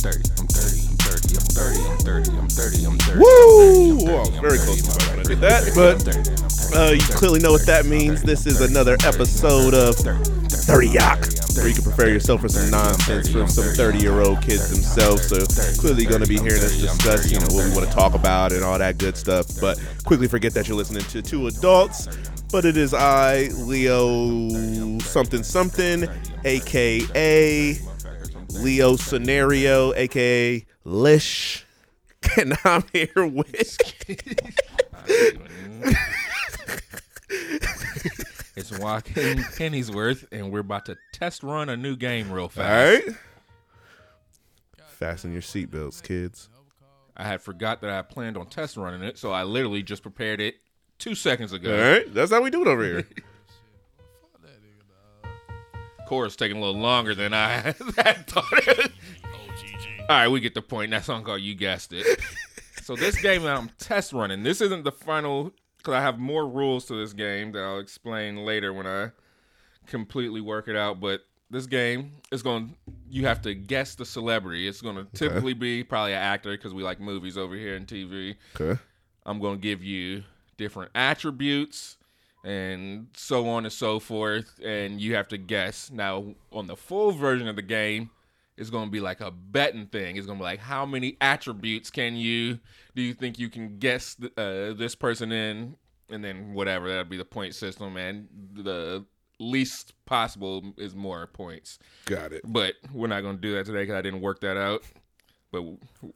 30, I'm 30, I'm 30, I'm 30, I'm 30, I'm 30, I'm 30. Woo! Well, very close to when I did that, but uh, you clearly know what that means. This is another episode of 30 Yak, where you can prepare yourself for some nonsense from some 30 year old kids themselves. So clearly, going to be hearing us discuss, you know, what we want to talk about and all that good stuff. But quickly forget that you're listening to two adults. But it is I, Leo something something, aka Leo Scenario, aka Lish. And I'm here with It's Joaquin Pennyworth, and we're about to test run a new game real fast. right. Fasten your seatbelts, kids. I had forgot that I planned on test running it, so I literally just prepared it two seconds ago. All right. That's how we do it over here. Course taking a little longer than I thought. All right, we get the point. That song called "You Guessed It." so this game that I'm test running, this isn't the final because I have more rules to this game that I'll explain later when I completely work it out. But this game is going. You have to guess the celebrity. It's going to typically be probably an actor because we like movies over here and TV. Okay. I'm going to give you different attributes and so on and so forth. And you have to guess. Now, on the full version of the game, it's going to be like a betting thing. It's going to be like, how many attributes can you, do you think you can guess uh, this person in? And then whatever, that'll be the point system. And the least possible is more points. Got it. But we're not going to do that today because I didn't work that out. But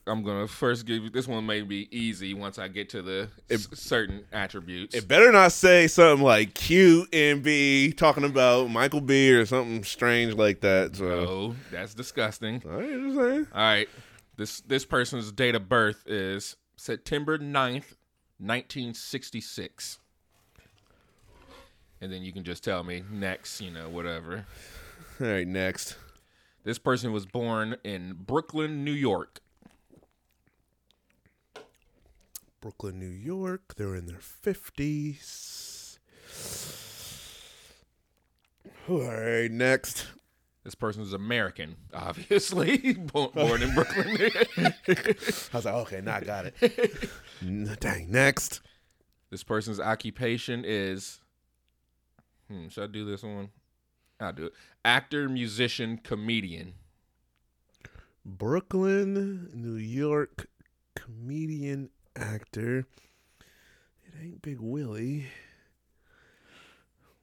I'm going to first give you this one, may be easy once I get to the s- certain attributes. It better not say something like cute and be talking about Michael B or something strange like that. So, oh, that's disgusting. all right, just saying. All right. This this person's date of birth is September 9th, 1966. And then you can just tell me next, you know, whatever. All right, next. This person was born in Brooklyn, New York. Brooklyn, New York. They're in their 50s. All right, next. This person's American, obviously. born, born in Brooklyn. I was like, okay, now I got it. Dang, next. this person's occupation is. Hmm, should I do this one? I'll do it. Actor, musician, comedian. Brooklyn, New York, comedian, actor. It ain't Big Willie.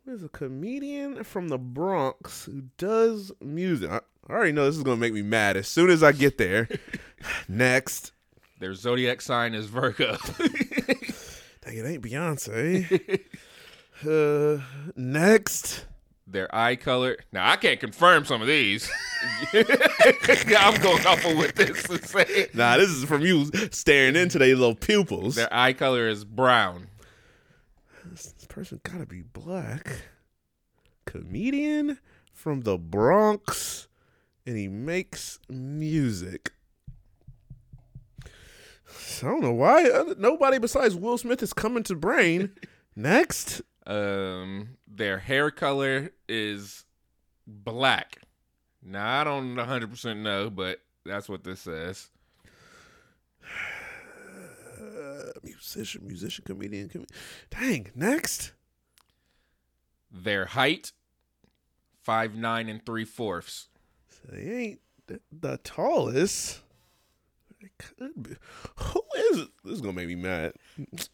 There's a comedian from the Bronx who does music. I already know this is gonna make me mad as soon as I get there. Next. Their zodiac sign is Virgo. Dang, it ain't Beyonce. uh, next. Their eye color. Now I can't confirm some of these. I'm going off of what this is saying. Nah, this is from you staring into their little pupils. Their eye color is brown. This person gotta be black. Comedian from the Bronx, and he makes music. So I don't know why nobody besides Will Smith is coming to brain. Next, Um, their hair color is black. Now I don't 100 percent know, but that's what this says. uh, musician, musician, comedian, com- dang. Next, Their height, five nine and three fourths. so they ain't the, tallest. They could be. Who is it? This is gonna make me mad.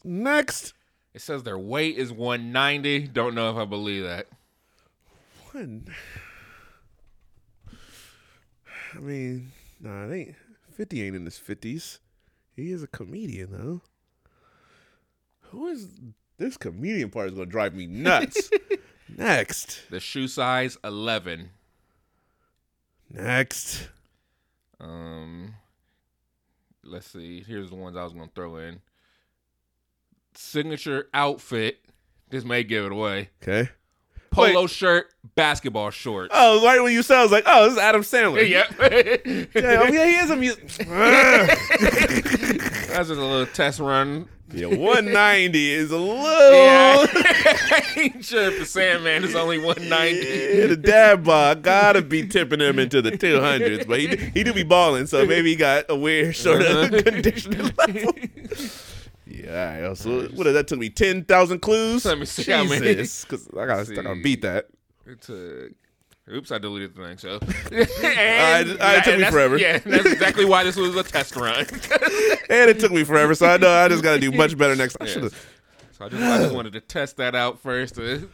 Next. It says their weight is 190. Don't know if I believe that. One. I mean, nah, it ain't. 50 ain't in his 50s. He is a comedian, though. Who is. This comedian part is going to drive me nuts. Next. The shoe size 11. Next. Um, let's see. Here's the ones I was gonna throw in. Signature outfit. This may give it away. Okay. Polo shirt, basketball shorts. Oh, right when you said, I was like, oh, this is Adam Sandler. Yeah, oh, yeah, he is a music. That's just a little test run. Yeah, 190 is a little. Yeah, I ain't sure if the Sandman is only 190. Yeah, the dad bod gotta be tipping him into the 200s, but he he do be balling, so maybe he got a weird sort of Uh-huh. conditioning level. Yeah, all right, so what that took me 10,000 clues. Let me see how many. Jesus, because I gotta, I gotta beat that. It took. Oops, I deleted the thing. So, I- and, it took me forever. Yeah, that's exactly why this was a test run. And it took me forever, so I know I just gotta do much better next time. I Yes. should've- So I just, I just wanted to test that out first to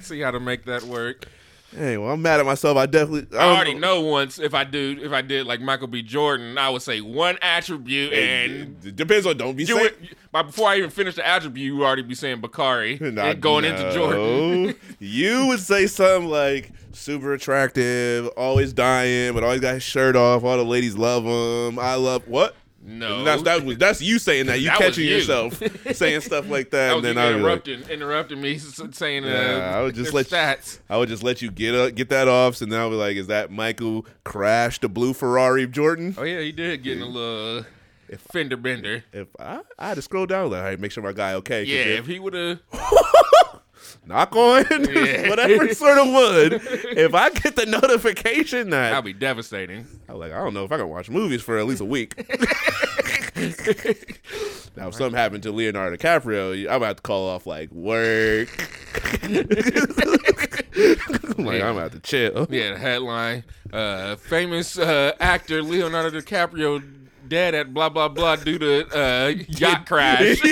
see how to make that work. Hey, well, I'm mad at myself. I definitely. I already know once if I do if I did like Michael B. Jordan, I would say one attribute and It depends on. Don't be saying. but before I even finish the attribute, you would already be saying Bakari and going into Jordan. you would say something like super attractive, always dying, but always got his shirt off. All the ladies love him. I love what? No, That's that was that's you saying that. You That catching you. yourself saying stuff like that, that and then I would like, interrupting interrupting me saying Yeah, uh, I would just let stats. I would just let you get uh, get that off. So now I'll be like, is that Michael crashed the blue Ferrari Jordan? Oh yeah, he did get in a little fender bender. If I, I had to scroll down, like, right, make sure my guy okay. Yeah, if- if he would have, knock on Yeah. whatever sort of wood. If I get the notification that that'd be devastating. I'm like, I don't know if I can watch movies for at least a week. now, if something happened to Leonardo DiCaprio, I'm about to call off like work. I'm like, I'm about to chill. Yeah, the headline: uh, Famous uh, actor Leonardo DiCaprio dead at blah blah blah due to uh, yacht crash.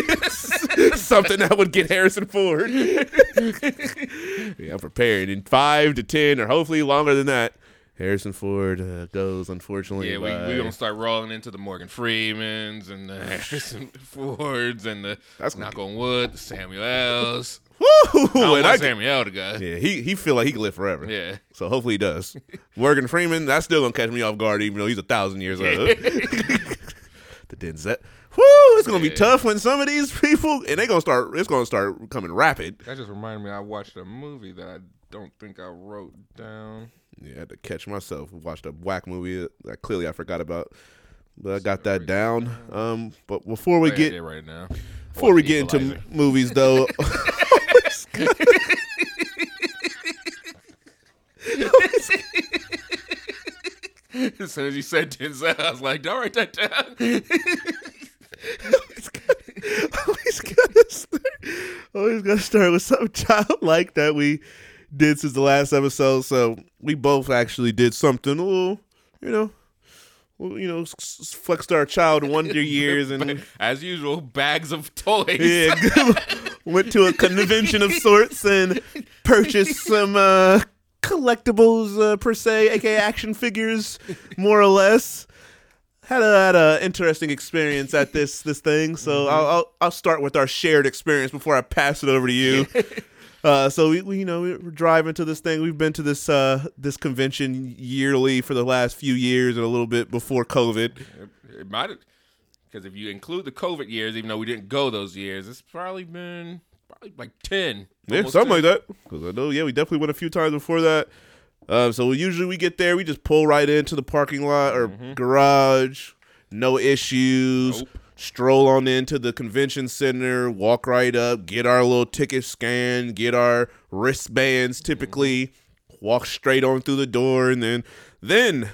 Something that would get Harrison Ford. yeah, I'm prepared. In five to ten, or hopefully longer than that, Harrison Ford uh, goes. Unfortunately, Yeah, we by- we gonna start rolling into the Morgan Freemans and the Harrison Fords and the That's knock on wood, the Samuels. Woo! I And want I- Samuel to go. yeah, he he feel like he can live forever. Yeah. So hopefully he does. Morgan Freeman, that's still gonna catch me off guard, even though he's a thousand years old. the Denzel. Woo! It's gonna be tough when some of these people and they gonna start. It's gonna start coming rapid. That just reminded me. I watched a movie that I don't think I wrote down. Yeah, I had to catch myself. Watched a whack movie that clearly I forgot about, but I got that down. Um, but before we get right now. before we get into movies, though. As soon as you said Denzel, I was like, "Don't write that down." always gotta start, always gotta start with something childlike that we did since the last episode. So we both actually did something a little, you know, well, you know, flexed our child wonder years and As usual, bags of toys. yeah, went to a convention of sorts and purchased some uh, collectibles uh, per se, aka action figures, more or less. Had a had a interesting experience at this this thing, so I'll, I'll I'll start with our shared experience before I pass it over to you. Uh, so we, we you know we're driving to this thing. We've been to this uh this convention yearly for the last few years and a little bit before COVID. It might because if you include the COVID years, even though we didn't go those years, it's probably been probably like ten. Yeah, something 10. like that. Because I know, yeah, we definitely went a few times before that. Um, so usually we get there, we just pull right into the parking lot or garage, no issues. Nope. Stroll on into the convention center, walk right up, get our little ticket scanned, get our wristbands. Typically, walk straight on through the door, and then, then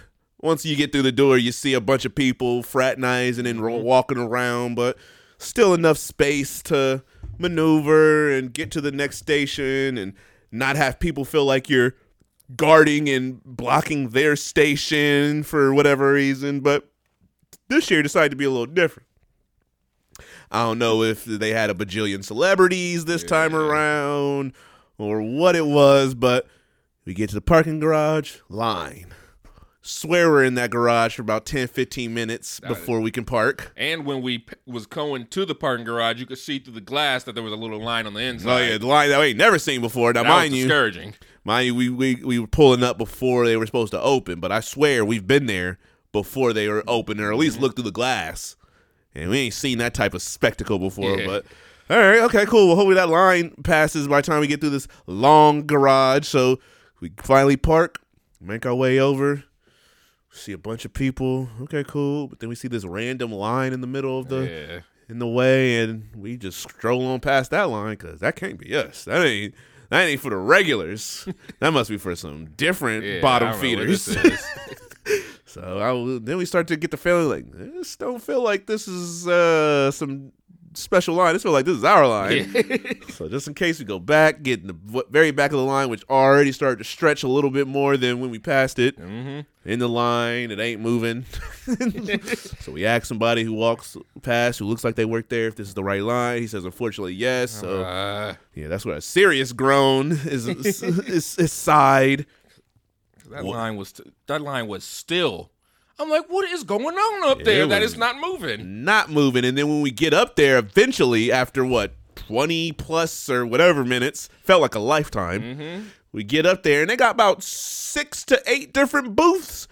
once you get through the door, you see a bunch of people fraternizing and ro- walking around, but still enough space to maneuver and get to the next station and not have people feel like you're guarding and blocking their station for whatever reason. But this year decided to be a little different. I don't know if they had a bajillion celebrities this time around or what it was, but we get to the parking garage, line. Swear we're in that garage for about 10, 15 minutes before we can park. And when we p- was going to the parking garage, you could see through the glass that there was a little line on the inside. Oh yeah, the line that we ain't never seen before. Now, that mind was you, discouraging. mind you, we, we we were pulling up before they were supposed to open, but I swear we've been there before they were open, or at least mm-hmm. looked through the glass, and we ain't seen that type of spectacle before. Yeah. But all right, okay, cool. Well, hopefully that line passes by the time we get through this long garage. So we finally park, make our way over, See a bunch of people. Okay, cool. But then we see this random line in the middle of the yeah. in the way, and we just stroll on past that line because that can't be us. That ain't that ain't for the regulars. that must be for some different Yeah, bottom I don't know what feeders. so I, then we start to get the feeling like this don't feel like this is uh, some special line. This feel like this is our line. So just in case we go back, get in the very back of the line, which already started to stretch a little bit more than when we passed it. hmm In the line, it ain't moving. so we ask somebody who walks past, who looks like they work there, if this is the right line. He says, unfortunately, yes. So Uh, yeah, that's where a serious groan is is, is, is sighed. that What- line was that line was still. I'm like, what is going on up there It that was- not moving? Not moving. And then when we get up there, eventually, after what, 20 plus or whatever minutes, felt like a lifetime. Mm-hmm. We get up there and they got about six to eight different booths.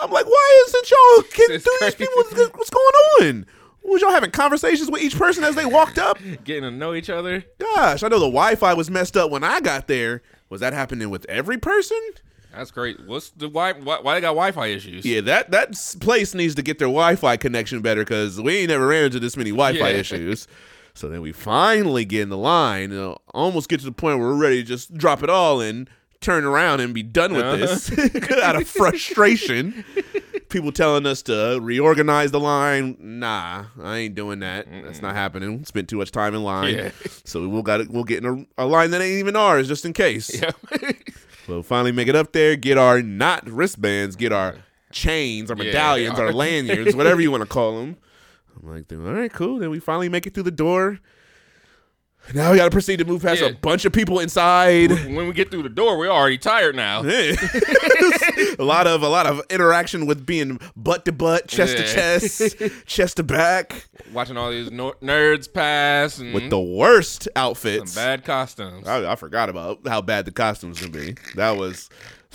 I'm like, why isn't y'all getting through these people? What's, what's going on? Was y'all having conversations with each person as they walked up? Getting to know each other. Gosh, I know the Wi-Fi was messed up when I got there. Was that happening with every person? That's great. What's the why? Why, why they got Wi-Fi issues? Yeah, that that place needs to get their Wi-Fi connection better because we ain't never ran into this many Wi-Fi Yeah. issues. So then we finally get in the line, you know, almost get to the point where we're ready to just drop it all and turn around and be done with Uh-huh. this out of frustration. People telling us to reorganize the line. Nah, I ain't doing that. That's not happening. Spent too much time in line. Yeah. So we'll got we'll get in a, a line that ain't even ours just in case. Yeah. We'll finally make it up there, get our not wristbands, get our chains, our Yeah. medallions, our lanyards, whatever you want to call them. I'm like, all right, cool. Then we finally make it through the door. Now we got to proceed to move past Yeah. a bunch of people inside. when we get through the door, we're already tired now. a lot of a lot of interaction with being butt to butt, chest to chest, chest to back, Watching all these no- nerds pass and with the worst some outfits. bad costumes. I, I forgot about how bad the costumes can be. That was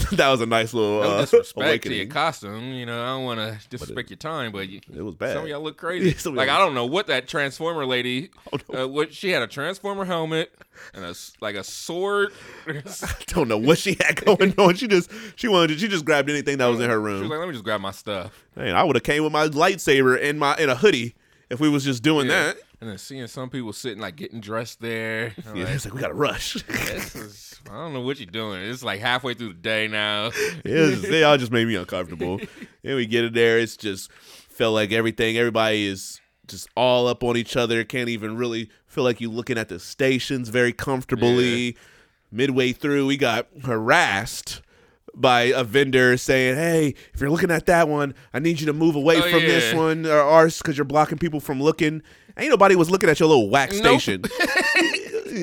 that was a nice little no uh, disrespect to your costume. You know, I don't want to disrespect your time, but you, It was bad. some of y'all look crazy. Of like I don't know what that transformer lady. Uh, what she had a transformer helmet and a like a sword. I don't know what she had going on. She just she wanted she just grabbed anything that was in her room. She was like, "Let me just grab my stuff." Man, I would have came with my lightsaber and my in a hoodie if we was just doing Yeah. that. And then seeing some people sitting like getting dressed there. I'm Yeah, like, it's like we gotta rush. is, I don't know what you're doing. It's like halfway through the day now. was, they all just made me uncomfortable. and we get in there, it's just felt like everything. Everybody is just all up on each other. Can't even really feel like you looking at the stations very comfortably. Midway through, we got harassed by a vendor saying, "Hey, if you're looking at that one, I need you to move away Oh, from this one or ours because you're blocking people from looking." Ain't nobody was looking at your little wax Nope. station.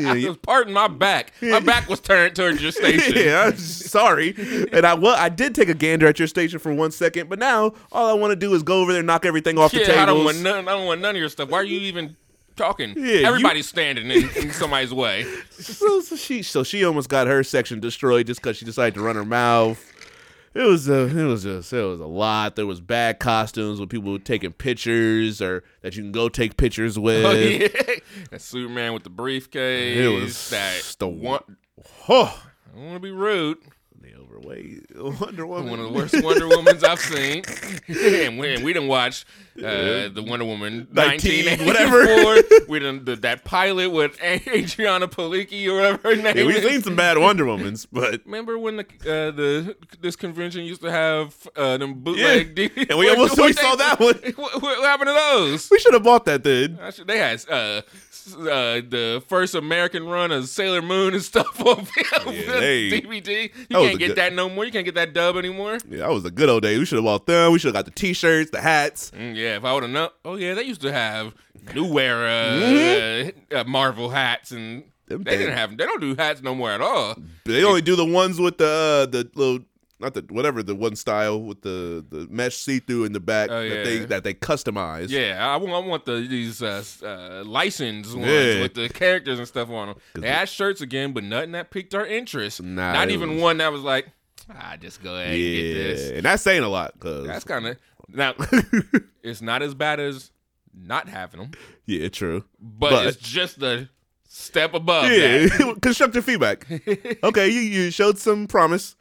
I was parting my back. My back was turned towards your station. yeah, I'm sorry. And I well, I did take a gander at your station for one second, but now all I want to do is go over there and knock everything off the Yeah. I don't want none. I don't want none of your stuff. Why are you even talking? Yeah, you- Everybody's standing in, in somebody's way. so, so she so she almost got her section destroyed just because she decided to run her mouth. It was a, it was just it was a lot. There was bad costumes with people taking pictures or that you can go take pictures with. Oh yeah, that Superman with the briefcase. It was that the one. Oh, I don't want to be rude. Overweight Wonder Woman. One of the worst Wonder Womans I've seen. and we, and we didn't watch uh, the Wonder Woman 19, 1984. whatever. we didn't the, that pilot with Adriana Palicki or whatever her name Yeah, we've seen some bad Wonder Womans, but Remember when the uh, the this convention used to have uh, them bootleg Yeah, DVDs? and we almost- we saw that one. What, what happened to those? we should have bought that then. Should- They had uh, uh, the first American run of Sailor Moon and stuff on film, Yeah, they- DVD. You can't get good- that no more. You can't get that dub anymore. Yeah, that was a good old day. We should have bought them. We should have got the T-shirts, the hats. Mm, yeah, if I would have known. Oh yeah, they used to have New Era Mm-hmm. uh, uh, Marvel hats, and Them they didn't have. They don't do hats no more at all. They only do the ones with the uh, the little not the whatever the one style with the the mesh see through in the back Oh, that they yeah. that they customize. Yeah, I want, I want the these uh, uh, licensed ones Yeah. with the characters and stuff on them. They had shirts again, but nothing that piqued our interest. Nah, Not even was- one that was like, ah, just go ahead and get this. and that's saying a lot because That's kind of now. it's not as bad as not having them, yeah, true. but, But- it's just the step above Yeah, that. constructive feedback. okay, you you showed some promise.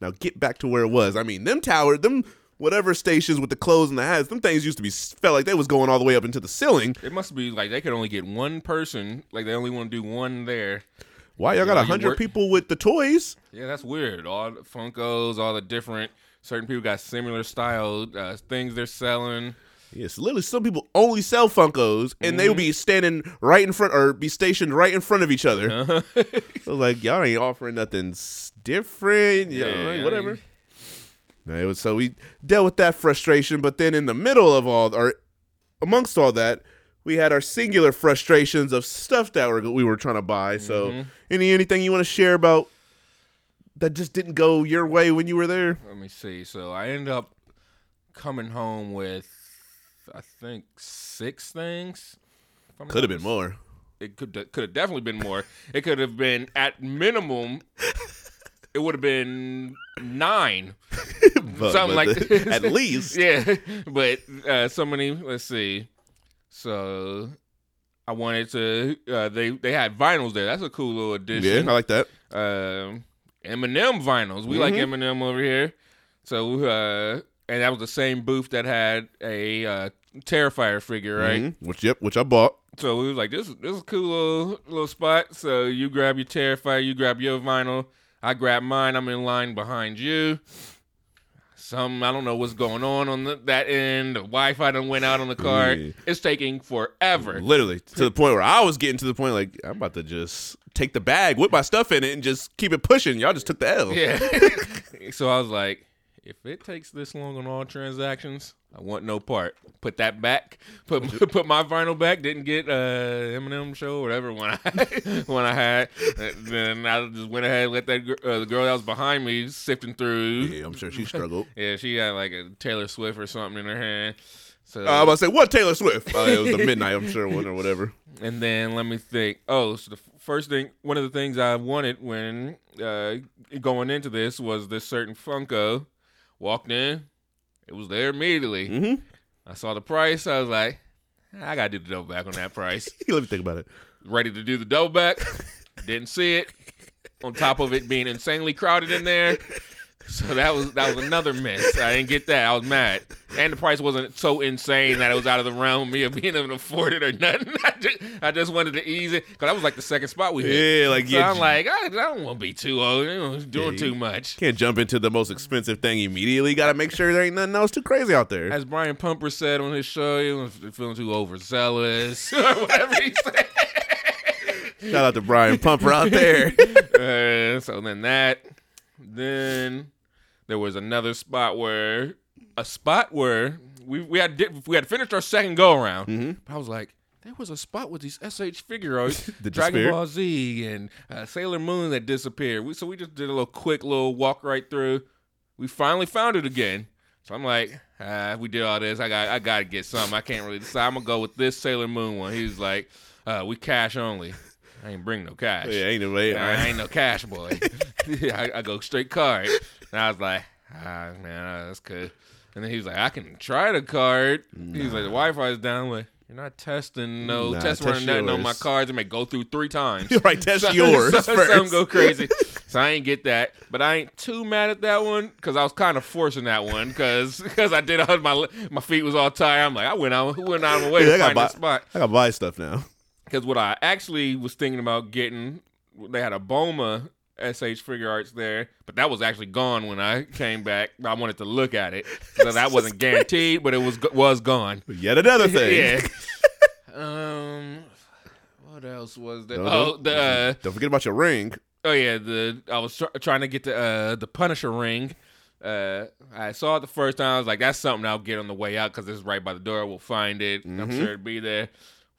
Now get back to where it was. I mean, them tower, them whatever stations with the clothes and the hats, them things used to be felt like they was going all the way up into the ceiling. It must be like they could only get one person. Like they only want to do one there. Why y'all got a hundred people with the toys? Yeah, that's weird. All the Funkos, all the different. Certain people got similar style uh, things they're selling. Yes, literally, some people only sell Funkos, and they would be standing right in front or be stationed right in front of each other. Uh-huh. So like, y'all ain't offering nothing different, Yeah, like, I whatever. it was, so we dealt with that frustration, but then in the middle of all, or amongst all that, we had our singular frustrations of stuff that were, we were trying to buy. So, Mm-hmm. any anything you want to share about that just didn't go your way when you were there? Let me see. So I ended up coming home with, I think, six things. Could have been more. It could could have definitely been more. It could have been at minimum. It would have been nine. But- Something but like the- this. at least. yeah, but uh, so many. Let's see. So I wanted to. Uh, they they had vinyls there. That's a cool little Yeah. I like that. um, Eminem vinyls. We like Mhm. Eminem over here. So uh, and that was the same booth that had a uh, Terrifier figure, right? Mhm. Which yep, which I bought. So we was like, this this is a cool little little spot. So you grab your Terrifier, you grab your vinyl, I grab mine. I'm in line behind you. Some I don't know what's going on on the, that end. The Wi-Fi done went out on the car. Yeah. It's taking forever. Literally to the point where I was getting to the point like I'm about to just take the bag with my stuff in it and just keep it pushing. Y'all just took the L. Yeah. so I was like, if it takes this long on all transactions, I want no part. Put that back. Put put my vinyl back. Didn't get uh Eminem show or whatever one I one I had. Then I just went ahead and let that uh, the girl that was behind me sifting through. Yeah, I'm sure she struggled. Yeah, she had like a Taylor Swift or something in her hand. So Uh, I was about to say what Taylor Swift. Uh, it was the midnight, I'm sure one or whatever. And then let me think. Oh, so the first thing, one of the things I wanted when uh, going into this was this certain Funko. Walked in, it was there immediately. Mm-hmm. I saw the price. I was like, I gotta do the double back on that price. Let me think about it. Ready to do the double back. Didn't see it. On top of it being insanely crowded in there. So that was that was another miss. I didn't get that. I was mad, and the price wasn't so insane that it was out of the realm of me of being able to afford it or nothing. I just, I just wanted to ease it because that was like the second spot we hit. Yeah, like So yeah, I'm like, I, I don't want to be too old. You know, doing Yeah, too much. can't jump into the most expensive thing immediately. Got to make sure there ain't nothing else too crazy out there. As Brian Pumper said on his show, he was feeling too overzealous or whatever he said. Shout out to Brian Pumper out there. uh, so then that, then there was another spot where a spot where we we had we had finished our second go around. Mhm. I was like. There was a spot with these SH figures, That Dragon disappeared? Ball Z and uh, Sailor Moon that disappeared. We, so we just did a little quick little walk right through. We finally found it again. So I'm like, ah, we did all this. I got I got to get something. I can't really decide. I'm gonna go with this Sailor Moon one. He was like, uh, we cash only. I ain't bring no cash. yeah, ain't no way. I ain't no cash boy. I, I go straight card. And I was like, ah, man, uh, that's good. And then he was like, I can try the card. He was like, the Wi Fi is down. I'm like, you're not testing no Nah, test test running nothing on my yours. cards. It may go through three times. right, test So- yours so, first. Some go crazy. So I ain't get that, but I ain't too mad at that one because I was kind of forcing that one because because I did all my my feet was all tired. I'm like I went out went out of my way to got find buy- spot I gotta buy stuff now. Because what I actually was thinking about getting they had a Bulma SH figure arts there, but that was actually gone when I came back. I wanted to look at it, so that wasn't guaranteed, but it was was gone. Yet another thing. yeah. um, what else was there? No, oh, don't- the. Uh, Don't forget about your ring. Oh yeah, the I was tr- trying to get the uh, the Punisher ring. Uh, I saw it the first time. I was like, "That's something I'll get on the way out because it's right by the door. We'll find it. I'm Mhm. sure it'll be there."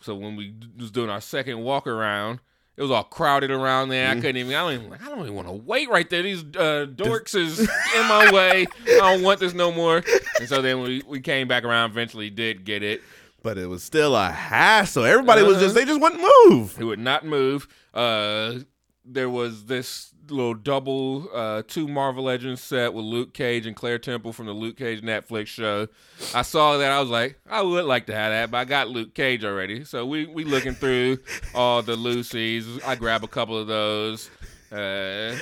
So when we was doing our second walk around, it was all crowded around there. Mm-hmm. I couldn't even. I don't even. I don't even want to wait right there. These uh, dorks is in my way. I don't want this no more. And so then we we came back around. Eventually, did get it. But it was still a hassle. Everybody was Uh-huh. just they just wouldn't move. It would not move. Uh, there was this little double uh, two Marvel Legends set with Luke Cage and Claire Temple from the Luke Cage Netflix show. I saw that. I was like, I would like to have that, but I got Luke Cage already. So we we looking through all the Loosies. I grab a couple of those. Uh,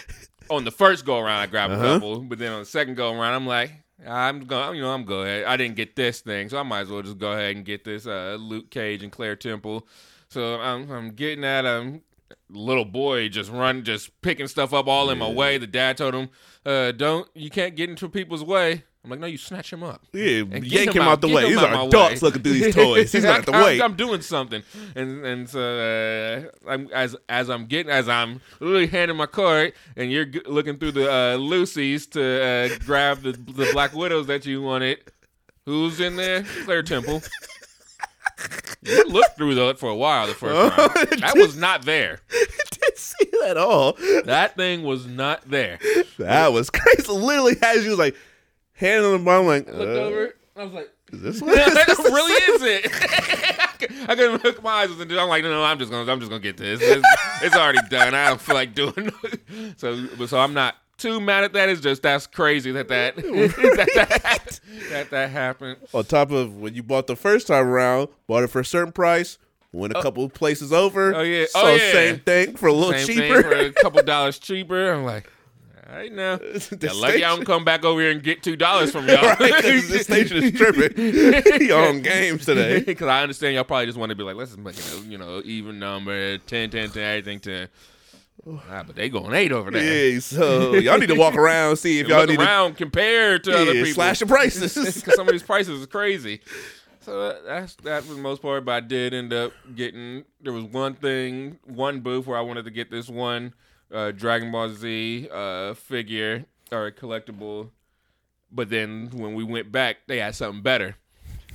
on the first go around, I grabbed Uh-huh. a couple, but then on the second go around, I'm like, I'm going. You know, I'm go ahead. I didn't get this thing, so I might as well just go ahead and get this uh, Luke Cage and Claire Temple. So I'm I'm getting at um little boy just run just picking stuff up all in my way. The dad told him, uh, "Don't you can't get into people's way." I'm like, no, you snatch him up. Yeah, yank him him out- the way. These are adults way. looking through these toys. He's not the have to I'm- wait. I'm doing something, and and so uh, I'm as as I'm getting as I'm literally handing my card, and you're g- looking through the uh, Loosies to uh, grab the the Black Widows that you wanted. Who's in there? Claire Temple. You looked through that for a while the first time. That was not there. didn't see that at all. That thing was not there. That was crazy. Literally, as you was like handing them, I'm like, Looked uh, over. I was like, is this that really is it. I couldn't hook my eyes and I'm like, no, no, I'm just gonna, I'm just gonna get this. It's, it's already done. I don't feel like doing. it. So, but so I'm not too mad at that. It's just that's crazy that that that, that, that that happened. On top of when you bought the first time around, bought it for a certain price, went a oh. couple places over. Oh, yeah. So Oh, yeah. same thing for a little Same cheaper. for a couple dollars cheaper. I'm like, all right now. Yeah, lucky I don't come back over here and get two dollars from y'all. right, 'cause this station is tripping. Y'all on games today. Because I understand y'all probably just want to be like, let's make it, you know, even number, 10, 10, 10, everything 10. Ah, but they going eight over there. Yeah, so y'all need to walk around see if y'all Look need around compared to other people. slash the prices. Because some of these prices is crazy. So that- that's that for the most part. But I did end up getting. There was one thing, one booth where I wanted to get this one uh, Dragon Ball Z uh, figure or collectible. But then when we went back, they had something better.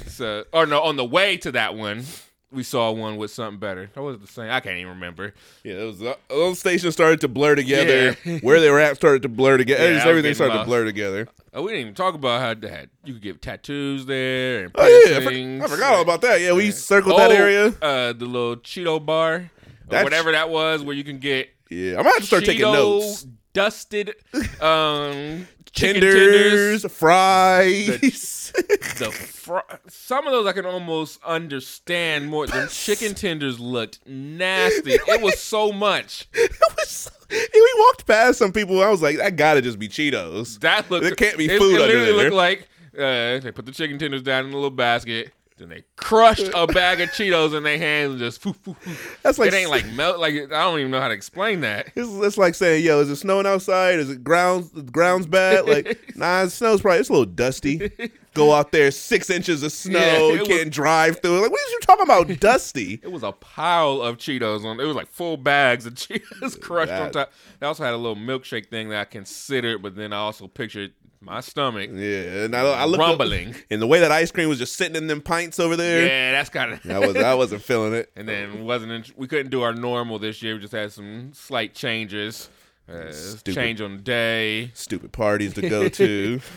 So, or no, on the way to that one, we saw one with something better. That was the same. I can't even remember. Yeah, it was, uh, those stations started to blur together. Yeah. Where they were at started to blur together. Yeah, Just I was everything started to blur together. Oh, we didn't even talk about how that you could get tattoos there and Oh yeah, I, for- I forgot all about that. Yeah, we circled that Oh, area. Uh, the little Cheeto bar, or That's- whatever that was, where you can get Yeah, I'm gonna have to start taking notes. Dusted um, chicken Tenders, tenders. fries. The fr- some of those I can almost understand more. The chicken tenders looked nasty. It was so much. it was. We walked past some people. I was like, that gotta just be Cheetos. That looked. it can't be food It under literally there. looked like uh, they put the chicken tenders down in a little basket. Then they crushed a bag of Cheetos in their hands and just. Foo, foo, foo. That's like it ain't like melt. Like I don't even know how to explain that. It's, it's like saying, "Yo, is it snowing outside? Is it grounds? The grounds bad? Like, nah, the snow's probably it's a little dusty. Go out there, six inches of snow. Yeah, you can't drive through. Like, what are you talking about? Dusty? It was a pile of Cheetos on. It was like full bags of Cheetos crushed on top. They also had a little milkshake thing that I considered, but then I also pictured my stomach Yeah, and I, I looked up- rumbling. and the way that ice cream was just sitting in them pints over there. Yeah, that's kind of. I was I wasn't feeling it. and then wasn't in, we couldn't do our normal this year. We just had some slight changes. Uh, change on the day. Stupid parties to go to.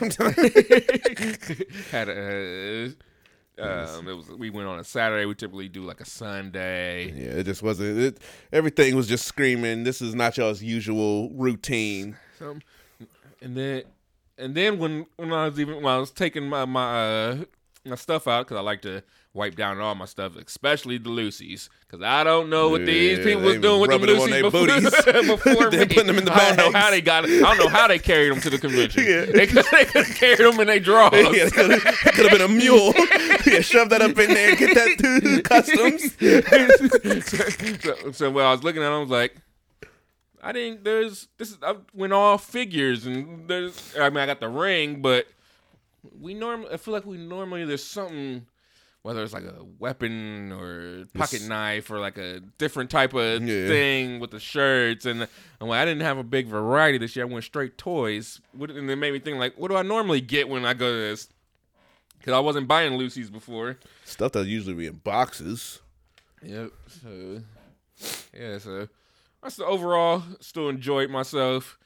had a. Um, it was. We went on a Saturday. We typically do like a Sunday. yeah, it just wasn't. It, everything was just screaming. This is not y'all's usual routine. So, and then, and then when when I was even when I was taking my my uh, my stuff out because I like to wipe down all my stuff, especially the Loosies, because I don't know what these people they was doing with the them Loosies before, booties. before Then me. putting them in the I don't know how they got. It. I don't know how they carried them to the convention. Yeah. They could have carried them in their drawers. yeah, it could have been a mule. yeah, shove that up in there and get that to customs. so, so when I was looking at them, I was like, I think there's this is I went all figures and there's I mean I got the ring, but we normally I feel like we normally there's something whether it's like a weapon or pocket This- knife or like a different type of Yeah. thing with the shirts and I'm like I didn't have a big variety this year. I went straight toys, What- and it made me think like, what do I normally get when I go to this? Because I wasn't buying Loosies before. Stuff that usually be in boxes. Yep. So yeah, so I still overall still enjoyed myself,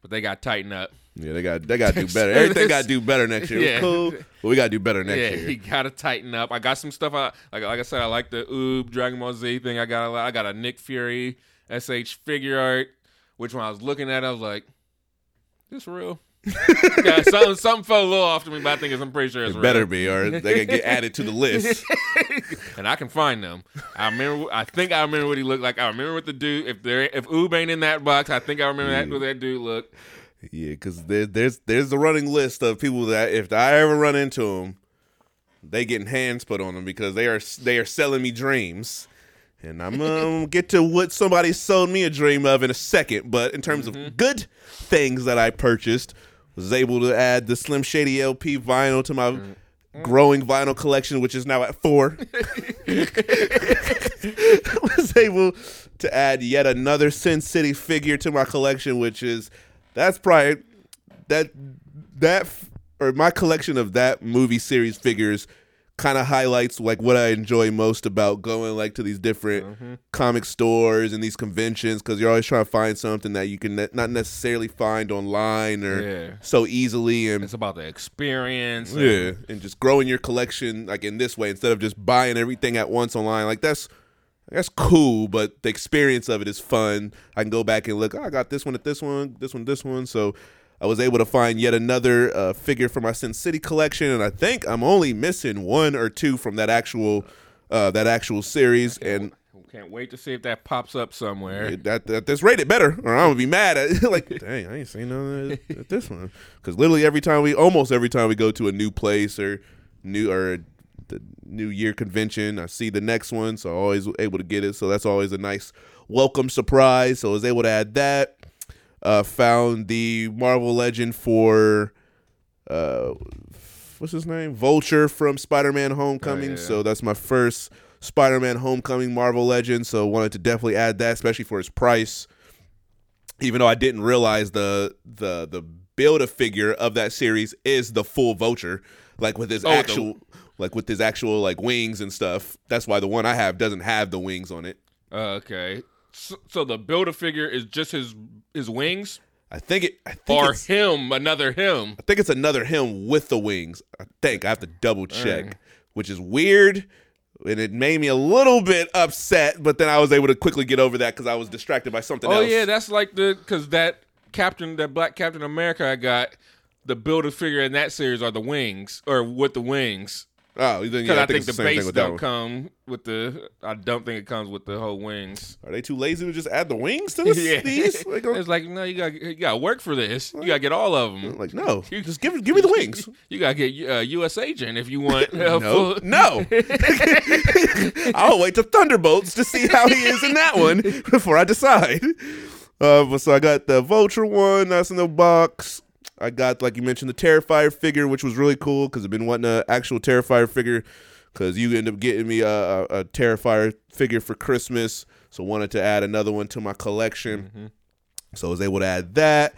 but they got tightened up. Yeah, they got they got to do better. Everything got to do better next year. Yeah. cool, but we got to do better next year. yeah, year. you gotta tighten up. I got some stuff. I like like I said, I like the Oob Dragon Ball Z thing. I got a. I got a Nick Fury SH figure art, which when I was looking at, it, I was like, "This real." yeah, something something felt a little off to me, but I think it's, I'm pretty sure it's It real. better be, or they can get added to the list. and I can find them. I remember. I think I remember what he looked like. I remember what the dude. If there, if Oob ain't in that box, I think I remember that what that dude looked. Yeah, because there, there's there's a running list of people that if I ever run into them, they getting hands put on them because they are they are selling me dreams. And I'm gonna get to what somebody sold me a dream of in a second. But in terms Mm-hmm. of good things that I purchased, was able to add the Slim Shady LP vinyl to my Mm-hmm. growing vinyl collection, which is now at four. was able to add yet another Sin City figure to my collection, which is that's probably that that or my collection of that movie series figures kind of highlights like what I enjoy most about going like to these different mm-hmm. comic stores and these conventions because you're always trying to find something that you can ne- not necessarily find online or Yeah. so easily and It's about the experience. yeah, and just growing your collection like in this way instead of just buying everything at once online. Like that's that's cool, but the experience of it is fun. I can go back and look. Oh, I got this one at this one, this one, this one. So I was able to find yet another uh, figure for my Sin City collection, and I think I'm only missing one or two from that actual uh, that actual series. And Can't wait to see if that pops up somewhere. that, that that's rated better, or I'm gonna be mad at like, dang, I ain't seen none at, at this one. Because literally every time we, almost every time we go to a new place or new or the New Year convention, I see the next one, so I'm always able to get it. So that's always a nice welcome surprise. So I was able to add that. Uh, found the Marvel Legend for uh, what's his name? Vulture from Spider-Man Homecoming. yeah. So that's my first Spider-Man Homecoming Marvel Legend. So wanted to definitely add that, especially for his price. Even though I didn't realize the the the build a figure of that series is the full Vulture, like with his Oh, the- actual like with his actual like wings and stuff. That's why the one I have doesn't have the wings on it. Uh, okay. So, so the build a figure is just his his wings, I think it. I think or it's, him, another him. I think it's another him with the wings. I think I have to double check, Dang. which is weird, and it made me a little bit upset. But then I was able to quickly get over that because I was distracted by something Oh else. yeah, that's like the because that Captain, that Black Captain America I got. The build a figure in that series are the wings, or with the wings. Oh, you then yeah, I, think, it's the same base don't come with the. I don't think it comes with the whole wings. Are they too lazy to just add the wings to this, these? Like, it's like no, you got you got to work for this. You got to get all of them. like, no, you, just give give me the wings. You got to get uh, U.S. agent if you want. Uh, No, no. I'll wait to Thunderbolts to see how he is in that one before I decide. Uh, but so I got the Vulture one that's in the box. I got, like you mentioned, the Terrifier figure, which was really cool because I've been wanting an actual Terrifier figure because you end up getting me a, a, a Terrifier figure for Christmas. So wanted to add another one to my collection. Mm-hmm. So I was able to add that.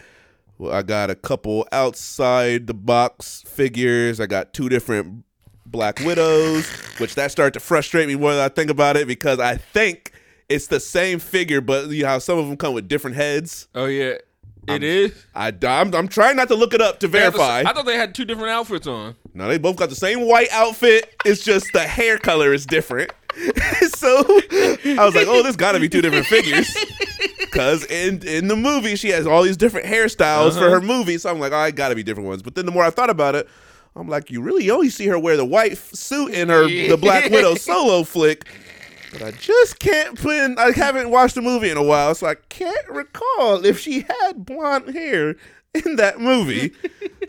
Well, I got a couple outside the box figures. I got two different Black Widows, which that started to frustrate me more than I think about it because I think it's the same figure, but you know how some of them come with different heads. Oh yeah, it is. I, I'm, I'm trying not to look it up to the- verify. I thought they had two different outfits on. No, they both got the same white outfit. It's just the hair color is different. so I was like, oh, this got to be two different figures. Because in in the movie, she has all these different hairstyles for uh-huh. her movie. So I'm like, oh, I got to be different ones. But then the more I thought about it, I'm like, you really only see her wear the white suit in her the Black Widow solo flick. But I just can't put in, I haven't watched the movie in a while, so I can't recall if she had blonde hair in that movie.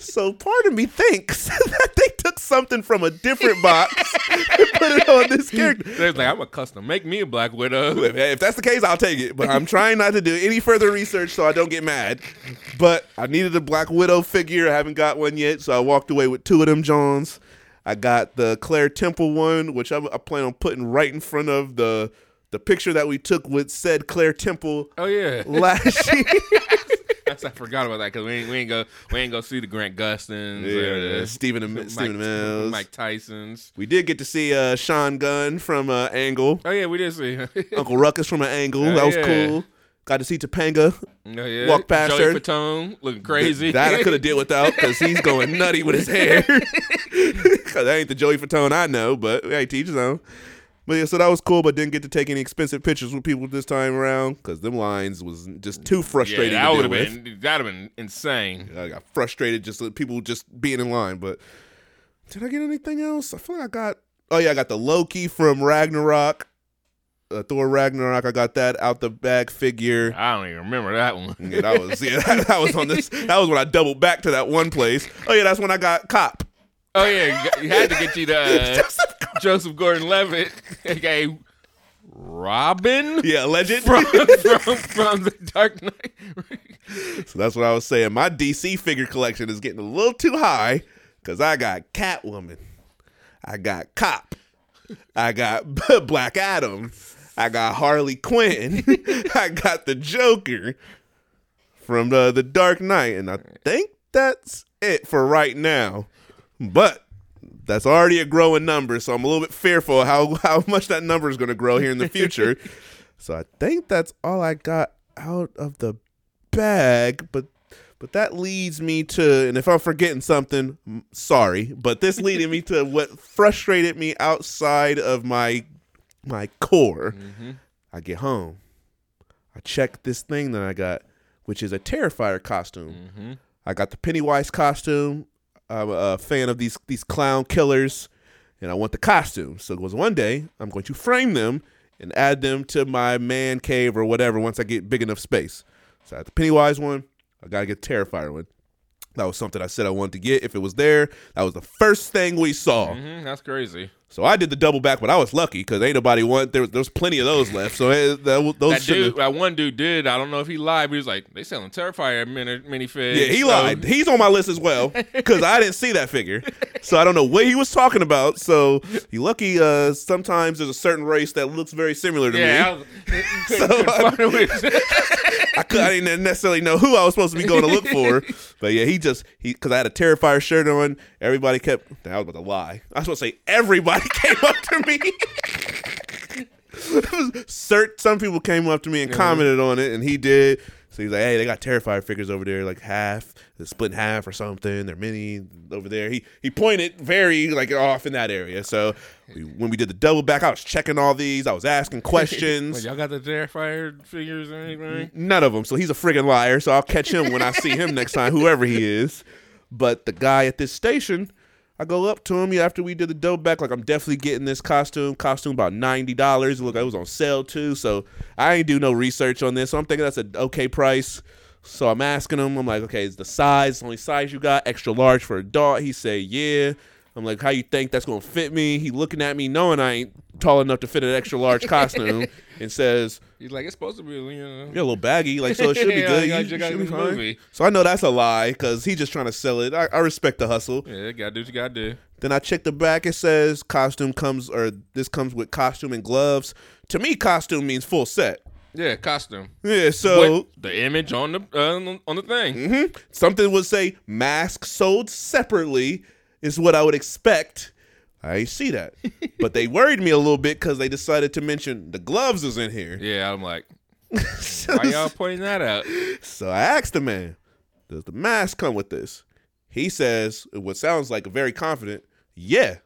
so part of me thinks that they took something from a different box and put it on this character. They're like, I'm a custom. Make me a Black Widow. If, if that's the case, I'll take it. But I'm trying not to do any further research so I don't get mad. But I needed a Black Widow figure. I haven't got one yet, so I walked away with two of them Johns. I got the Claire Temple one, which I, I plan on putting right in front of the the picture that we took with said Claire Temple Oh yeah, last year. I forgot about that because we ain't, we ain't go we ain't go see the Grant Gustins, or yeah, the Stephen Mike, Stephen Amells. Mike Tyson's. We did get to see uh, Sean Gunn from uh, Angle, Oh yeah, we did see. Uncle Ruckus from an Angle. Oh, that was yeah. cool. Got to see Topanga. Yeah. Walk past Joey her. Fatone looking crazy. That I could have did without because he's going nutty with his hair. Because that ain't the Joey Fatone I know, but hey, teach his own. But yeah, so that was cool, but didn't get to take any expensive pictures with people this time around because them lines was just too frustrating. yeah, that would have been that'd have been insane. I got frustrated just with people just being in line. But did I get anything else? I feel like I got. Oh yeah, I got the Loki from Ragnarok. Uh, Thor Ragnarok. I got that out the bag figure. I don't even remember that one. Yeah, that was yeah, that, that was on this. That was when I doubled back to that one place. Oh yeah, that's when I got Cop. Oh yeah, you had to get you the uh, Joseph Gordon-Levitt, aka Robin Yeah, legend. from, from from the Dark Knight. So that's what I was saying. My DC figure collection is getting a little too high because I got Catwoman, I got Cop, I got Black Adam, I got Harley Quinn, I got the Joker from the the Dark Knight, and I think that's it for right now. But that's already a growing number, so I'm a little bit fearful how how much that number is going to grow here in the future. so I think that's all I got out of the bag, but but that leads me to, and if I'm forgetting something, sorry, but this leading me to what frustrated me outside of my my core. I get home, I check this thing that I got, which is a Terrifier costume. I got the Pennywise costume. I'm a fan of these these clown killers, and I want the costume. So it was one day I'm going to frame them and add them to my man cave or whatever once I get big enough space. So I had the Pennywise one. I gotta get the Terrifier one. That was something I said I wanted to get. If it was there, that was the first thing we saw. Mhm, that's crazy. So I did the double back, but I was lucky because ain't nobody want. There, there was plenty of those left. So it, that, those That dude, that one dude did. I don't know if he lied, but he was like, "They selling Terrifier mini minifigs." Yeah, he So- lied. He's on my list as well because I didn't see that figure, so I don't know what he was talking about. So you lucky. Uh, sometimes there's a certain race that looks very similar to Yeah, I me. was, So, I- find it with- I, could, I didn't necessarily know who I was supposed to be going to look for, but yeah, he just he because I had a Terrifier shirt on. Everybody kept. I was about to lie. I was supposed to say everybody came up to me. Cert, some people came up to me and uh-huh. commented on it, and he did. So he's like, "Hey, they got Terrifier figures over there, like half, split in half or something. They're mini over there." He he pointed very like off in that area. So we, when we did the double back, I was checking all these. I was asking questions. Wait, y'all got the Terrifier figures or anything? None of them. So he's a friggin' liar. So I'll catch him when I see him next time, whoever he is. But the guy at this station, I go up to him after we did the dope back. Like I'm definitely getting this costume. Costume about ninety dollars. Look, it was on sale too. So I ain't do no research on this. So I'm thinking that's an okay price. So I'm asking him. I'm like, okay, is the size the only size you got? Extra large for a adult? He say, yeah. I'm like, how you think that's gonna fit me? He looking at me, knowing I ain't tall enough to fit an extra large costume, and says, He's like, it's supposed to be, you know. yeah, a little baggy, like so it should be Yeah, good. yeah, You, you got should be fine. movie. So I know that's a lie because he's just trying to sell it. I, I respect the hustle. Yeah, gotta do what you gotta do. Then I check the back. It says costume comes or this comes with costume and gloves. To me, costume means full set. Yeah, costume. Yeah, so With the image on the uh, on the thing. mhm. something would say mask sold separately is what I would expect. I ain't see that, but they worried me a little bit because they decided to mention the gloves is in here. Yeah, I'm like, why y'all pointing that out? So I asked the man, does the mask come with this? He says, what sounds like a very confident, yeah.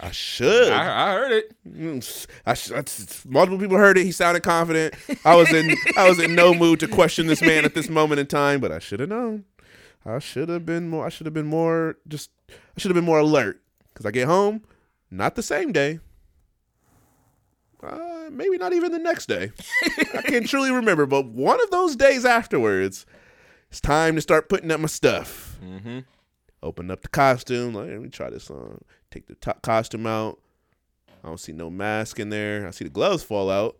I should. I, I heard it. Mm, I multiple people heard it. He sounded confident. I was in I was in no mood to question this man at this moment in time, but I should have known. I should have been more. I should have been more. Just I should have been more alert because I get home, not the same day. Uh, maybe not even the next day. I can't truly remember, but one of those days afterwards, it's time to start putting up my stuff. Mm-hmm. Open up the costume. Like, let me try this on. Take the top costume out. I don't see no mask in there. I see the gloves fall out.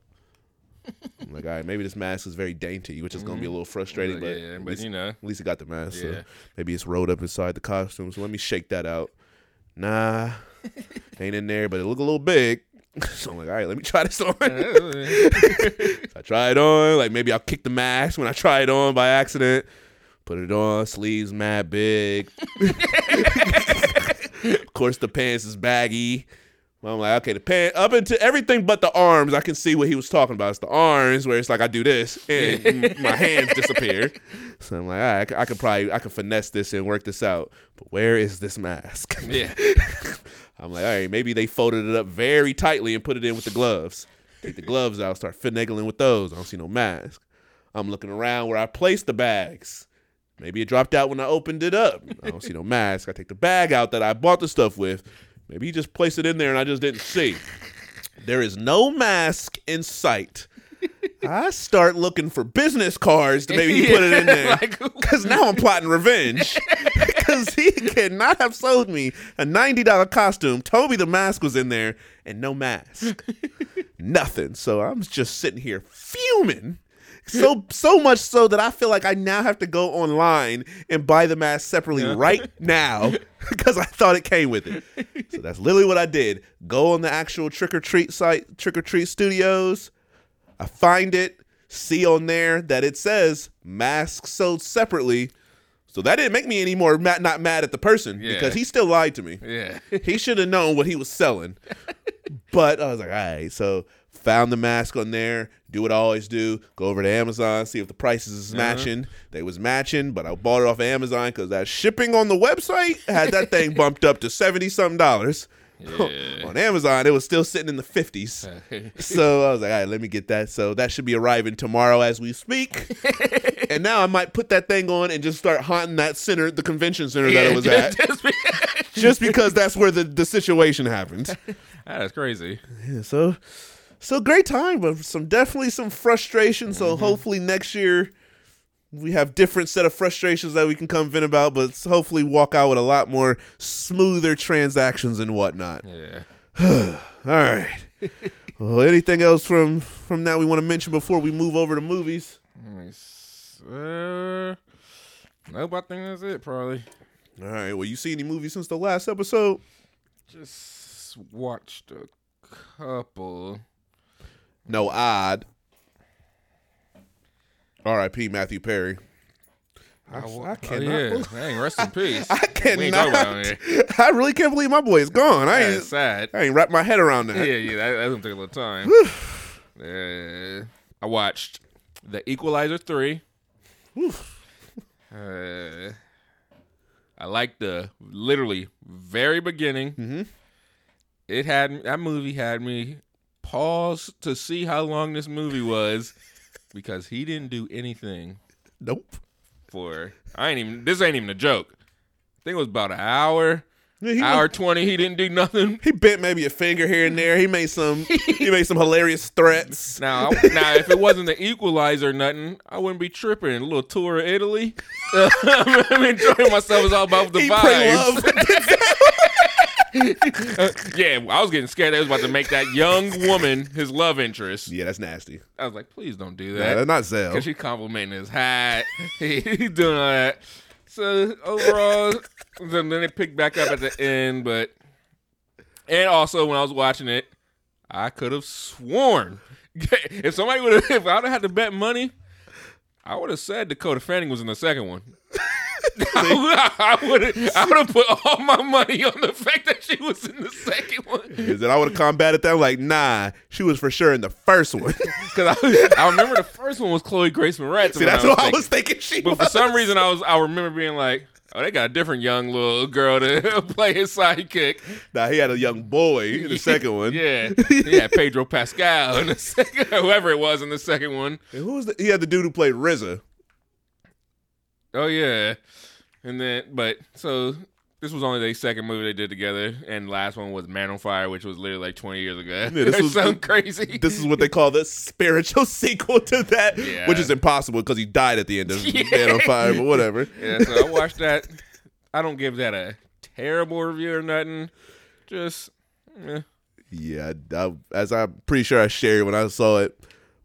I'm like, all right, maybe this mask is very dainty, which is gonna be a mm-hmm. little frustrating. But, yeah, but least, you know, at least it got the mask. Yeah. So maybe it's rolled up inside the costume. So let me shake that out. Nah, ain't in there, but it look a little big. so I'm like, all right, let me try this on. I try it on. Like maybe I'll kick the mask when I try it on by accident. Put it on. Sleeves mad big. of course, the pants is baggy. Well, I'm like, okay, the pant up into everything but the arms. I can see what he was talking about. It's the arms where it's like I do this and my hands disappear. So I'm like, all right, I I could probably I could finesse this and work this out. But where is this mask? yeah. I'm like, all right, maybe they folded it up very tightly and put it in with the gloves. Take the gloves out, start finagling with those. I don't see no mask. I'm looking around where I placed the bags. Maybe it dropped out when I opened it up. I don't see no mask. I take the bag out that I bought the stuff with. Maybe he just placed it in there and I just didn't see. There is no mask in sight. I start looking for business cards to maybe put it in there. Because now I'm plotting revenge. Because he cannot have sold me a $90 costume, told me the mask was in there, and no mask. Nothing. So I'm just sitting here fuming. So so much so that I feel like I now have to go online and buy the mask separately Yeah. right now because I thought it came with it. So that's literally what I did. Go on the actual trick or treat site, Trick or Treat Studios. I find it, see on there that it says masks sold separately. So that didn't make me any more mad, not mad at the person Yeah. because he still lied to me. yeah. He should have known what he was selling. but I was like, all right. So found the mask on there. Do what I always do. Go over to Amazon, see if the prices is uh-huh. matching. They was matching, but I bought it off of Amazon because that shipping on the website had that thing bumped up to seventy something dollars. Yeah. on Amazon, it was still sitting in the fifties. So I was like, all right, let me get that. So that should be arriving tomorrow as we speak. and now I might put that thing on and just start haunting that center, the convention center that it was at, just be- just because that's where the, the situation happened. That's crazy. Yeah, so so great time, but some definitely some frustration. So Mm-hmm. hopefully next year we have different set of frustrations that we can come vent about, but hopefully walk out with a lot more smoother transactions and whatnot. Yeah. All right. well, anything else from from that we want to mention before we move over to movies? Let me s- Uh, nope, I think that's it, probably. All right. Well, you see any movies since the last episode? Just watched a couple. No, odd. R.I.P. Matthew Perry. I, wa- I oh, cannot. yeah. Dang, rest in peace. I We ain't talking about cannot. it I really can't believe my boy is gone. I ain't. Sad. I ain't wrapped my head around that. yeah, yeah, that, that's gonna take a little time. uh, I watched The Equalizer 3. Uh, I like the literally very beginning. Mhm. It had that movie had me pause to see how long this movie was because he didn't do anything Nope. for I ain't even this ain't even a joke. I think it was about an hour, Yeah, he, hour twenty. He didn't do nothing. he bent maybe a finger here and there. He made some. he made some hilarious threats. Now, now, if it wasn't the Equalizer, or nothing, I wouldn't be tripping. A little tour of Italy. I'm enjoying myself. It's all about the He vibes. Uh, yeah, I was getting scared. I was about to make that young woman his love interest. yeah, that's nasty. I was like, please don't do that. that's not Zell. Because she complimenting his hat. He, he doing all that. So overall, then, it picked back up at the end. But and also when I was watching it, I could have sworn if somebody would have, if I'd have had to bet money, I would have said Dakota Fanning was in the second one. I would have, I would have put all my money on the fact that she was in the second one. Is that I would have combated that? Like, nah, she was for sure in the first one. Because I, I remember the first one was Chloe Grace Moretz. See, that's what I was thinking. She But for some reason, I was I remember being like, oh, they got a different young little girl to play his sidekick. Nah, he had a young boy in the second one. Yeah, he had Pedro Pascal in the second, whoever it was in the second one. And who was the? He had the dude who played RZA. Oh yeah, and then but so this was only their second movie they did together, and last one was Man on Fire, which was literally like twenty years ago. Yeah, this was- so crazy. This is what they call the spiritual sequel to that, Yeah. which is impossible because he died at the end of Yeah. Man on Fire, but whatever. yeah, so I watched that. I don't give that a terrible review or nothing. Just eh. Yeah, I, as I'm pretty sure I shared when I saw it,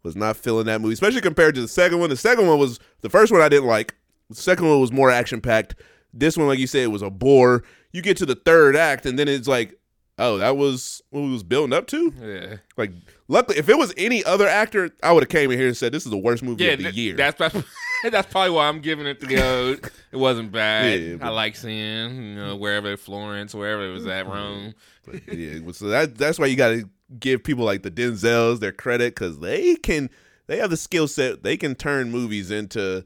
was not feeling that movie, especially compared to the second one. The second one was the first one I didn't like. The second one was more action packed. This one, like you said, was a bore. You get to the third act, and then it's like, oh, that was what we was building up to. yeah. Like, luckily, if it was any other actor, I would have came in here and said this is the worst movie Yeah, of the th- year. that's that's, that's probably why I'm giving it the go. it wasn't bad. Yeah, I like seeing you know wherever Florence, wherever it was at Rome. But, yeah, so that that's why you got to give people like the Denzels their credit because they can they have the skill set. They can turn movies into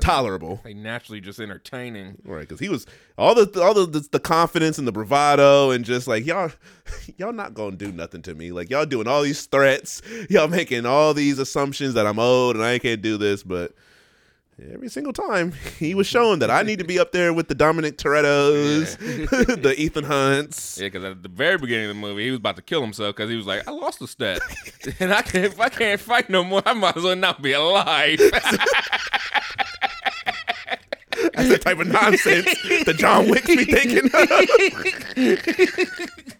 tolerable. They naturally just entertaining. Right, because he was all the all the, the the confidence and the bravado and just like y'all, y'all not gonna do nothing to me. Like y'all doing all these threats, y'all making all these assumptions that I'm old and I can't do this. But Every single time he was showing that I need to be up there with the Dominic Toretto's, the Ethan Hunts. Yeah, because at the very beginning of the movie, he was about to kill himself because he was like, "I lost a step, and I can if I can't fight no more, I might as well not be alive." That's the type of nonsense that John Wick be thinking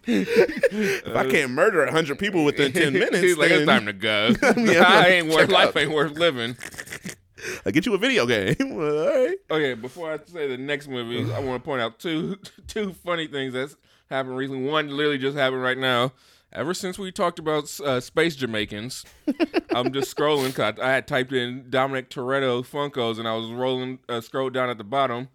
if I can't murder hundred people within ten minutes, he's like, "It's then time to go. Yeah, I ain't worth life out. ain't worth living." I get you a video game. All right. Oh, okay, before I say the next movie, I want to point out two two funny things that's happened recently. One literally just happened right now. Ever since we talked about uh, space Jamaicans, I'm just scrolling because I, I had typed in Dominic Toretto Funkos and I was rolling, uh, scrolled down at the bottom.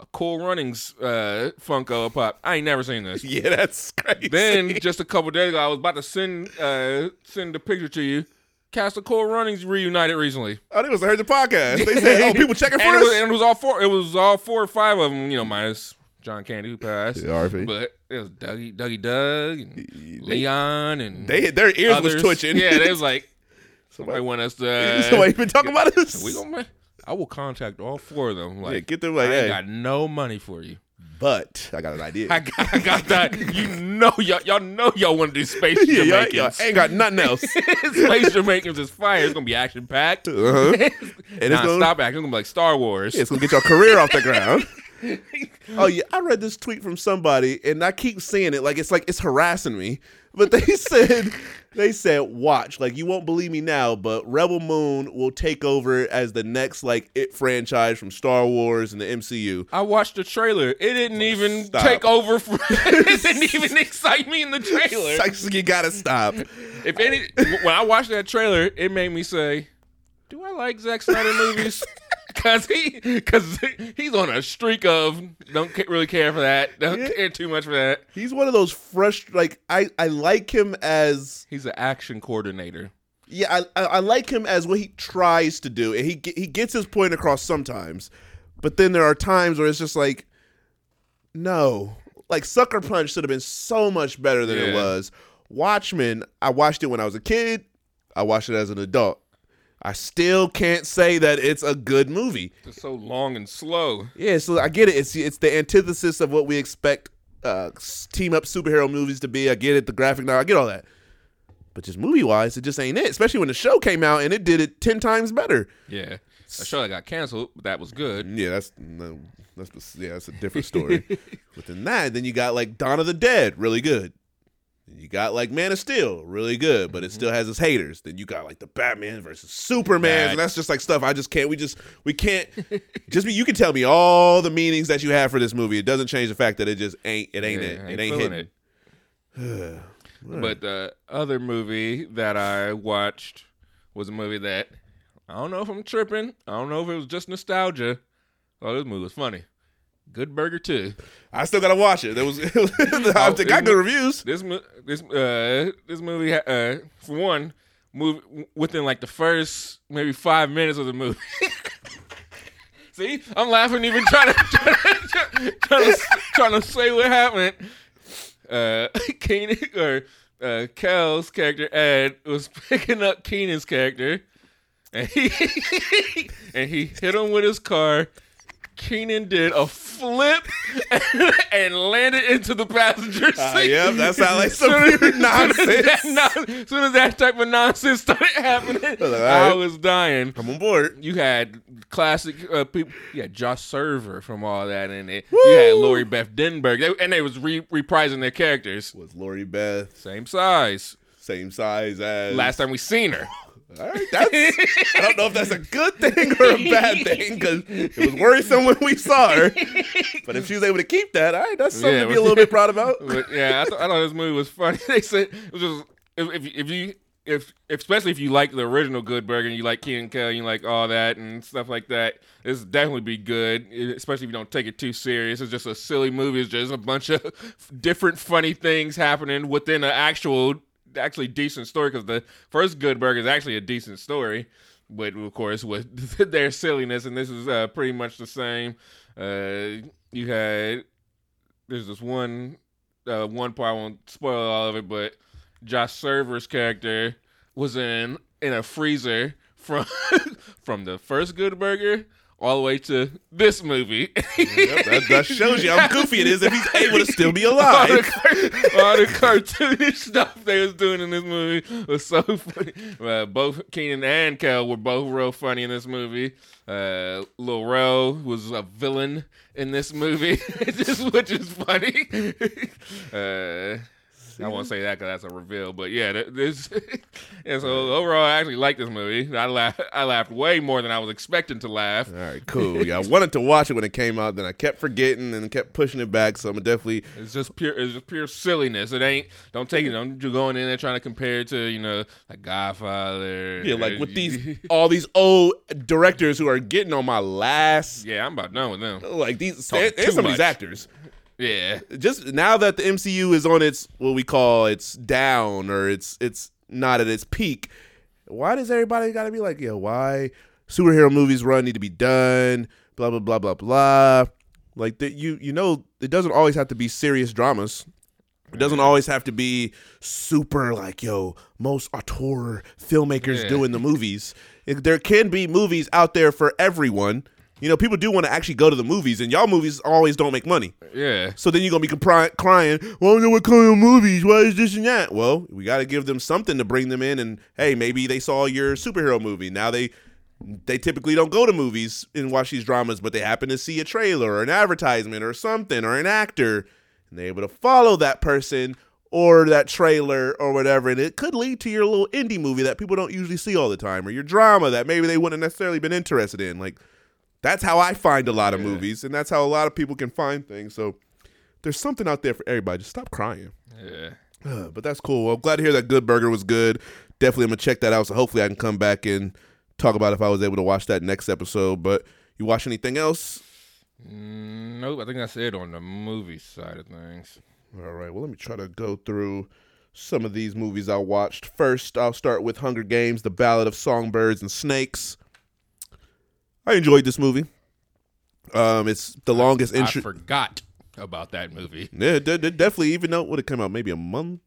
A Cool Runnings uh, Funko pop. I ain't never seen this. Yeah, that's crazy. Then just a couple days ago, I was about to send uh, send the picture to you. Cast of Cool Runnings reunited recently. oh, they must have heard the podcast. They said, "Oh, people checking for and us." it, was, and it was all four. It was all four or five of them. You know, minus John Candy who passed. Yeah, RP. But it was Dougie, Dougie Doug, and Leon, and they their ears others. was twitching. Yeah, they was like, somebody, somebody want us to. Uh, somebody been talking about us. we gonna. I will contact all four of them. Like, yeah, get them like, I ain't hey, got no money for you. but I got an idea. I got, I got that. You know, y'all, y'all know y'all want to do space yeah, y'all, Jamaicans. y'all ain't got nothing else. space Jamaicans is fire. It's gonna be action packed. Uh-huh. And it's gonna, stop action. It's gonna be like Star Wars. it's gonna get your career off the ground. oh yeah, I read this tweet from somebody, and I keep seeing it like it's like it's harassing me. But they said they said watch like you won't believe me now, but Rebel Moon will take over as the next like it franchise from Star Wars and the MCU. I watched the trailer. It didn't even Stop. take over. For, it didn't even excite me in the trailer. Like, you gotta stop. If any, when I watched that trailer, it made me say, "Do I like Zack Snyder movies?" Because he, because he's on a streak of don't really care for that, don't Yeah. care too much for that. He's one of those frust like I I like him as He's an action coordinator. Yeah, I, I I like him as what he tries to do, and he he gets his point across sometimes, but then there are times where it's just like, no, like Sucker Punch should have been so much better than it was. Watchmen, I watched it when I was a kid. I watched it as an adult. I still can't say that it's a good movie. It's so long and slow. Yeah, so I get it. It's it's the antithesis of what we expect uh, team up superhero movies to be. I get it. The graphic novel, I get all that. But just movie wise, it just ain't it. Especially when the show came out and it did it ten times better. Yeah, a show that got canceled, but that was good. Yeah, that's no, that's yeah, that's a different story. Within that, then you got like Dawn of the Dead, really good. You got like Man of Steel, really good, but it mm-hmm. still has its haters. Then you got like the Batman versus Superman, Bad. and that's just like stuff I just can't. We just we can't. just be, you can tell me all the meanings that you have for this movie. It doesn't change the fact that it just ain't. It ain't Yeah, it. I It ain't hitting. But the other movie that I watched was a movie that I don't know if I'm tripping. I don't know if it was just nostalgia. Oh, this movie was funny. Good Burger too. I still gotta watch it. There was, it was I Oh, think I got good reviews. This this uh this movie uh for one move within like the first maybe five minutes of the movie. See, I'm laughing even trying to trying to, trying to, trying to say what happened. Uh, Keenan or uh, Kel's character Ed was picking up Keenan's character, and he and he hit him with his car. Keenan did a flip and, and landed into the passenger seat. Uh, yep, that sound like some Soon as- pure soon as that soon as that type of nonsense started happening, like, all I was dying. I'm on board. You had classic uh, people. You had Josh Server from all that in it. You had Lori Beth Denberg, they, and they was re- reprising their characters. Was Lori Beth Same size. same size as Last time we seen her. All right, that's, I don't know if that's a good thing or a bad thing because it was worrisome when we saw her. But if she was able to keep that, all right, that's something Yeah, to be a little bit proud about. But yeah, I, th- I thought this movie was funny. They said it was just if, if if you if especially if you like the original Good Burger and you like Keenan Kel, you like all that and stuff like that, this definitely be good. Especially if you don't take it too serious. It's just a silly movie. It's just a bunch of different funny things happening within an actual actually decent story. Because the first Good Burger is actually a decent story. But of course, with their silliness, and this is uh, pretty much the same. Uh, you had there's this one uh, one part I won't spoil all of it, but Josh Server's character was in in a freezer from from the first Good Burger all the way to this movie. Yep, that, that shows you how goofy it is if he's able to still be all, alive. the, all the cartoonish stuff they was doing in this movie was so funny. Uh, both Keenan and Kel were both real funny in this movie. Uh, Lil Rel was a villain in this movie, which is funny. uh, I won't mm-hmm. say that because that's a reveal, but yeah, this. and so overall, I actually like this movie. I laughed. I laughed way more than I was expecting to laugh. All right, cool. Yeah, I wanted to watch it when it came out, then I kept forgetting and kept pushing it back. So I'm definitely It's just pure. It's just pure silliness. It ain't. Don't take it. Don't you going in there trying to compare it to you know like Godfather. yeah, like with these all these old directors who are getting on my last. yeah, I'm about done with them. Like these, Talking and, some of these actors. Yeah, Just now that the MCU is on its what we call its down or it's it's not at its peak. Why does everybody got to be like, yo? Why superhero movies run need to be done? Blah blah blah blah blah. Like that, you you know, it doesn't always have to be serious dramas. It doesn't always have to be super like yo most auteur filmmakers Yeah. doing the movies. It- there can be movies out there for everyone. You know, people do want to actually go to the movies, and y'all movies always don't make money. yeah. So then you're gonna be compri- crying. Well, know what kind of movies. Why is this and that? Well, we got to give them something to bring them in. And hey, maybe they saw your superhero movie. Now they they typically don't go to movies and watch these dramas, but they happen to see a trailer or an advertisement or something or an actor, and they're able to follow that person or that trailer or whatever, and it could lead to your little indie movie that people don't usually see all the time, or your drama that maybe they wouldn't necessarily been interested in. Like that's how I find a lot of Yeah. movies, and that's how a lot of people can find things. So there's something out there for everybody. Just stop crying. Yeah. Uh, but that's cool. Well, I'm glad to hear that Good Burger was good. Definitely, I'm gonna check that out. So hopefully, I can come back and talk about if I was able to watch that next episode. But you watch anything else? Mm, nope. I think that's it on the movie side of things. All right. Well, let me try to go through some of these movies I watched. First, I'll start with Hunger Games: The Ballad of Songbirds and Snakes. I enjoyed this movie. Um, it's the longest I intro. forgot about that movie. Yeah, it, it definitely. Even though it would have come out maybe a month,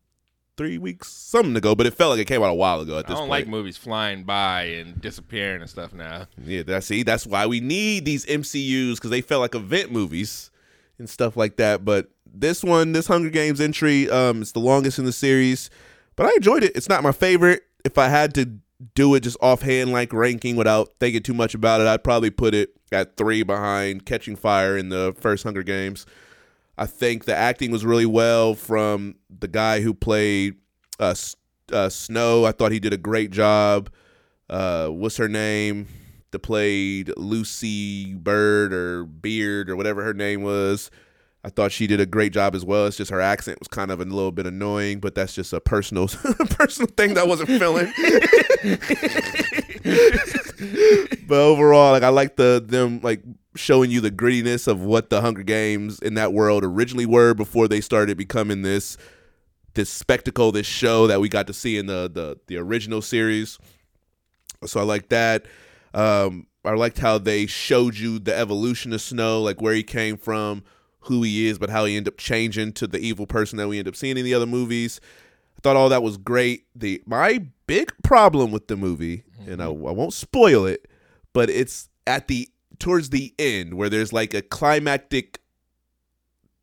three weeks, something ago, but it felt like it came out a while ago. At this, I don't point, like movies flying by and disappearing and stuff now. Yeah, that's see, that's why we need these MCUs because they felt like event movies and stuff like that. But this one, this Hunger Games entry, um, it's the longest in the series, but I enjoyed it. It's not my favorite. If I had to do it just offhand, like ranking without thinking too much about it, I'd probably put it at three behind Catching Fire in the first Hunger Games. I think the acting was really well from the guy who played uh, uh, Snow. I thought he did a great job. Uh, what's her name? That played Lucy Bird or Beard or whatever her name was. I thought she did a great job as well. It's just her accent was kind of a little bit annoying, but that's just a personal personal thing that I wasn't feeling. but overall, like I like the them like showing you the grittiness of what the Hunger Games in that world originally were before they started becoming this this spectacle, this show that we got to see in the the the original series. So I like that. Um, I liked how they showed you the evolution of Snow, like where he came from, who he is, but how he ended up changing to the evil person that we end up seeing in the other movies. I thought all that was great. The my big problem with the movie, and I, I won't spoil it, but it's at the towards the end where there's like a climactic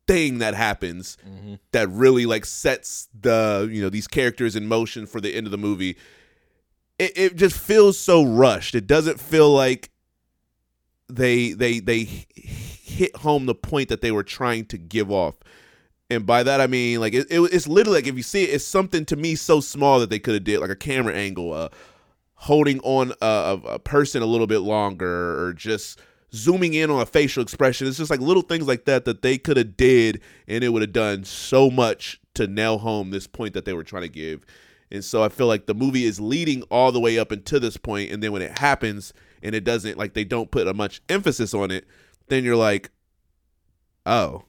thing that happens Mm-hmm. that really like sets the you know these characters in motion for the end of the movie it, it just feels so rushed it doesn't feel like they they they hit home the point that they were trying to give off. And by that i mean like it, it, it's literally like if you see it it's something to me so small that they could have did like a camera angle uh holding on a, a, person a little bit longer or just zooming in on a facial expression. It's just like little things like that that they could have did and it would have done so much to nail home this point that they were trying to give. And so i feel like the movie is leading all the way up until this point and then when it happens and it doesn't like they don't put a much emphasis on it then you're like oh.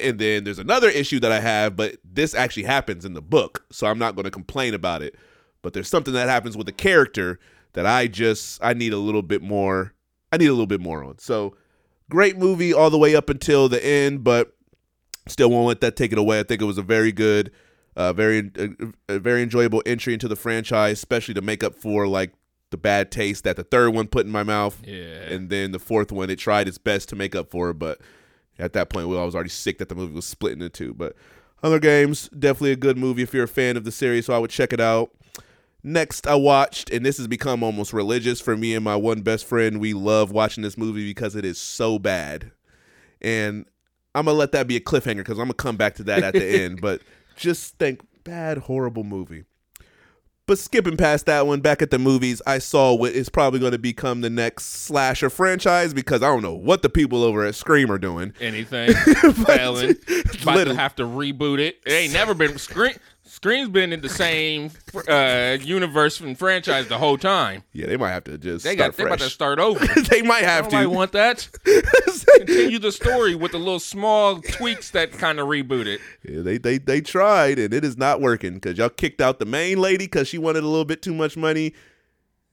And then there's another issue that i have but this actually happens in the book so i'm not going to complain about it. But there's something that happens with the character that i just i need a little bit more i need a little bit more on. So great movie all the way up until the end but still won't let that take it away. I think it was a very good uh, very a very enjoyable entry into the franchise especially to make up for like the bad taste that the third one put in my mouth. Yeah. And then the fourth one, it tried its best to make up for it, but at that point, well, I was already sick that the movie was split into two. But Hunger Games, definitely a good movie if you're a fan of the series, so I would check it out. Next, I watched, and this has become almost religious for me and my one best friend. We love watching this movie because it is so bad. And I'm going to let that be a cliffhanger because I'm going to come back to that at the end. But just think bad, horrible movie. But skipping past that one, back at the movies, I saw what is probably going to become the next slasher franchise because I don't know what the people over at Scream are doing. Anything. Failing. About to have to reboot it. It ain't never been Scream. Scream's been in the same uh, universe and franchise the whole time. Yeah, they might have to just They start got they about to start over. they might have Nobody to. want that. Continue the story with the little small tweaks that kind of reboot it. Yeah, they they they tried and it is not working because y'all kicked out the main lady because she wanted a little bit too much money,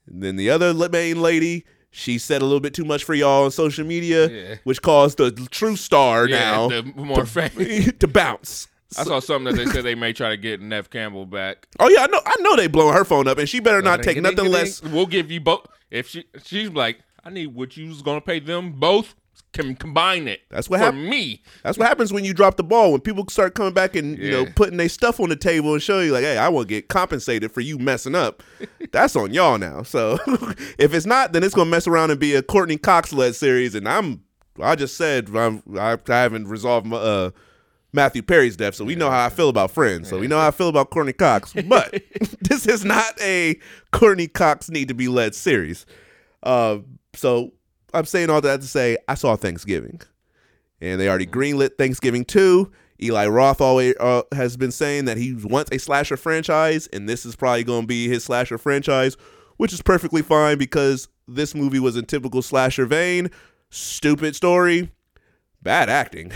and then the other main lady she said a little bit too much for y'all on social media, Yeah. which caused the true star Yeah, now the more famous. to bounce. I saw something that they said they may try to get Neve Campbell back. Oh yeah, I know. I know they blowing her phone up, and she better not take nothing less. We'll give you both. If she she's like, I need what you was gonna pay them both. Can combine it. That's what for me. That's what happens when you drop the ball. When people start coming back and you know putting their stuff on the table and show you like, hey, I want to get compensated for you messing up. That's on y'all now. So if it's not, then it's gonna mess around and be a Courteney Cox led series. And I'm, I just said I'm, I, I haven't resolved my, uh, Matthew Perry's death, so we know how I feel about Friends. So we know how I feel about Courteney Cox. But this is not a Courteney Cox need to be led series. Uh, so I'm saying all that to say I saw Thanksgiving, and they already greenlit Thanksgiving two. Eli Roth always uh, has been saying that he wants a slasher franchise, and this is probably going to be his slasher franchise, which is perfectly fine because this movie was in typical slasher vein. Stupid story, bad acting,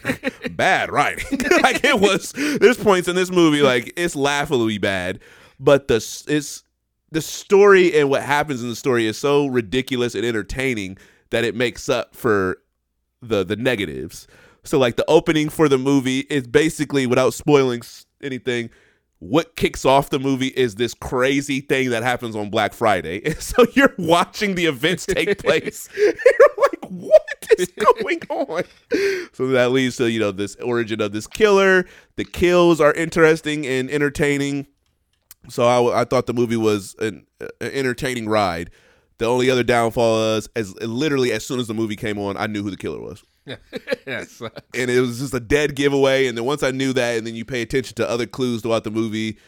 bad writing. like it was. There's points in this movie like it's laughably bad, but the it's the story and what happens in the story is so ridiculous and entertaining that it makes up for the the negatives. So like the opening for the movie is basically without spoiling anything what kicks off the movie is this crazy thing that happens on Black Friday. And so you're watching the events take place. what is going on? So that leads to, you know, this origin of this killer. The kills are interesting and entertaining. So I, I thought the movie was an, an entertaining ride. The only other downfall was, as literally as soon as the movie came on, I knew who the killer was yes. and it was just a dead giveaway. And then once I knew that, and then you pay attention to other clues throughout the movie,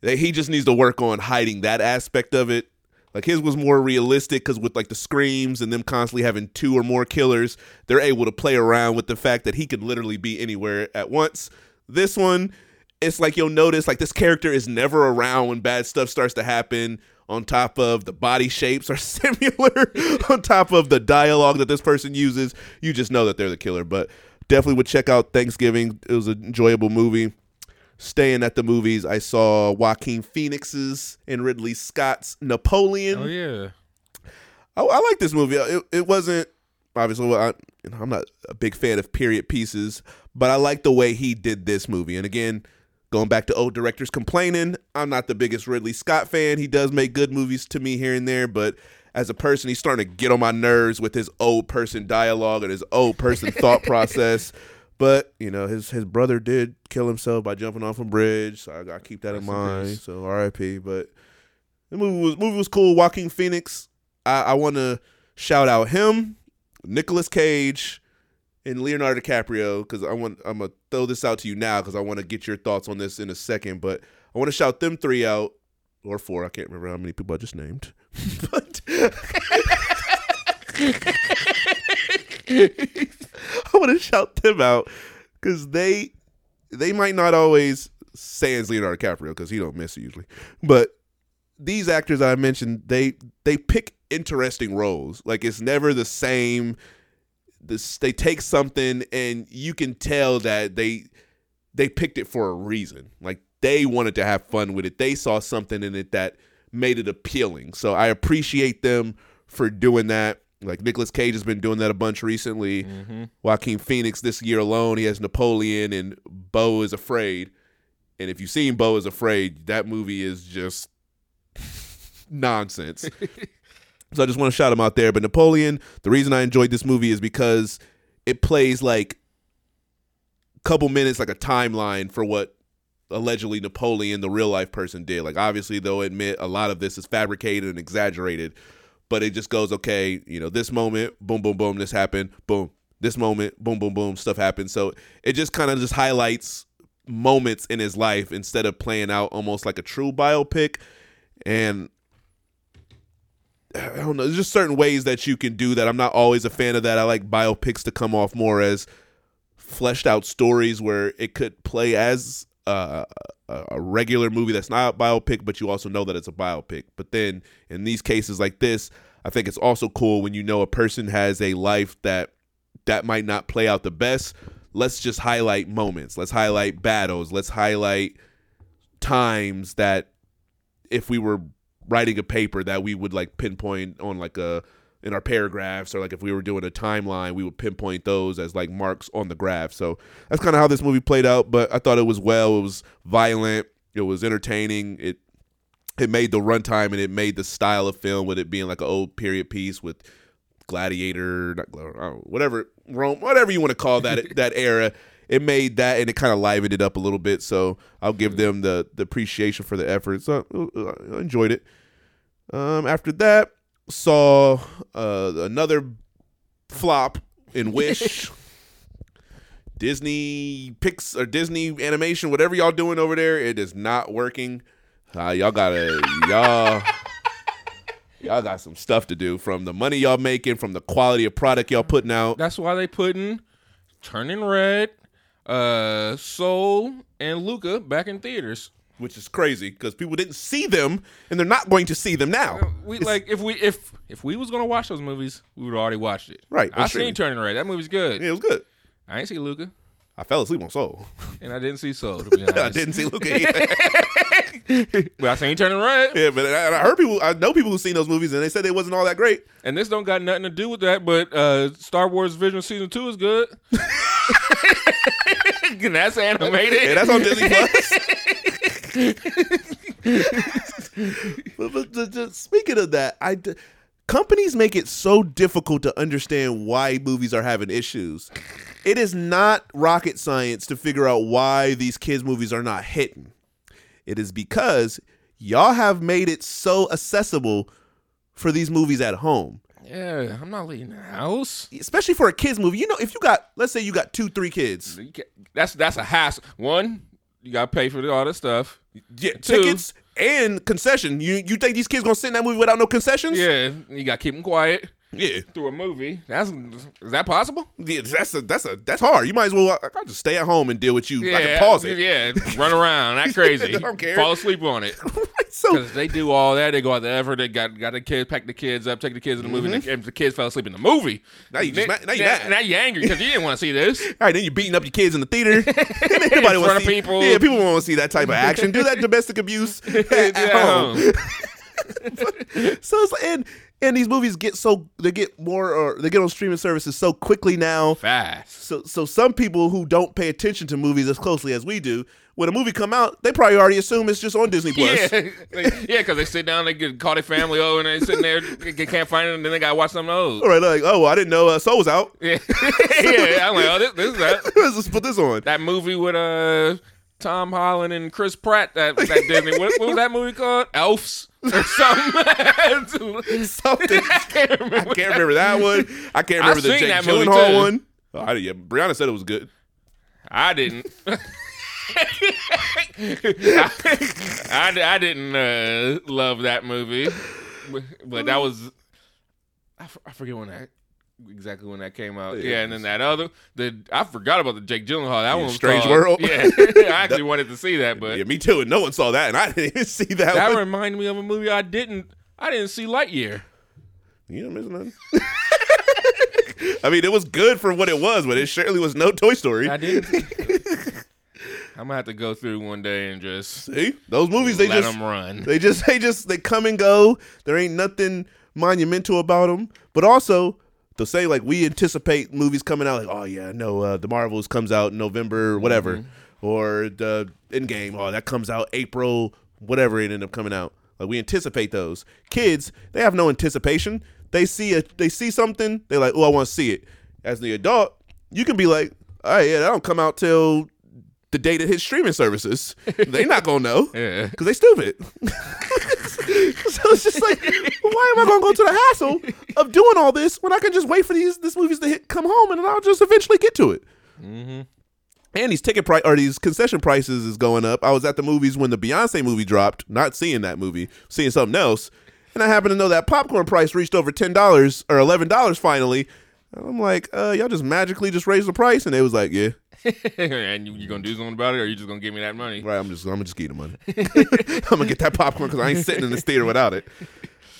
that he just needs to work on hiding that aspect of it. Like his was more realistic because with like the screams and them constantly having two or more killers, they're able to play around with the fact that he could literally be anywhere at once. This one, it's like you'll notice like this character is never around when bad stuff starts to happen. On top of the body shapes are similar, on top of the dialogue that this person uses, you just know that they're the killer. But definitely would check out Thanksgiving. It was an enjoyable movie. Staying at the movies, I saw Joaquin Phoenix's and Ridley Scott's Napoleon. Oh yeah. I, I like this movie. It, it wasn't obviously. I, I'm not a big fan of period pieces, but I like the way he did this movie. And again, going back to old directors complaining, I'm not the biggest Ridley Scott fan. He does make good movies to me here and there, but as a person, he's starting to get on my nerves with his old person dialogue and his old person thought process. But you know, his his brother did kill himself by jumping off a bridge, so I gotta keep that in in mind. peace. So R.I.P. But the movie was movie was cool. Joaquin Phoenix. I, I want to shout out him, Nicolas Cage, and Leonardo DiCaprio because I want I'm gonna throw this out to you now because I want to get your thoughts on this in a second. But I want to shout them three out or four. I can't remember how many people I just named. but I want to shout them out because they they might not always sans Leonardo DiCaprio because he don't miss usually, but these actors I mentioned they they pick interesting roles. Like it's never the same. This they take something and you can tell that they they picked it for a reason. Like they wanted to have fun with it. They saw something in it that made it appealing. So I appreciate them for doing that. Like Nicolas Cage has been doing that a bunch recently. Mm-hmm. Joaquin Phoenix this year alone, he has Napoleon and Beau is Afraid. And if you've seen Beau is Afraid, that movie is just nonsense. so I just want to shout him out there. But Napoleon, the reason I enjoyed this movie is because it plays like a couple minutes like a timeline for what allegedly Napoleon, the real life person, did. Like obviously they'll admit a lot of this is fabricated and exaggerated, but it just goes, okay, you know, this moment, boom, boom, boom, this happened, boom. This moment, boom, boom, boom, stuff happened. So it just kind of just highlights moments in his life instead of playing out almost like a true biopic. And I don't know, there's just certain ways that you can do that. I'm not always a fan of that. I like biopics to come off more as fleshed out stories where it could play as uh, a regular movie that's not a biopic, but you also know that it's a biopic. But then in these cases like this, I think it's also cool when you know a person has a life that that might not play out the best. Let's just highlight moments. Let's highlight battles. Let's highlight times that if we were writing a paper that we would like pinpoint on like a in our paragraphs or like if we were doing a timeline we would pinpoint those as like marks on the graph. So that's kind of how this movie played out but i thought it was well it was violent it was entertaining it it made the runtime and it made the style of film with it being like an old period piece with gladiator not, whatever rome whatever you want to call that that era. It made that and it kind of livened it up a little bit so i'll give them the the appreciation for the effort. So i enjoyed it. Um after that saw uh, another flop in Wish. Disney Pix or Disney animation, whatever y'all doing over there, it is not working. Uh, y'all gotta y'all y'all got some stuff to do from the money y'all making, from the quality of product y'all putting out. That's why they putting Turning Red, uh, Soul, and Luca back in theaters which is crazy because people didn't see them and they're not going to see them now. We it's, like if we if if we was gonna watch those movies, we would already watched it. Right. I seen Turning Red. That movie's good. Yeah, it was good. I ain't see Luca. I fell asleep on Soul. And I didn't see Soul. To be honest, I didn't see Luca. Either. but I seen Turning Red. Yeah, but I, I, heard people. I know people who've seen those movies and they said they wasn't all that great. And this don't got nothing to do with that. But uh, Star Wars Vision season two is good. and that's animated. Yeah, that's on Disney Plus. but, but, but, speaking of that, I companies make it so difficult to understand why movies are having issues. It is not rocket science to figure out why these kids movies are not hitting. It is because y'all have made it so accessible for these movies at home. Yeah, I'm not leaving the house. Especially for a kids movie. You know, if you got let's say you got two, three kids. That's that's a hassle. One, you gotta pay for all this stuff. Yeah, tickets and concession. You you think these kids gonna sit in that movie without no concessions? Yeah, you gotta keep them quiet. Yeah, through a movie. That's is that possible? Yeah, that's a that's a that's hard. You might as well. I, I just stay at home and deal with you. Yeah, I can pause it. Yeah, run around, act crazy. I don't care. Fall asleep on it. so because they do all that, they go out the effort. They got got the kids, pack the kids up, take the kids in the movie, mm-hmm. and, the, the, kids fell asleep in the movie. Now you just now, now you now, now you angry because you didn't want to see this. all right, then you're beating up your kids in the theater. Nobody want to see people. Yeah, people want to see that type of action. Do that domestic abuse at, at home. but, so it's and and these movies get so they get more or they get on streaming services so quickly now. Fast. So so some people who don't pay attention to movies as closely as we do when a movie come out they probably already assume it's just on disney plus. Yeah. Yeah because they sit down they get call their family over and they sitting there they can't find it and then they gotta watch something else. All right like oh i didn't know uh, soul was out. Yeah. Yeah i'm like oh this, this is that let's put this on. That movie with uh Tom Holland and Chris Pratt that, that Disney. What, what was that movie called? Elves or something. something. I can't, remember, I can't remember that one. I can't remember I the Jake Gyllenhaal one. Oh, I, yeah, Brianna said it was good. I didn't. I, I, I, didn't uh, love that movie, but, but that was I, f- I forget when that exactly when that came out. Yeah, yeah and then that other the I forgot about the Jake Gyllenhaal. That yeah, one was Strange called, World. Yeah, I actually wanted to see that, but yeah, me too. And no one saw that, and I didn't even see that. That one. reminded me of a movie I didn't. I didn't see Lightyear. You don't miss nothing. I mean, it was good for what it was, but it surely was no Toy Story. I didn't. I'm gonna have to go through one day and just see those movies. They let just them run. They just they just they come and go. There ain't nothing monumental about them. But also, they'll say like we anticipate movies coming out like oh yeah no uh, the Marvels comes out in November whatever mm-hmm. or the Endgame oh that comes out April whatever it ended up coming out Like we anticipate those. Kids, they have no anticipation. They see a they see something, they're like, oh, I want to see it. As the adult, you can be like, all right, yeah, that don't come out till the date it hits streaming services. They're not gonna know Yeah. because they stupid. so it's just like, why am I gonna go to the hassle of doing all this when I can just wait for these these movies to hit, come home and then I'll just eventually get to it. Mm-hmm. And these ticket price or these concession prices is going up. I was at the movies when the Beyonce movie dropped, not seeing that movie, seeing something else, and I happen to know that popcorn price reached over ten dollars or eleven dollars finally. And I'm like, uh, y'all just magically just raised the price, and they was like, yeah, and you, you gonna do something about it, or you just gonna give me that money? right. I'm just, I'm gonna just get the money. I'm gonna get that popcorn because I ain't sitting in this theater without it.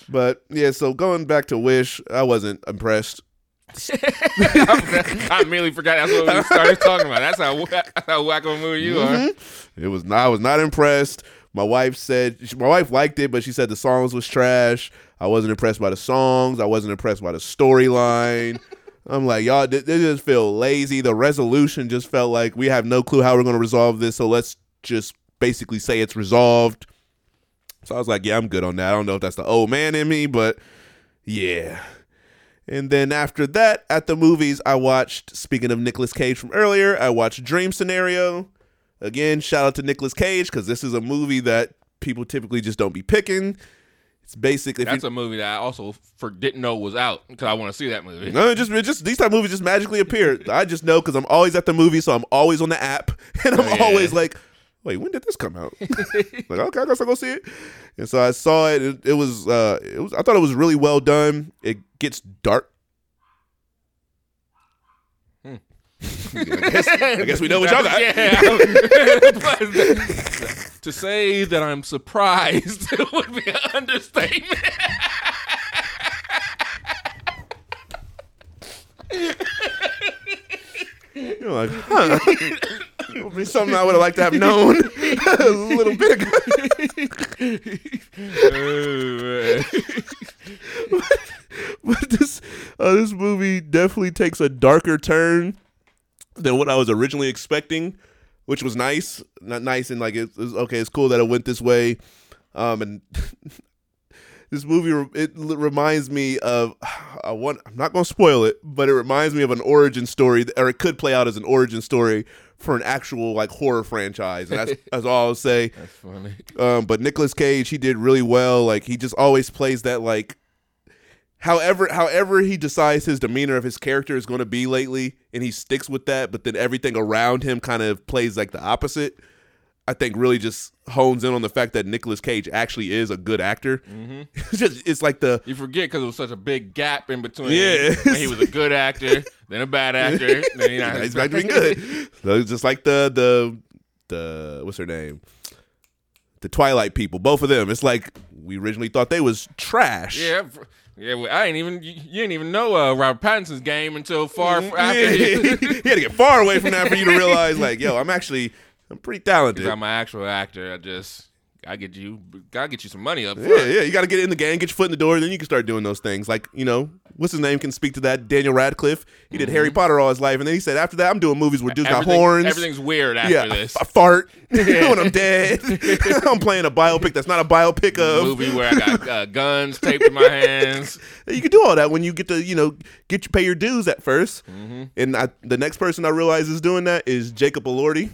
But yeah, so going back to Wish, I wasn't impressed. I immediately forgot that's what we started talking about. That's how that's how whack of a movie you are. Mm-hmm. It was not. I was not impressed. My wife said she, my wife liked it, but she said the songs was trash. I wasn't impressed by the songs. I wasn't impressed by the storyline. I'm like, y'all, they, just feel lazy. The resolution just felt like we have no clue how we're going to resolve this. So let's just basically say it's resolved. So I was like, yeah, I'm good on that. I don't know if that's the old man in me, but yeah. And then after that, at the movies, I watched, speaking of Nicolas Cage from earlier, I watched Dream Scenario. Again, shout out to Nicolas Cage because this is a movie that people typically just don't be picking. It's basically That's you, a movie that I also for didn't know was out because I want to see that movie. no, it just it just these type of movies just magically appear. I just know because I'm always at the movie, so I'm always on the app, and I'm Oh, yeah. always like, wait, when did this come out? like, okay, I guess I'll go see it. And so I saw it. It, it was uh, it was I thought it was really well done. It gets dark. Hmm. I, guess, I guess we know what y'all got. Yeah. to say that I'm surprised would be an understatement. You're like, huh? it Would be something I would have liked to have known a little bit ago. Oh, man. but this uh, this movie definitely takes a darker turn than what I was originally expecting, which was nice. Not nice and like it's, it's okay. It's cool that it went this way. Um, and this movie it reminds me of I want. I'm not gonna spoil it, but it reminds me of an origin story, or it could play out as an origin story for an actual like horror franchise. And that's, that's all I'll say. That's funny. Um, but Nicolas Cage, he did really well. Like he just always plays that like however however he decides his demeanor of his character is going to be lately, and he sticks with that. But then everything around him kind of plays like the opposite. I think really just hones in on the fact that Nicolas Cage actually is a good actor. Mm-hmm. it's just it's like the You forget because it was such a big gap in between. Yeah. he was a good actor, then a bad actor, then you know, he's back to being good. So it's just like the the the what's her name, the Twilight people. Both of them. It's like we originally thought they was trash. Yeah, yeah. Well, I ain't even you, you didn't even know uh, Robert Pattinson's game until far f- after he had to get far away from that for you to realize, like, yo, I'm actually, I'm pretty talented. I'm an actual actor. I just I get you, gotta get you some money up. Yeah, front. yeah, you got to get in the game, get your foot in the door, then you can start doing those things. Like, you know, what's his name can speak to that? Daniel Radcliffe. He did Harry Potter all his life, and then he said, after that, I'm doing movies where dudes got Mm-hmm. Horns. Everything's weird after yeah, this. I fart when I'm dead. I'm playing a biopic that's not a biopic of. A movie where I got uh, guns taped in my hands. You can do all that when you get to, you know, get you pay your dues at 1st Mm-hmm. And I, the next person I realize is doing that is Jacob Elordi.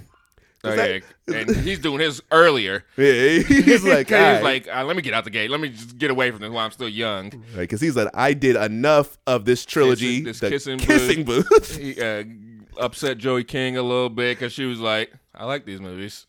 Oh, yeah. And he's doing his earlier. Yeah, he's like, he's "Alright." like, uh, let me get out the gate. Let me just get away from this while I'm still young. because he's like, I did enough of this trilogy, this the kissing kissing booth. He uh, upset Joey King a little bit because she was like, I like these movies.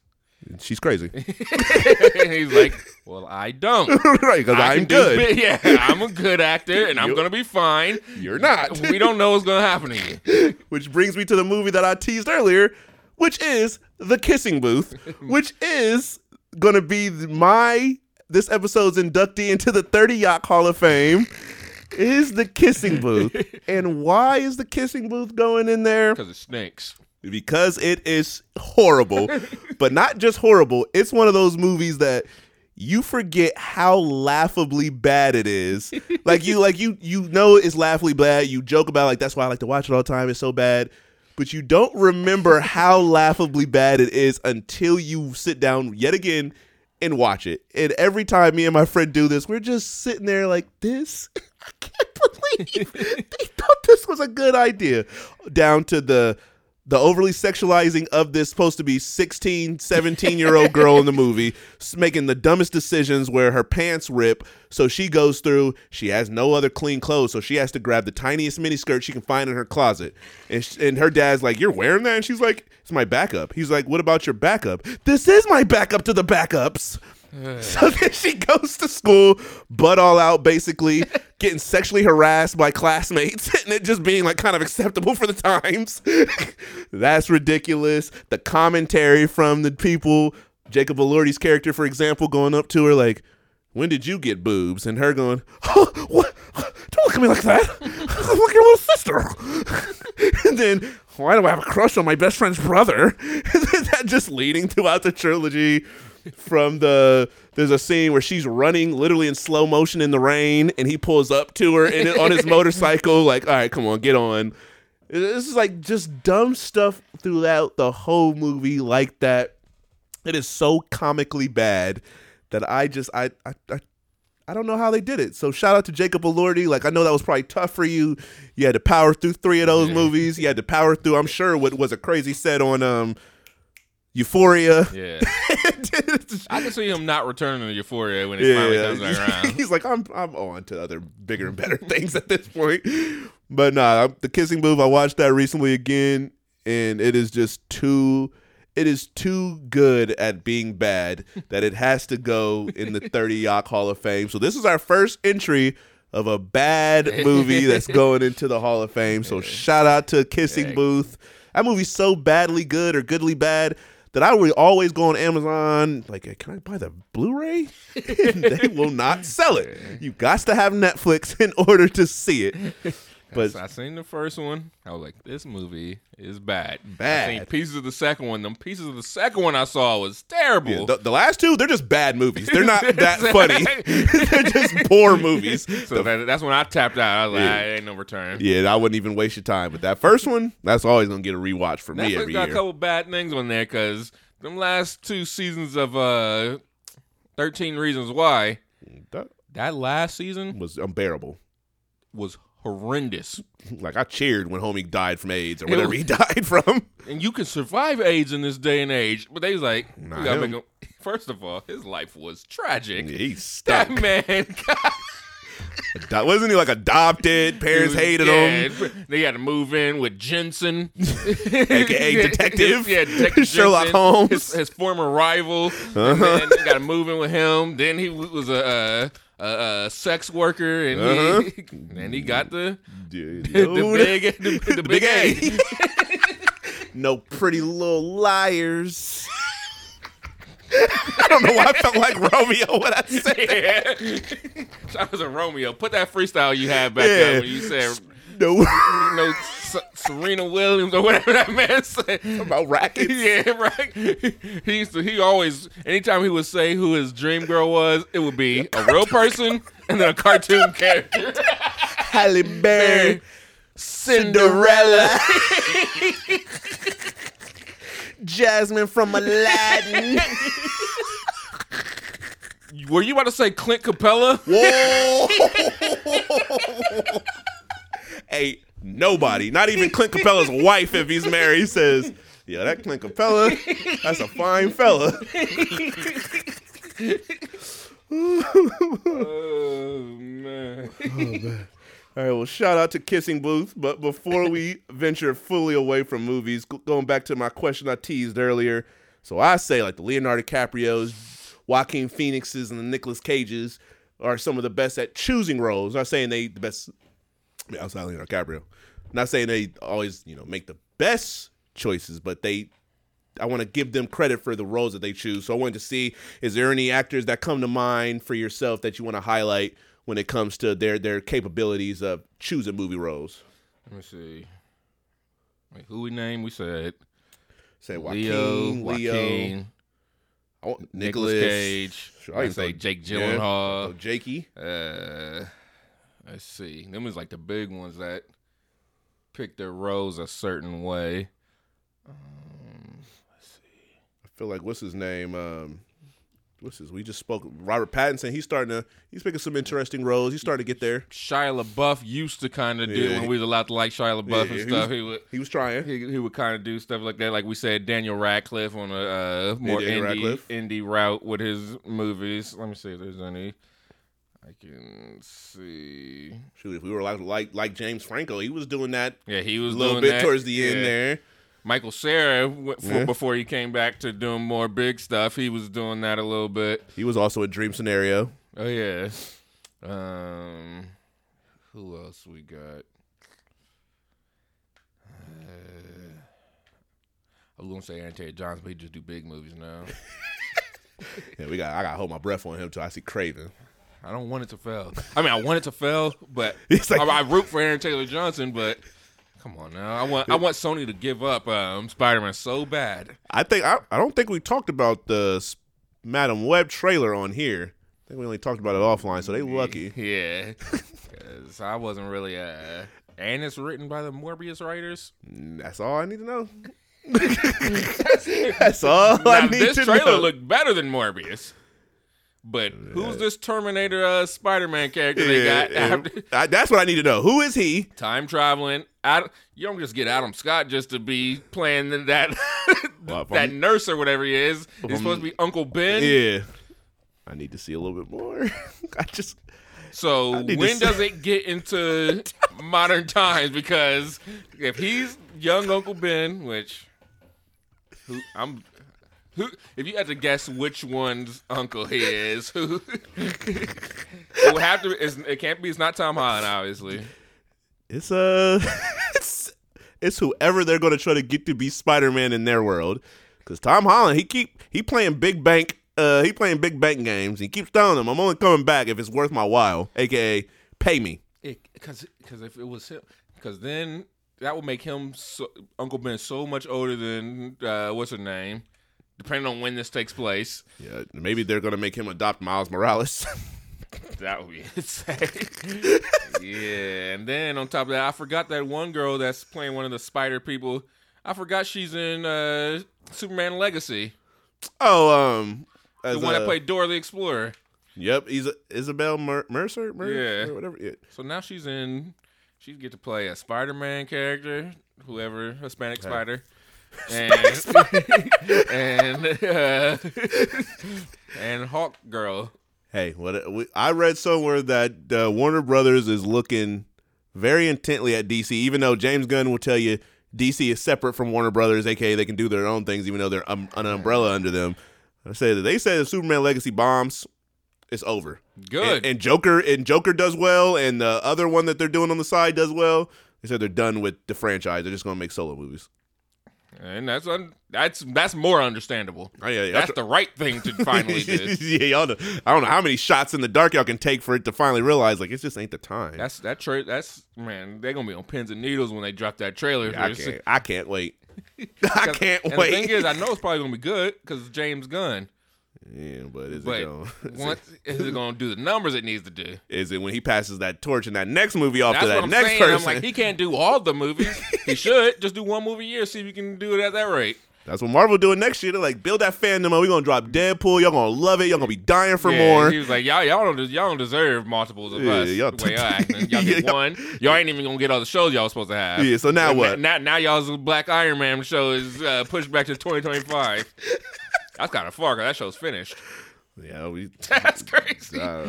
She's crazy, he's like, well, I don't. right? Because I'm good. bi- yeah, I'm a good actor, and I'm gonna be fine. You're not. We don't know what's gonna happen to you. which brings me to the movie that I teased earlier, which is The Kissing Booth, which is gonna be my this episode's inductee into the 30 Yacht Hall of Fame. Is the kissing booth. and why is the kissing booth going in there? Because it stinks. because it is horrible, but not just horrible. It's one of those movies that you forget how laughably bad it is. like you, like you, you know it's laughably bad. You joke about like that's why I like to watch it all the time. It's so bad, but you don't remember how laughably bad it is until you sit down yet again and watch it. And every time me and my friend do this, we're just sitting there like this. I can't believe they thought this was a good idea. Down to the the overly sexualizing of this supposed to be 16 17 year old girl in the movie making the dumbest decisions where her pants rip so she goes through she has no other clean clothes so she has to grab the tiniest miniskirt she can find in her closet. And, sh- and her dad's like you're wearing that? And she's like it's my backup. He's like what about your backup? This is my backup to the backups so then she goes to school, butt all out, basically getting sexually harassed by classmates, and it just being like kind of acceptable for the times. That's ridiculous. The commentary from the people, Jacob Elordi's character, for example, going up to her like, "When did you get boobs?" and her going, "Oh, what? Don't look at me like that. I'm like your little sister." and then, why do I have a crush on my best friend's brother? Then that just leading throughout the trilogy from the there's a scene where she's running literally in slow motion in the rain and he pulls up to her in, on his motorcycle like all right come on get on this is like just dumb stuff throughout the whole movie like that it is so comically bad that i just i i, I I don't know how they did it. So shout out to Jacob Elordi. Like I know that was probably tough for you. You had to power through three of those movies. You had to power through. I'm sure what was a crazy set on um Euphoria. Yeah. I can see him not returning to Euphoria when it finally comes back around. He's like, I'm I'm on to other bigger and better things at this point. But nah, the kissing booth, I watched that recently again, and it is just too it is too good at being bad that it has to go in the 30 Yacht Hall of Fame. So this is our first entry of a bad movie that's going into the Hall of Fame. So shout out to Kissing Booth. That movie's so badly good or goodly bad that I would always go on Amazon, like, uh, can I buy the Blu-ray? they will not sell it. You got to have Netflix in order to see it. But I seen the first one. I was like, this movie is bad. I Bad. seen pieces of the second one. Them pieces of the second one I saw was terrible. the, the last two, they're just bad movies. They're not that funny. they're just poor movies. so that, that's when I tapped out. I was like, Yeah. "Ah, ain't no return. Yeah, I wouldn't even waste your time. But that first one, that's always gonna get a rewatch for me Netflix every got a couple bad things on there because them last two seasons of uh, 13 Reasons Why, That that last season was unbearable. was horrendous. Like I cheered when homie died from AIDS or It whatever was- he died from. And you can survive AIDS in this day and age. But they was like, him. First of all, his life was tragic. He That stuck. man, That wasn't he like adopted? Parents hated him. him. They had to move in with Jensen, AKA detective. yeah, detective Sherlock Jensen, Holmes. his, his former rival. Uh-huh. And then got to move in with him. Then he was a, a, a, a sex worker, and Uh-huh. he and he got the the dude. big the, the big A. no pretty little liars. I don't know why I felt like Romeo when I said that. yeah. Shout out to Romeo. Put that freestyle you had back Yeah. up when you said No, S- Serena Williams or whatever that man said. about rackets. Yeah, right. He used to. He always, anytime he would say who his dream girl was, it would be a real person and then a cartoon character. Halle Berry, Cinderella, Jasmine from Aladdin. Were you about to say Clint Capela? Whoa! hey, nobody, not even Clint Capela's wife, if he's married, says, "Yeah, that Clint Capela, that's a fine fella." oh man. Oh man. All right, well, shout out to Kissing Booth. But before we venture fully away from movies, going back to my question I teased earlier. So I say, like, the Leonardo DiCaprios, Joaquin Phoenixes, and the Nicolas Cages are some of the best at choosing roles. I'm not saying they the best I mean, outside Leonardo DiCaprio. not saying they always, you know, make the best choices, but they I want to give them credit for the roles that they choose. So I wanted to see is there any actors that come to mind for yourself that you want to highlight when it comes to their their capabilities of choosing movie roles? Let me see. Wait, who we name? We said Say Joaquin, Leo, Leo, Joaquin, Nicolas Cage. Sure, I say Jake yeah. Gyllenhaal. Oh, Jakey. Uh, let's see. Them is like the big ones that pick their roles a certain way. Um, let's see. I feel like what's his name? Um, what's this? We just spoke. Robert Pattinson. He's starting to. He's picking some interesting roles. He's starting to get there. Shia LaBeouf used to kind of do Yeah. when we was allowed to like Shia LaBeouf Yeah, and he stuff. was- He would He was trying. he, he would kind of do stuff like that. Like we said, Daniel Radcliffe on a uh, more indie indie route with his movies. Let me see if there's any. I can see. Shoot, if we were like like like James Franco, he was doing that Yeah, he was a little bit that. towards the end there. Michael Cera, w- for, Yeah. before he came back to doing more big stuff, he was doing that a little bit. He was also a Dream Scenario. Oh yeah. Um, who else we got? Uh, I was gonna say Aaron Taylor Johnson, but he just do big movies now. Yeah, we got. I got to hold my breath on him till I see Kraven. I don't want it to fail. I mean, I want it to fail, but like- I, I root for Aaron Taylor Johnson. But come on now, I want I want Sony to give up um, Spider Man so bad. I think I, I don't think we talked about the Madame Web trailer on here. I think we only talked about it offline, so they lucky. Yeah, because I wasn't really. Uh, and it's written by the Morbius writers. That's all I need to know. That's all I now need this to trailer know. looked better than Morbius. But who's this Terminator uh, Spider-Man character they got? After, I- that's what I need to know. Who is he? time traveling. Ad, you don't just get Adam Scott just to be playing that Well, that I'm- nurse or whatever he is. I'm- He's supposed to be Uncle Ben. Yeah. I need to see a little bit more. I just So I when does it get into modern times? Because if he's young Uncle Ben, which who I'm who if you had to guess which one's uncle he is, who it would have to it can't be it's not Tom Holland, obviously. it's uh it's, it's whoever they're going to try to get to be Spider-Man in their world. Cuz Tom Holland, he keep he playing big bank uh he playing big bank games. He keeps telling them, "I'm only coming back if it's worth my while." AKA pay me. Because because if it was him, because then that would make him so, Uncle Ben so much older than uh, what's her name, depending on when this takes place. Yeah, maybe they're going to make him adopt Miles Morales. That would be insane. yeah, and then on top of that, I forgot that one girl that's playing one of the Spider people. I forgot she's in uh, Superman Legacy, oh, um the one that uh, played Dora the Explorer. Yep, he's Isabel Mer- Mercer, Mer- Yeah. or whatever. Yeah. So now she's in. She get to play a Spider-Man character, whoever Hispanic Spider, and and uh, and Hawk Girl. Hey, what we, I read somewhere that uh, Warner Brothers is looking very intently at DC, even though James Gunn will tell you DC is separate from Warner Brothers, aka they can do their own things, even though they're um, an umbrella under them. I say that they say the Superman Legacy bombs, it's over. Good. And, and Joker and Joker does well, and the other one that they're doing on the side does well. They said they're done with the franchise. They're just gonna make solo movies. And that's un- that's that's more understandable. Oh, yeah, yeah. That's the right thing to finally do. yeah, y'all know. I don't know how many shots in the dark y'all can take for it to finally realize like it just ain't the time. That's that tra- That's man, they're gonna be on pins and needles when they drop that trailer. I can't. I can't wait. I can't wait. The thing is, I know it's probably gonna be good because James Gunn. Yeah, but is But it going? once is it gonna do the numbers it needs to do? Is it when he passes that torch in that next movie off That's to that next saying. person? I'm like, he can't do all the movies. he should just do one movie a year. See if you can do it at that rate. That's what Marvel doing next year. They're like, build that fandom up. We're gonna drop Deadpool. Y'all gonna love it. Y'all gonna be dying for Yeah, more. He was like, y'all, y'all don't, y'all don't deserve multiples of Yeah, us. y'all- the way y'all acting. Y'all get Yeah. one. Y'all ain't even gonna get all the shows y'all supposed to have. Yeah, so now And what? Now, now y'all's Black Iron Man show is uh, pushed back to 2025. That's kind of far because that show's finished. Yeah, we. That's crazy. Uh,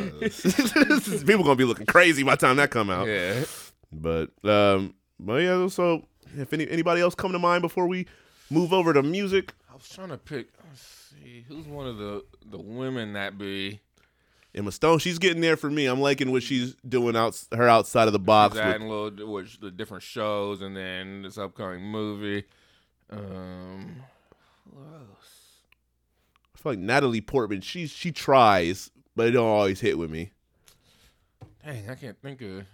people gonna be looking crazy by the time that come out. yeah. But um, but yeah. So if any anybody else come to mind before we move over to music, I was trying to pick. Let's see, who's one of the the women that be Emma Stone, she's getting there for me. I'm liking what she's doing out her outside of the box. that with- and little which the different shows, and then this upcoming movie. Um, who else? I feel like Natalie Portman. She she tries, but it don't always hit with me. Dang, I can't think of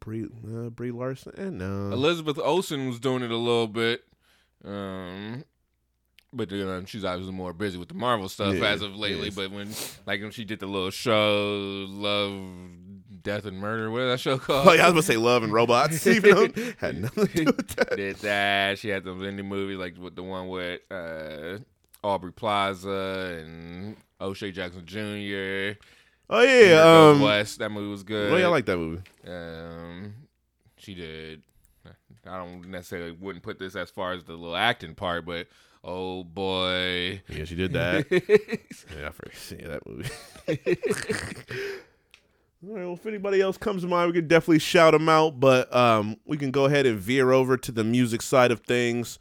Brie uh, Brie Larson, eh, no. Elizabeth Olsen was doing it a little bit. Um, but then um, she's obviously more busy with the Marvel stuff Yeah, as of lately. yes. But when, like, when she did the little show, Love, Death, and Murder, what is that show called? Oh, yeah, I was gonna say Love and Robots. Even though had nothing to do with that. did that. She had some indie movies, like with the one with uh, Aubrey Plaza and O'Shea Jackson Jr. Oh yeah, um, West. That movie was good. Oh yeah, I like that movie. Um, she did. I don't necessarily wouldn't put this as far as the little acting part, but oh boy, Yeah, she did that. yeah, I forgot yeah, that movie. All right, well, if anybody else comes to mind, we can definitely shout them out. But um, we can go ahead and veer over to the music side of things.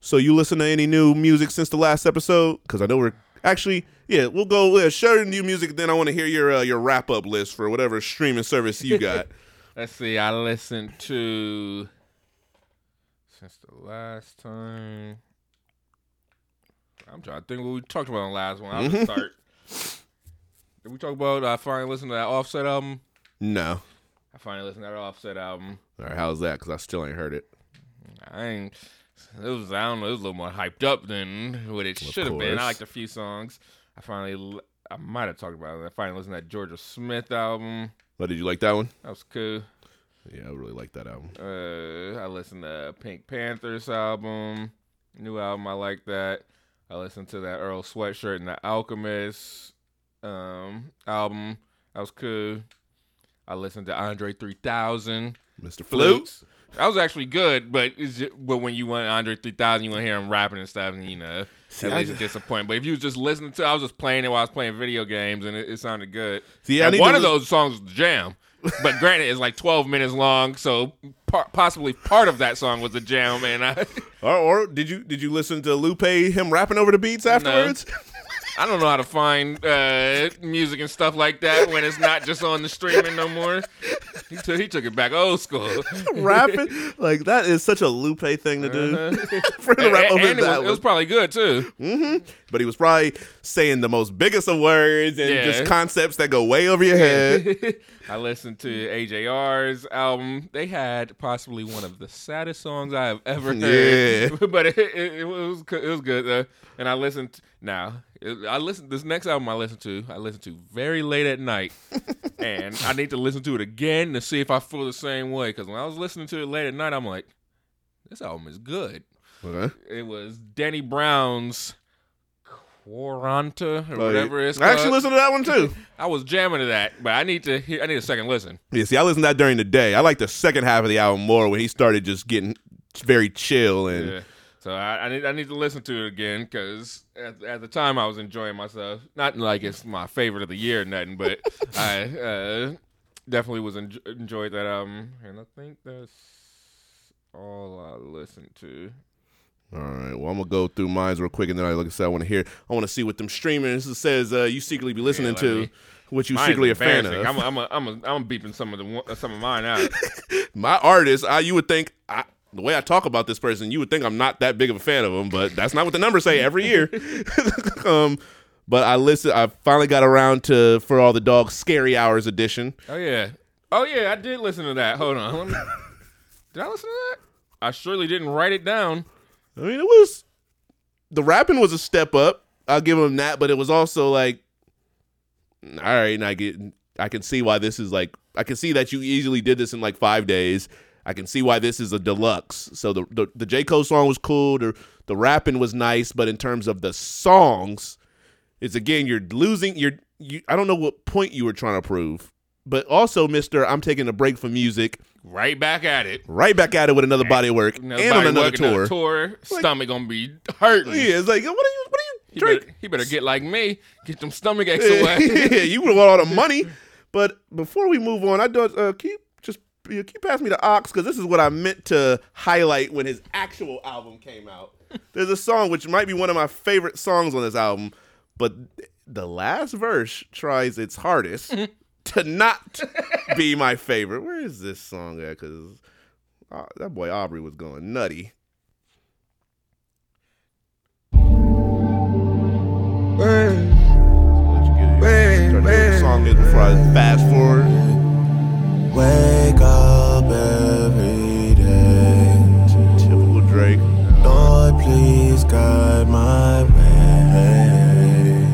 So, you listen to any new music since the last episode? Because I know we're actually, yeah, we'll go uh, share new music. Then I want to hear your uh, your wrap up list for whatever streaming service you got. Let's see. I listened to since the last time. I'm trying to think what we talked about on the last one. I'll just start. Did we talk about? I finally listened to that Offset album. no. I finally listened to that Offset album. All right, how's that? Because I still ain't heard it. I ain't. It was I don't know. It was a little more hyped up than what it should have been. I liked a few songs. I finally. I might have talked about it. I finally listened to that Jorja Smith album. But did you like that one? That was cool. Yeah, I really like that album. Uh, I listened to Pink Panthers album, new album. I like that. I listened to that Earl Sweatshirt and the Alchemist um, album. That was cool. I listened to Andre 3000 Mr. Flute. Flutes. That was actually good, but it's ju- but when you want Andre 3000, you want to hear him rapping and stuff, and you know, See, at I least it's ju- disappointing. But if you was just listening to, I was just playing it while I was playing video games, and it, it sounded good. See, And one of those songs was the jam, but granted, it's like 12 minutes long, so par- possibly part of that song was the jam. And I, Or, or did you did you listen to Lupe him rapping over the beats afterwards? I don't know how to find uh, music and stuff like that when it's not just on the streaming no more. He took he took it back old school. rapping like that is such a Lupe thing to do. Uh-huh. For to rap over and it, was, it was probably good too. But he was probably saying the most biggest of words and Yeah. just concepts that go way over your head. I listened to AJR's album. They had possibly one of the saddest songs I have ever heard. Yeah. but it, it, it was it was good. Though. And I listened now. I listened this next album I listen to. I listen to very late at night, and I need to listen to it again to see if I feel the same way. Because when I was listening to it late at night, I'm like, this album is good. Okay. It was Danny Brown's Quaranta or Oh, whatever it's called. I actually listened to that one too. I was jamming to that, but I need to hear. I need a second listen. Yeah, see, I listened to that during the day. I like the second half of the album more when he started just getting very chill and Yeah. So I, I need I need to listen to it again because at, at the time I was enjoying myself. Not like it's my favorite of the year or nothing, but I uh, definitely was enj- enjoyed that album, and I think that's all I listened to. All right. Well, I'm gonna go through mine real quick, and then I like I said, I want to hear. I want to see what them streamers says. Uh, you secretly be listening let to, me- what you secretly a fan of. I'm a, I'm a, I'm a, I'm beeping some of the some of mine out. My artist, I, you would think I, the way I talk about this person, you would think I'm not that big of a fan of him, but that's not what the numbers say every year. um, but I listened. I finally got around to for all the dogs scary hours edition. Oh yeah, oh yeah, I did listen to that. Hold on, me, did I listen to that? I surely didn't write it down. I mean, it was the rapping was a step up. I'll give him that, but it was also like, all right, and I get, I can see why this is like, I can see that you easily did this in like five days. I can see why this is a deluxe. So the the, the J Cole song was cool. The the rapping was nice, but in terms of the songs, it's again you're losing. You're you. I don't know what point you were trying to prove, but also, Mister, I'm taking a break from music. Right back at it. Right back at it with another body of work Another and on another on tour. a tour. Stomach gonna be hurting. Yeah, it's like what are you? What are you? He better, he better get like me, get them stomach aches away. yeah, you would want all the money. But before we move on, I do uh, keep just uh, keep passing me the ox because this is what I meant to highlight when his actual album came out. There's a song which might be one of my favorite songs on this album, but the last verse tries its hardest to not be my favorite. Where is this song at? Because uh, that boy Aubrey was going nutty. Let you get it. Try to hear what song is before I fast forward. Wake up every day. Typical Drake. Lord, please guide my way.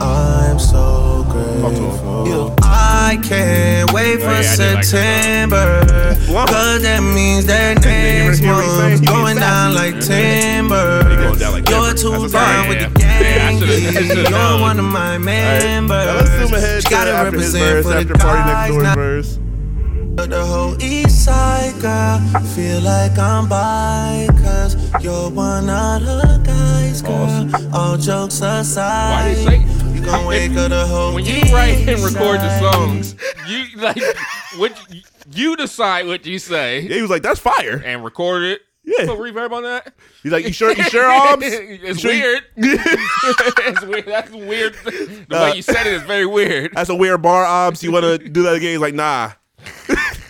I'm so grateful. You- I can't wait oh, for Oh, yeah, did like. September. Cause that means that next hear what he saying? month's going down like timber. He going down like You're too That's a down sign. with the gang. You're one of my members. Now let's zoom ahead She to gotta represent verse, for the after Party Next guys Door's verse. The whole east side, girl. Feel like I'm by, cause you're one of the guys, girl. All jokes aside. Why do you say? You gon' wake up the whole When you write and record the songs, you like what you decide what you say Yeah, he was like, "That's fire." and record it. Yeah. Put reverb on that. He's like, "You sure? You sure, Arms? it's sure you- weird. it's weird. That's weird. The Uh, way you said it is very weird. That's a weird bar, Obs. You want to do that again?" He's like, "Nah."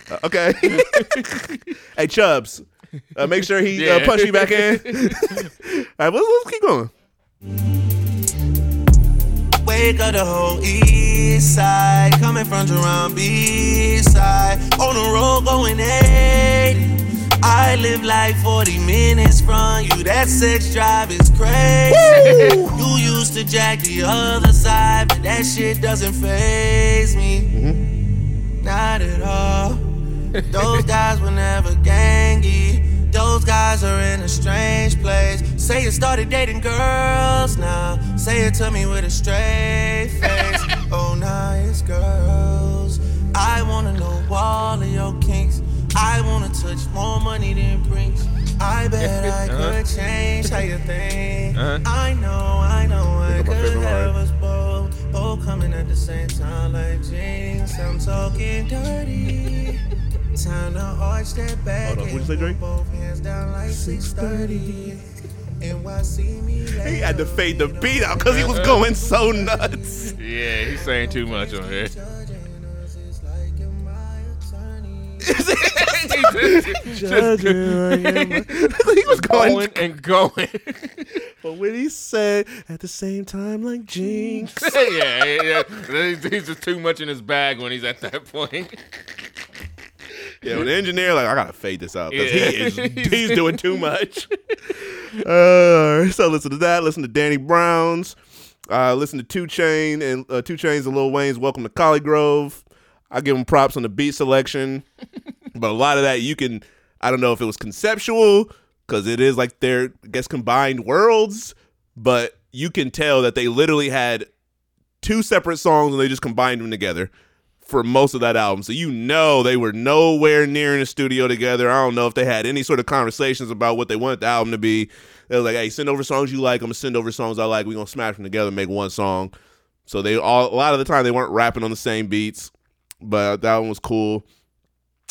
Uh, okay. hey, Chubbs, uh, make sure he uh, Yeah. punch you back in. All right, let's, let's keep going. Wake up the whole east side. Coming from Jerome B side. On the road going 80. I live like 40 minutes from you. That sex drive is crazy. You used to jack the other side, but that shit doesn't phase me. Not at all. Those guys were never gangy. Those guys are in a strange place. Say you started dating girls now. Say it to me with a straight face. oh, now it's girls. I wanna know all of your kinks. I wanna touch more money than Brinks. I bet I could change how you think. Uh-huh. I know, I know, I Think of my could have us both, both coming at the same time like jeans. I'm talking dirty. Time to arch that back. Hold on, what'd you say, Drake? Both hands down like 630. NYC me He had to fade the beat out because he was uh-uh. going so nuts. Yeah, he's saying too much on here. He was going, going and going. but when he said at the same time like jinx. yeah, yeah, yeah. He's just too much in his bag when he's at that point. Yeah, when the engineer like I gotta fade this out because Yeah. he is he's doing too much. Uh, so listen to that. Listen to Danny Brown's. Uh, listen to Two Chain and uh, 2 Chainz and Lil Wayne's Welcome to Collegrove. I give them props on the beat selection, but a lot of that you can. I don't know if it was conceptual because it is like their I guess combined worlds, but you can tell that they literally had two separate songs and they just combined them together for most of that album. So you know they were nowhere near in the studio together. I don't know if they had any sort of conversations about what they wanted the album to be. They were like, "Hey, send over songs you like. I'm gonna send over songs I like. We're gonna smash them together, and make one song." So they all a lot of the time they weren't rapping on the same beats, but that one was cool.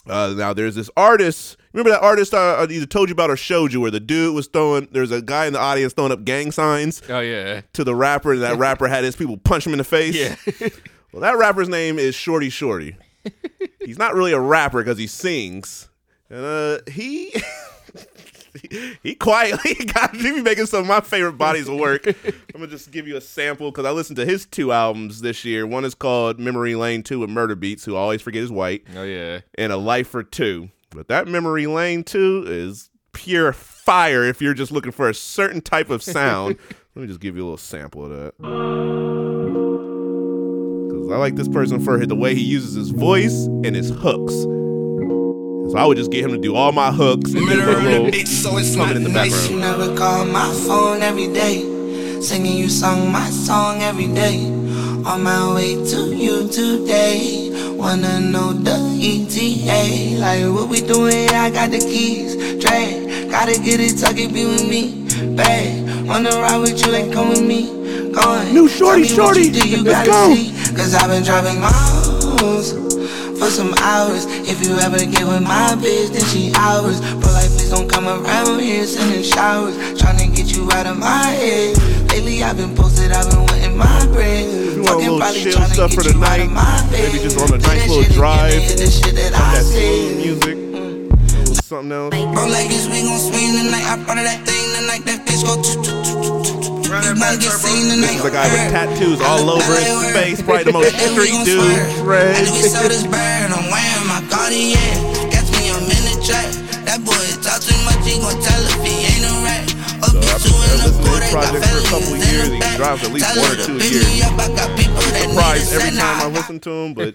Uh, now there's this artist. Remember that artist I, I either told you about or showed you, where the dude was throwing. There's a guy in the audience throwing up gang signs Oh yeah, to the rapper, and that rapper had his people punch him in the face. yeah. Well, that rapper's name is Shordie Shordie. He's not really a rapper because he sings. And uh, he he quietly got he be making some of my favorite bodies of work. I'm gonna just give you a sample because I listened to his two albums this year. One is called Memory Lane Two with Murda Beatz, who I always forget is white, Oh yeah. and A Life for Two. But that Memory Lane Two is pure fire if you're just looking for a certain type of sound. Let me just give you a little sample of that. Because I like this person for the way he uses his voice and his hooks. So I would just get him to do all my hooks and then put a little so it's coming in the nice. You never call my phone every day. Singing you song my song every day. On my way to you today. Wanna know the ETA. Like what we doing? I got the keys. Drag. Gotta get it, tuck it, be with me. Bag. Wanna ride with you and come with me. Going. New shorty, Tell me what shorty. you do, you Let's gotta go. see. Cause I've been driving miles for some hours. If you ever get with my bitch, then she ours. Bro, like, please don't come around here sending showers. Tryna get you out of my head. Lately, I've been posted, I've been wanting my bread. you want a Fucking little probably chill stuff for the night, maybe just on a nice little drive, again, the shit that Some that smooth music. Little something else. Bro, like this, we gon' swing tonight. I brought that thing tonight. That bitch go tonight. This is a guy with tattoos all over his face, probably the most And we street gon' dude. swerve. Fred. And we saw this bird, I'm wearing my Cartier. Catch me, I'm in the trap. That boy talk too much, he gon' tell if he ain't a rat. Up So I've been listening to boat, his they got project for a couple felonies years. the He back. drops at least one or two a year. me I got people that need surprised every time I listen to him, but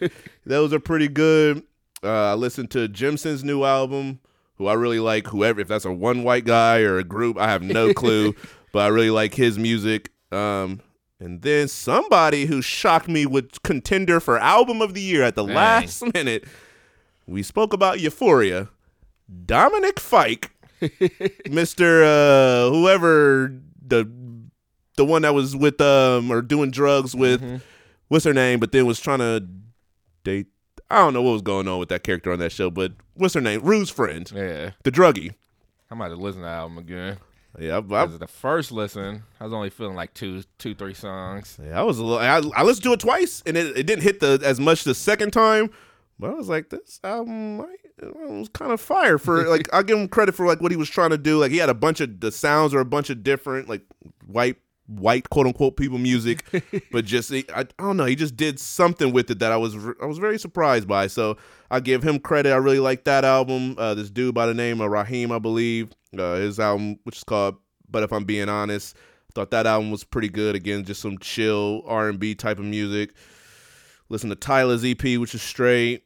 those are pretty good. Uh, I listened to Jimson's new album, who I really like. Whoever, if that's a one white guy or a group, I have no clue. but I really like his music. Um, and then somebody who shocked me with contender for album of the year at the Dang. last minute. We spoke about Euphoria. Dominic Fike, Mister uh, whoever the the one that was with um or doing drugs with Mm-hmm. what's her name, but then was trying to date. I don't know what was going on with that character on that show, but what's her name? Rue's friend, Yeah. the druggie. I might about to listen to the album again. Yeah, I, I, the first listen, I was only feeling like two, two, three songs. yeah, I was a little. I, I listened to it twice, and it, it didn't hit the as much the second time. But I was like, this album I, was kind of fire for like. I give him credit for like what he was trying to do. Like he had a bunch of the sounds are a bunch of different like white white quote unquote people music, but just I, I don't know. He just did something with it that I was I was very surprised by. So I give him credit. I really like that album. Uh, this dude by the name of Raheem, I believe, uh, his album, which is called "But If I'm Being Honest," thought that album was pretty good. Again, just some chill R and B type of music. Listen to Tyler's EP, which is straight.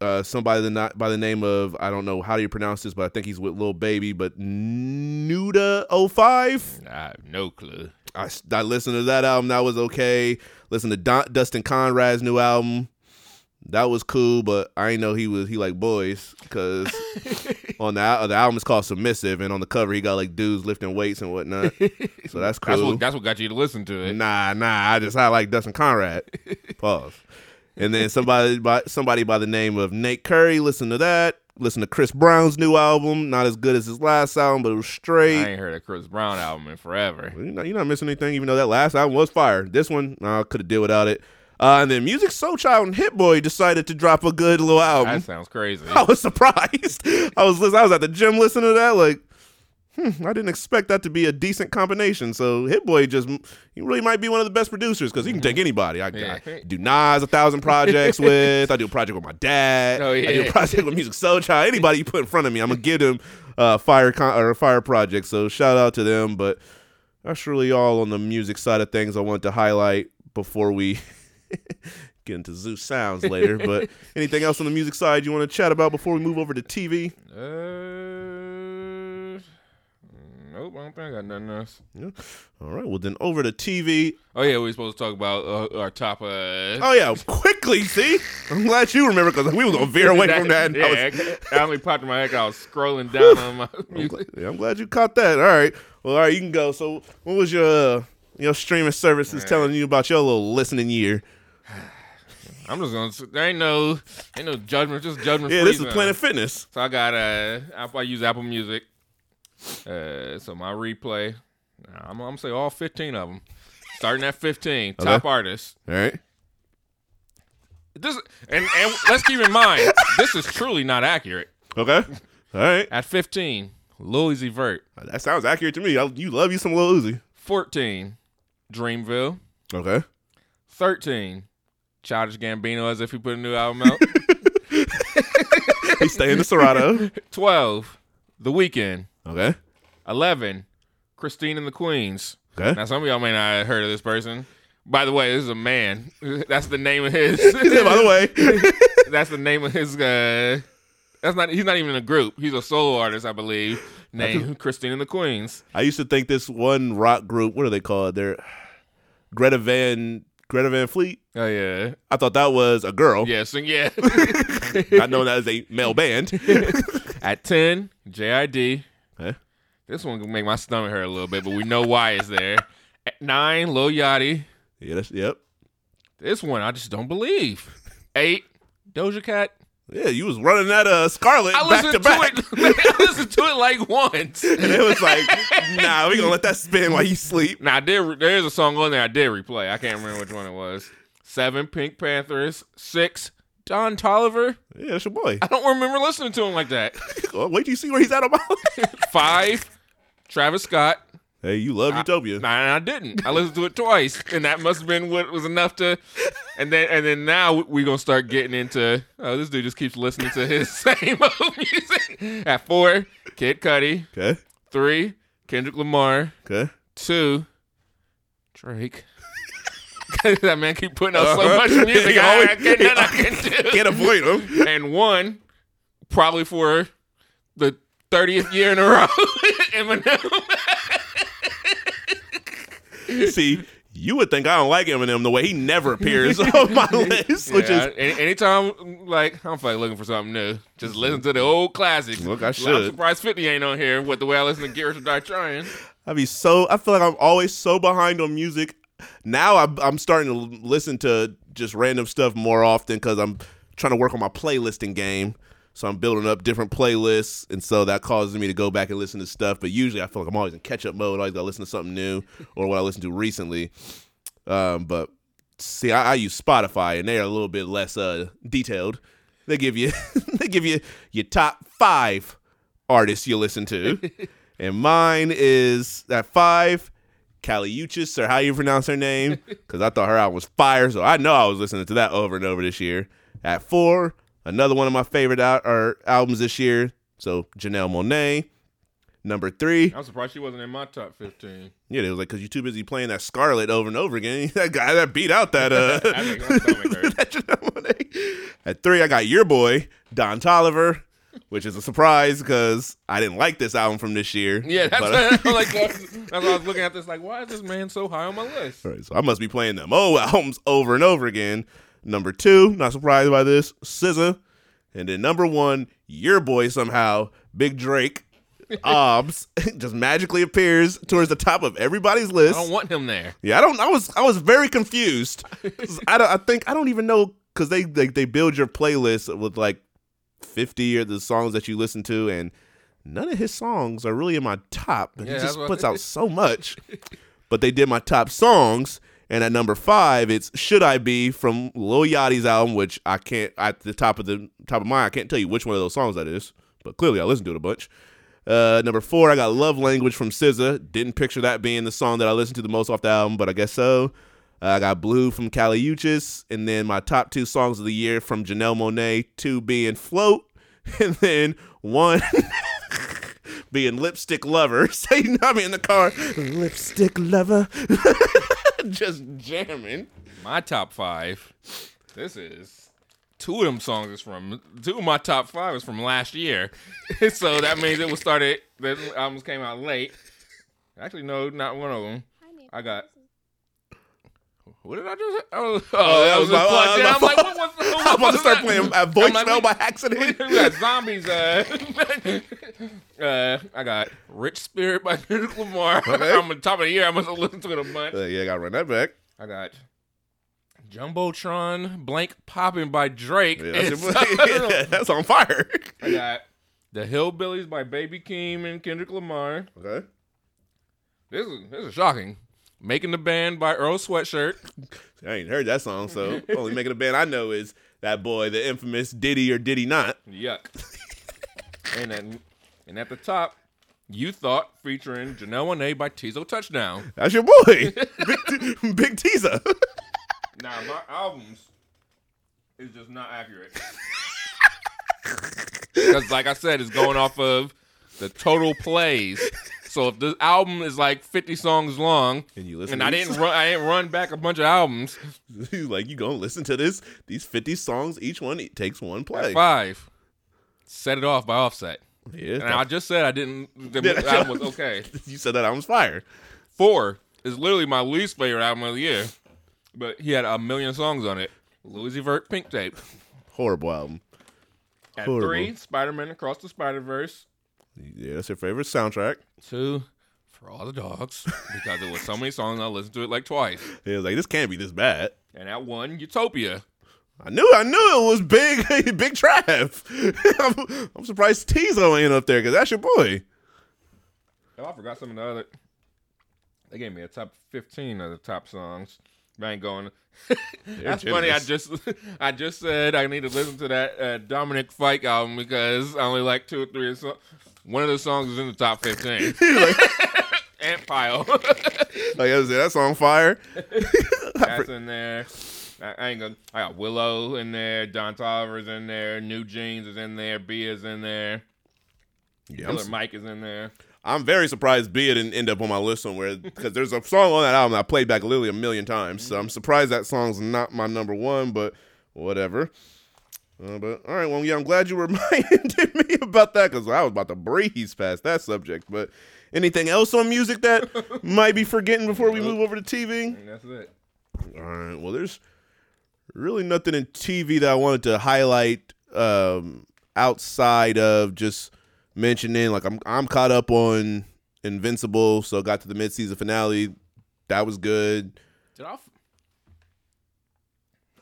Uh, somebody the not by the name of I don't know how do you pronounce this, but I think he's with Lil Baby, but Nuda 05. I have no clue. I, I listened to that album. That was okay. Listen to Don, Dustin Conrad's new album. That was cool, but I know he was he like boys because on the the album is called Submissive, and on the cover he got like dudes lifting weights and whatnot. So that's cool. That's what that's what got you to listen to it. Nah, nah. I just I like Dustin Conrad. Pause. And then somebody by somebody by the name of Nate Curry. Listen to that. Listen to Chris Brown's new album. Not as good as his last album, but it was straight. I ain't heard a Chris Brown album in forever. You're not, you're not missing anything, even though that last album was fire. This one, I could have did without it. Uh, and then Musiq Soulchild and Hit Boy decided to drop a good little album. That sounds crazy. I was surprised. I was I was at the gym listening to that, like, hmm, I didn't expect that to be a decent combination. So Hit Boy just he really might be one of the best producers because he can take anybody. I, Yeah. I do Nas a thousand projects with. I do a project with my dad. Oh, I do a project with Musiq Soulchild. Anybody you put in front of me, I'm gonna give them uh, fire con- or fire project. So shout out to them. But that's really all on the music side of things I want to highlight before we. Get into Zeus sounds later, but anything else on the music side you want to chat about before we move over to TV? Uh, nope, I don't think I got nothing else. All right, well then over to TV. Oh yeah, we were supposed to talk about uh, our top. Uh, Oh yeah, quickly. See, I'm glad you remember because we was gonna veer away from that. and I yeah, was- that only popped in my head. I was scrolling down on my I'm glad, yeah, I'm glad you caught that. All right, well, all right, you can go. So, what was your uh, your streaming services telling you about your little listening year? I'm just gonna. There ain't no, ain't no judgment. Just judgment. Yeah, this is zone. Planet Fitness. So I got uh, Apple, I use Apple Music. Uh, so my replay, I'm, I'm gonna say all 15 of them, starting at 15. Top Okay. artists. All right, This and and let's keep in mind this is truly not accurate. okay, all right. At 15, Lil Uzi Vert. That sounds accurate to me. I, you love you some Lil Uzi. 14, Dreamville. Okay, 13, Childish Gambino as if he put a new album out. he's staying in the Serato. 12, The Weeknd. Okay, 11, Christine and the Queens. okay. Now, some of y'all may not have heard of this person. By the way, this is a man. That's the name of his. By the way, that's the name of his. Uh, that's not. He's not even in a group. He's a solo artist, I believe. Named Christine and the Queens. I used to think this one rock group. What are they called? They're Greta Van Greta Van Fleet. Oh yeah, I thought that was a girl. Yes, sing yeah. Not knowing that as a male band. At ten, JID. Okay. This one can make my stomach hurt a little bit, but we know why it's there. At nine, Lil Yachty. Yeah, that's, yep. This one I just don't believe. Eight, Doja Cat. Yeah, you was running that uh Scarlet I back listened to to, back. it. I listened to it like once. And it was like, nah, we gonna let that spin while you sleep. Now I did. There's a song on there I did replay. I can't remember which one it was. Seven, Pink Panthers. Six, Don Toliver. Yeah, that's your boy. I don't remember listening to him like that. Well, wait till you see where he's at about. Five, Travis Scott. Hey, you love Utopia. Nah, I didn't. I listened to it twice, and that must have been what was enough to. And then, and then now we're gonna start getting into. Oh, this dude just keeps listening to his same old music. At four, Kid Cudi. Okay, Three, Kendrick Lamar. okay. Two, Drake. that man keep putting out so Uh-huh. much music. I, always- I can't, I can do. Can't avoid him. And one, probably for the thirtieth year in a row, Eminem. See, you would think I don't like Eminem the way he never appears on my list, which Yeah, is any, anytime like I'm like looking for something new, just listen to the old classics. Look, I I'm should. surprised 50 ain't on here with the way I listen to Rich or Die Trying. I'd be so. I feel like I'm always so behind on music. Now I'm, I'm starting to listen to just random stuff more often because I'm trying to work on my playlisting game. So I'm building up different playlists, and so that causes me to go back and listen to stuff. But usually, I feel like I'm always in catch up mode. I Always got to listen to something new or what I listened to recently. Um, but see, I, I use Spotify, and they are a little bit less uh, detailed. They give you they give you your top five artists you listen to, and mine is at five. Kali Uchis, or how you pronounce her name, because I thought her album was fire, so I know I was listening to that over and over this year. At four, another one of my favorite out, or albums this year, so Janelle Monáe. Number three, I'm surprised she wasn't in my top 15. yeah, it was like because you're too busy playing that Scarlet over and over again. that guy that beat out that uh I think my stomach hurt. that Janelle Monáe. At three, I got your boy Don Toliver, which is a surprise because I didn't like this album from this year. Yeah, that's, But- like, that's, I was looking at this like, why is this man so high on my list? All right, so I must be playing them old albums over and over again. Number two, not surprised by this, SZA. And then number one, your boy somehow, Big Drake, Obs, just magically appears towards the top of everybody's list. I don't want him there. Yeah, I don't. I was I was very confused. I don't. I think I don't even know because they, they they build your playlist with like fifty or the songs that you listen to, and none of his songs are really in my top. But Yeah, he just puts out so much. but they did my top songs, and at number five, it's "Should I Be" from Lil Yachty's album, which I can't at the top of the top of mine. I can't tell you which one of those songs that is, but clearly I listened to it a bunch. Uh, number four, I got "Love Language" from SZA. Didn't picture that being the song that I listened to the most off the album, but I guess so. Uh, I got "Blue" from Kali and then my top two songs of the year from Janelle Monáe, two being "Float," and then one being "Lipstick Lover." So you know me in the car, "Lipstick Lover," just jamming. My top five. This is two of them songs is from two of my top five is from last year. so that means it was started. The albums came out late. Actually, no, not one of them. I got. What did I just? Oh, oh that was that just was my- plugged in. I'm like, what was? I What was about to start that? playing uh, I'm voicemail like, by we- accident. we got zombies. Uh, uh, I got "Rich Spirit" by Kendrick Lamar. Okay. I'm on the top of the year. I must have listened to it a bunch. Uh, yeah, I gotta run that back. I got Jumbotron Blank Poppin' by Drake. Yeah, that's, yeah, that's on fire. I got The Hillbillies by Baby Keem and Kendrick Lamar. Okay. This is this is shocking. Making the Band by Earl Sweatshirt. I ain't heard that song, so only making a band I know is that boy, the infamous Diddy or Diddy Not. Yuck. and then and at the top, You Thought featuring Janelle Monae by Teezo Touchdown. That's your boy, Big, T- Big Teaser. Now my albums is just not accurate. Because like I said, it's going off of the total plays. So if the album is like 50 songs long, And you listen and I didn't run, I didn't run back a bunch of albums. Like, you gonna listen to this? These fifty songs, each one it takes one play. Five, set it off by Offset. Yeah, And I just said I didn't. Album was okay. you said that album's fire. Four is literally my least favorite album of the year, but he had a million songs on it. Uzi Vert Pink Tape. Horrible album. At Horrible. three, Spider Man Across the Spider Verse. Yeah, that's your favorite soundtrack. Two, For All the Dogs, because there was so many songs I listened to it like twice. It was like this can't be this bad. And at one, Utopia. I knew, I knew it was big, big Trav. I'm, I'm surprised Teezo ain't up there because that's your boy. Oh, I forgot some of the other. They gave me a top fifteen of the top songs. I ain't going. That's funny. I just I just said I need to listen to that uh, Dominic Fike album because I only like two or three. So- one of the songs is in the top fifteen. Ant pile. Like I said, that song fire. That's in there. I, I ain't gonna. I got Willow in there. Don Toliver's in there. New Jeans is in there. B is in there. Yeah, I'm, Killer Mike is in there. I'm very surprised B didn't end up on my list somewhere because there's a song on that album that I played back literally a million times. So I'm surprised that song's not my number one, but whatever. Uh, but all right, well, yeah, I'm glad you reminded me about that because I was about to breeze past that subject. But Anything else on music that might be forgetting before we move over to TV? And that's it. All right. Well, there's really nothing in TV that I wanted to highlight um, outside of just mentioning. Like I'm I'm caught up on Invincible, so got to the mid season finale. That was good. Did I? f-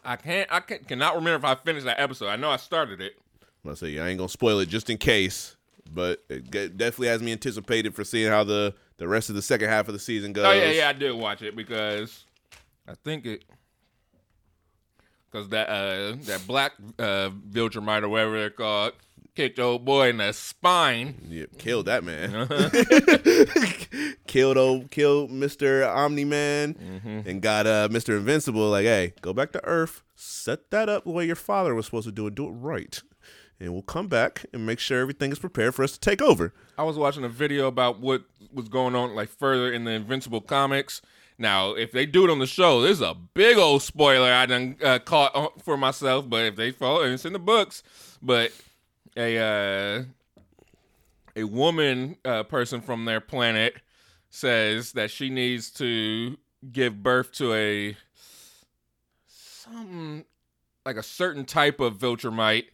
I can't. I can, cannot remember if I finished that episode. I know I started it. Let's see. I ain't gonna spoil it just in case, but it definitely has me anticipated for seeing how the the rest of the second half of the season goes. Oh yeah, yeah, I did watch it because I think it because that uh that black uh Viltrumite or whatever they're called kicked old boy in the spine. Yeah, killed that man. Uh-huh. killed old, killed Mister Omni Man, Mm-hmm. and got uh Mister Invincible. Like, hey, go back to Earth, set that up the way your father was supposed to do it, do it right, and we'll come back and make sure everything is prepared for us to take over. I was watching a video about what was going on like further in the Invincible comics. Now, if they do it on the show, this is a big old spoiler I done uh, caught for myself. But if they follow, and it's in the books. But a uh, a woman uh, person from their planet says that she needs to give birth to a some like a certain type of Viltrumite.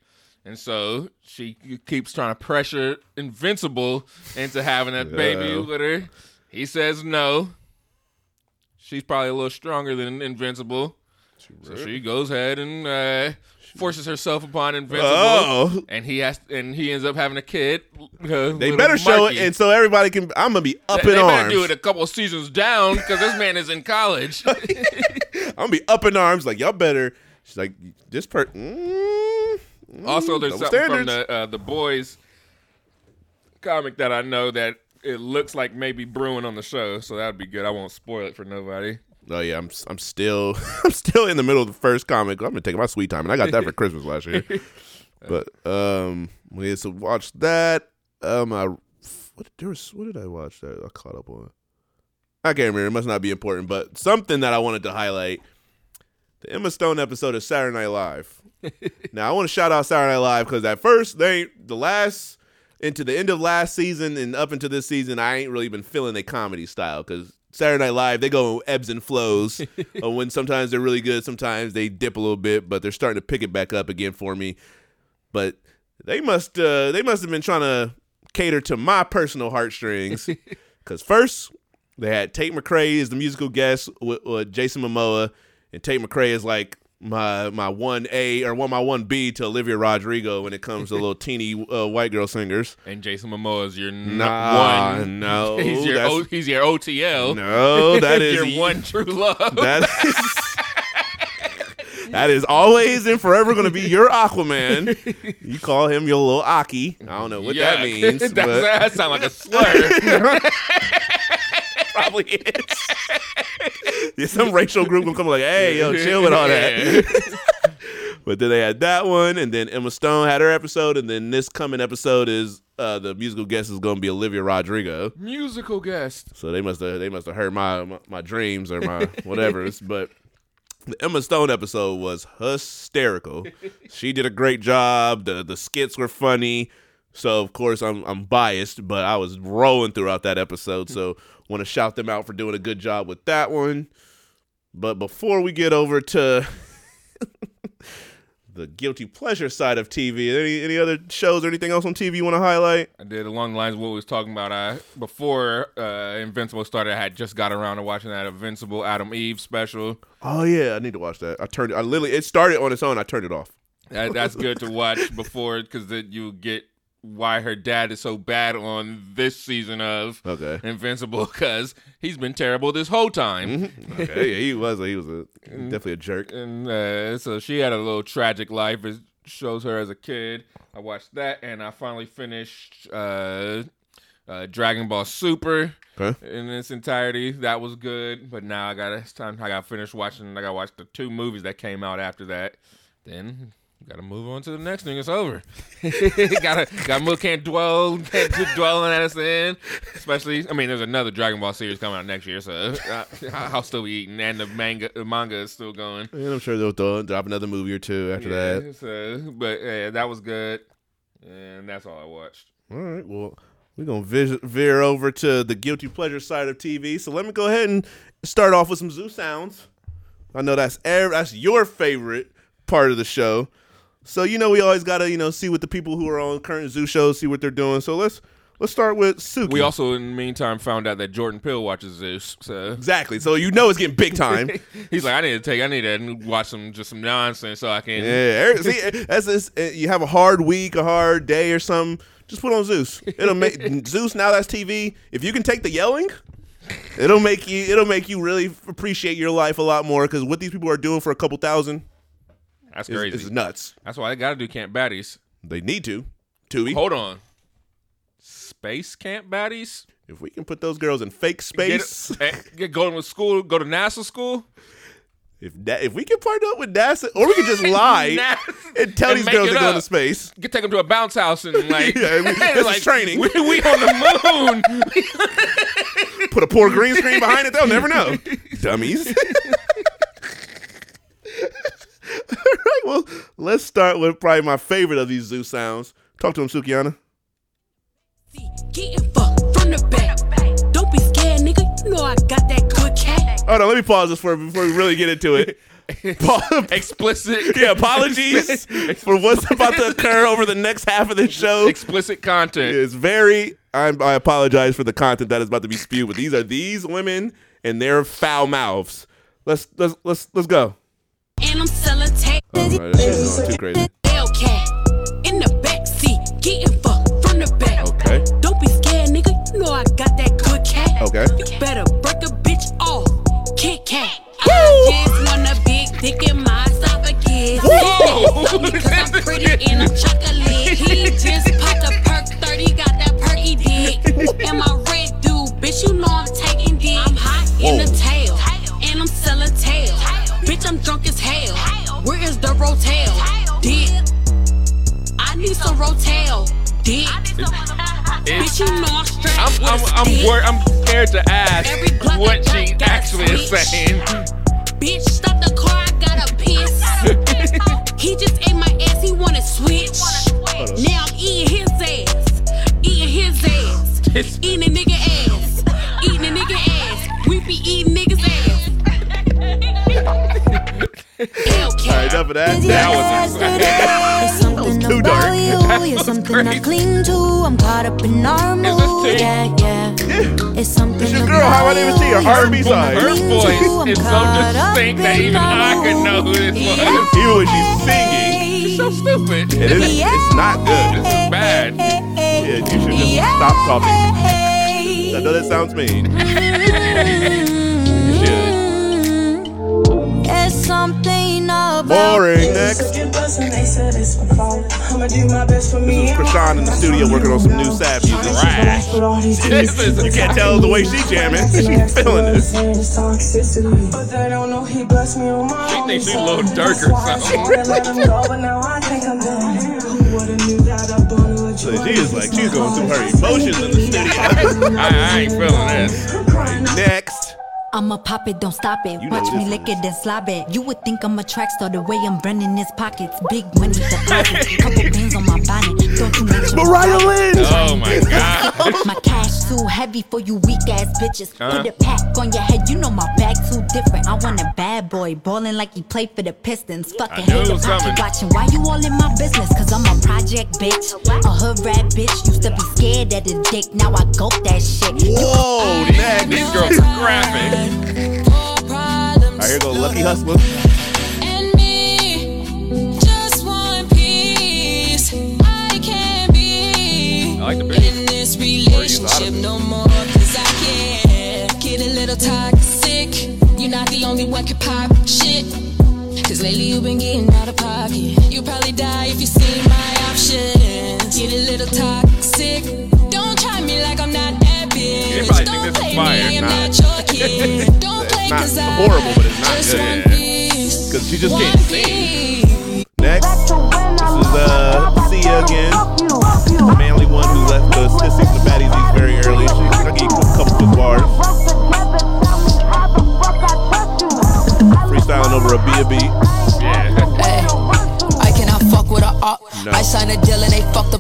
And so she keeps trying to pressure Invincible into having that baby with her. He says no. She's probably a little stronger than Invincible. So she goes ahead and uh, forces herself upon Invincible. Oh, And he has, and he ends up having a kid. uh, they better show it, and so everybody can. I'm gonna be up they, in they better arms. do it a couple of seasons down because this man is in college. I'm gonna be up in arms. Like y'all better. She's like this person. Mm, mm, Also, there's something from the uh, the boys comic that I know that it looks like maybe brewing on the show, so that'd be good. I won't spoil it for nobody. Oh yeah, I'm I'm still I'm still in the middle of the first comic. I'm gonna take my sweet time, and I got that for Christmas last year. But um, we had to watch that. Um, I what there was what did I watch that I caught up on? I can't remember. It must not be important, but something that I wanted to highlight: the Emma Stone episode of Saturday Night Live. now I want to shout out Saturday Night Live because at first they the last into the end of last season and up into this season, I ain't really been feeling a comedy style because Saturday Night Live they go ebbs and flows. uh, when sometimes they're really good, sometimes they dip a little bit, but they're starting to pick it back up again for me. But they must uh, they must have been trying to cater to my personal heartstrings because first they had Tate McRae as the musical guest with, with Jason Momoa, and Tate McRae is like my my one A or one my one B to Olivia Rodrigo when it comes to little teeny uh, white girl singers. And Jason Momoa is your n- Nah, one. no, he's your o, he's your OTL. No, that is your one true love. That is, that is always and forever going to be your Aquaman. You call him your little Aki. I don't know what that means, but that sounds like a slur. Probably is. yeah, some racial group gonna come like, hey, yo, chill with all that. but then they had that one, and then Emma Stone had her episode, and then this coming episode is uh, the musical guest is gonna be Olivia Rodrigo. Musical guest. So they must have they must have heard my, my my dreams or my whatever's. but the Emma Stone episode was hysterical. she did a great job. The the skits were funny. So of course I'm I'm biased, but I was rolling throughout that episode. So want to shout them out for doing a good job with that one. But before we get over to the guilty pleasure side of TV, any any other shows or anything else on TV you want to highlight? I did along the lines of what we was talking about. I before uh, Invincible started, I had just got around to watching that Invincible Atom Eve special. Oh yeah, I need to watch that. I turned. I literally. It started on its own. I turned it off. That, that's good to watch before because then you get why her dad is so bad on this season of Okay. Invincible because he's been terrible this whole time. okay. Yeah, he was. He was a definitely a jerk. And uh, so she had a little tragic life. It shows her as a kid. I watched that, and I finally finished uh, uh, Dragon Ball Super Okay. in its entirety. That was good, but now I got it's time. I got finished watching. I got to watch the two movies that came out after that. Then. Got to move on to the next thing. It's over. gotta, gotta move. Can't dwell. Can't keep dwelling at us in. Especially, I mean, there's another Dragon Ball series coming out next year, so uh, I'll still be eating, and the manga, the manga is still going. And I'm sure they'll throw, drop another movie or two after that. So, but yeah, that was good, and that's all I watched. All right. Well, We're gonna vis- veer over to the guilty pleasure side of TV. So let me go ahead and start off with some zoo sounds. I know that's ev- that's your favorite part of the show. So you know we always gotta you know see what the people who are on current zoo shows see what they're doing. So let's let's start with Suki. We also, in the meantime, found out that Jordan Peele watches Zeus. So exactly. So you know it's getting big time. he's like, I need to take, I need to watch some just some nonsense so I can. Yeah, see, that's this. uh, You have a hard week, a hard day, or something. Just put on Zeus. It'll make Zeus now. That's TV. If you can take the yelling, it'll make you. It'll make you really appreciate your life a lot more. Because what these people are doing for a couple thousand That's is, crazy. is nuts. That's why they got to do camp baddies. They need to. Tubi. Hold on. Space camp baddies. If we can put those girls in fake space, Get, eh, get going with school. Go to NASA school. if that, if we can partner up with NASA, or we can just lie NASA and tell and these girls to go to space. Get take them to a bounce house and like, Yeah, we- this is like, training. We, we on the moon. Put a poor green screen behind it. They'll never know. Dummies. All right. Well, let's start with probably my favorite of these zoo sounds. Talk to him, Sukiana. Getting fucked from the back. Don't be scared, nigga. You know I got that good cat. Hold on. Let me pause this for before we really get into it. Pa- Explicit. yeah, apologies for what's about to occur over the next half of this show. Explicit content. It's very. I'm, I apologize for the content that is about to be spewed, but these are these women and their foul mouths. Let's let's let's let's go. And I'm selling tape. This is too crazy. Hellcat. In the back seat. Getting fucked from the back. Okay. Don't be scared, nigga. You know I got that good cat. Okay. You better break a bitch off. Kit Kat. I just want a big dick in my esophagus. Whoa. Cause I'm pretty and I'm chocolate. He just popped a perk 30, got that perky dick. And my red dude, bitch, you know I'm taking dick. I'm hot in the Bitch, I'm drunk as hell. Where is the rotel? Dick. I need some rotel. Dick. Bitch, you know I'm straight. I'm I'm I'm, wor- I'm scared to ask Every block what she got, got actually is saying. Bitch, stop the car, I gotta piss. he just ate my ass, he wanna switch. Now I'm eating his ass. Eating his ass. It's- Eating a nigga ass. Eating a nigga ass. We be eating niggas ass. Hellcat. All right, enough of that. That was There's something too dark. you, you're something I cling to. I'm caught up in our mood. Yeah, yeah. It's something It's your girl, How My Name Is T, her you, R&B you're side. Her voice cling to. I'm is so distinct that even I could know who this was. Even when she's singing, It's so stupid. it is, it's not good. This is bad. Yeah, you should just stop talking. I know that sounds mean. You should. There's something about Boring. Next. I'ma do my best for me. Chrisean in the studio working on some new sad music. Trash. This is You can't tell the way she jamming. She's feeling this. But they don't know he blessed me on my She thinks she's a little dark or something. Wanna let him go, but now I think I'm done. Who would've knew that a bundle of So she is like, she's going through her emotions in the studio. I, I ain't feeling this. Next. I'ma pop it, don't stop it. You know Watch me lick one. it, then slob it. You would think I'm a track star the way I'm running his pockets. Big money deposits, couple beans on my bonnet. Don't you mention Mariah Lynn. Oh my god. My cash too heavy for you weak ass bitches. Uh-huh. Put a pack on your head, you know my bag too different. I want a bad boy, ballin' like he played for the Pistons. Fuck I a knew it hater, was pocket watching. Why you all in my business? Cause I'm a project bitch. A hood rat bitch. Used to be scared of the dick, now I go that shit. Whoa, next. These girls are graphic. All right, here go Lucky Hustler. No more. Cause I can't get a little toxic. You're not the only one can pop shit. Cause lately you've been getting out of pocket. You probably die if you see my options. Get a little toxic. Don't try me like I'm not that bitch. Don't play fire. me, I'm Nah. not your kid. Don't play not cause I horrible, but it's not just good. one piece. Because she just can't sing. piece. Next. This is uh, Sia again. The manly one who left the sissies and the baddies these very early. She, I'll give you a couple of bars. Freestyling over a B a beat. Yeah. Ay, I cannot fuck with a op. No. I signed a deal and they fucked up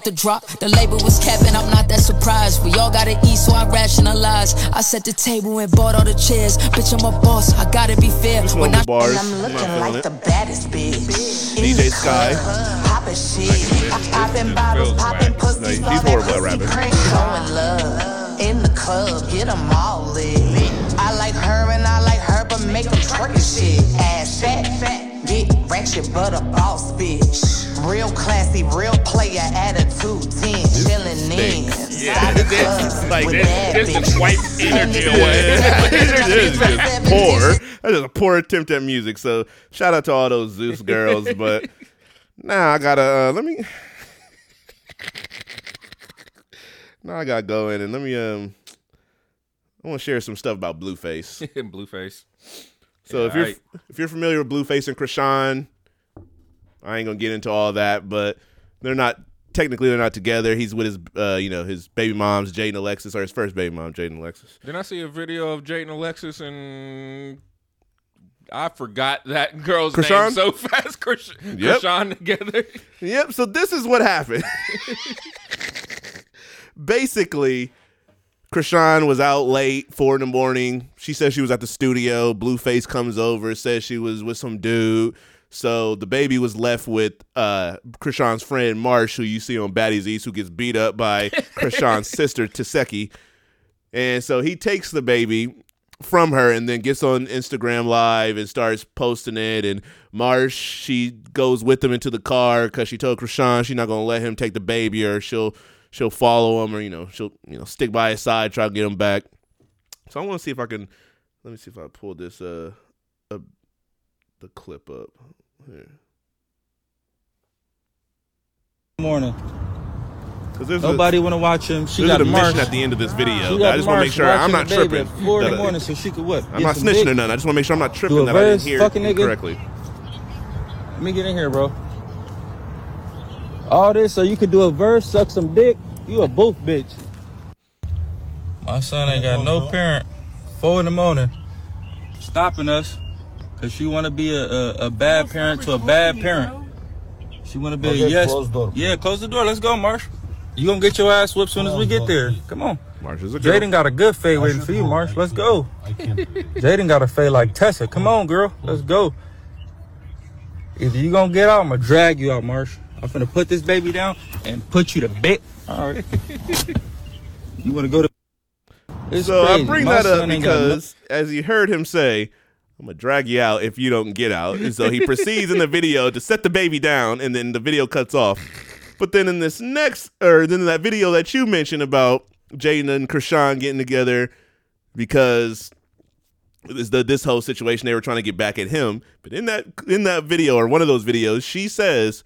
the drop. The label was capping, I'm not that surprised. We all gotta eat, so I rationalize. I set the table and bought all the chairs. Bitch, I'm a boss, I gotta be fair. When I with bars. I'm I'm looking like it. the baddest bitch. In DJ the Sky. club, Poppin' shit, poppin' this bottles, feels poppin' whack. pussy. No, he's all horrible that at rapping. pussy crank. Showing love in the club, get get 'em all lit. I like her and I like her, but make make 'em twerk and shit. Ass fat, fat, get ratchet, but a boss bitch. Real classy, real player, attitude 10, chillin' in. Yeah, Side the this is like with this. bad This bitches. is wipe energy away. this is just poor. That is a poor attempt at music. So shout out to all those Zeus girls, but now I gotta uh, let me. now I gotta go in and let me um. I want to share some stuff about Blueface. Blueface. So Yeah, if you're I- if you're familiar with Blueface and Chrisean, I ain't gonna get into all that, but they're not technically they're not together. He's with his uh you know his baby moms, Jaidyn Alexis, or his first baby mom, Jaidyn Alexis. Didn't I see a video of Jaidyn Alexis and I forgot that girl's Chrisean? name so fast. Krish- Yep. Chrisean together. Yep. So this is what happened. Basically, Chrisean was out late, four in the morning. She says she was at the studio. Blueface comes over, says she was with some dude. So the baby was left with uh Chrisean's friend Marsh, who you see on Baddies East, who gets beat up by Chrisean's sister Taseki. And so he takes the baby from her and then gets on Instagram live and starts posting it. And Marsh, she goes with him into the car because she told Chrisean she's not gonna let him take the baby or she'll she'll follow him or you know she'll you know stick by his side try to get him back. So I want to see if I can let me see if I pull this uh, uh the clip up here morning. there's Nobody want to watch him. She got a march. mission at the end of this video. I just want to make sure I'm not watching the baby tripping. Four in the morning, so she could what? I'm not snitching dick? or nothing. I just want to make sure I'm not tripping that I didn't hear correctly. Let me get in here, bro. All this so you could do a verse, suck some dick. You a both bitch. My son ain't got no parent. Four in the morning, stopping us, cause she wanna be a, a, a bad parent to a bad parent. She wanna be a yes. Yeah, close the door. Let's go, Marsh. You gonna get your ass whipped soon as we get there. Come on. Marsh is a girl. Jaidyn got a good fade waiting for you, Marsh. Let's go. Jaidyn got a fade like Tessa. Come on, girl. Let's go. If you gonna get out, I'm gonna drag you out, Marsh. I'm gonna put this baby down and put you to bed. All right. you wanna go to? It's So crazy. I bring My that up because, as you heard him say, I'm gonna drag you out if you don't get out. And so he proceeds in the video to set the baby down, and then the video cuts off. But then in this next, or then in that video that you mentioned about Jaidyn and Chrisean getting together because this the this whole situation they were trying to get back at him. But in that in that video or one of those videos, she says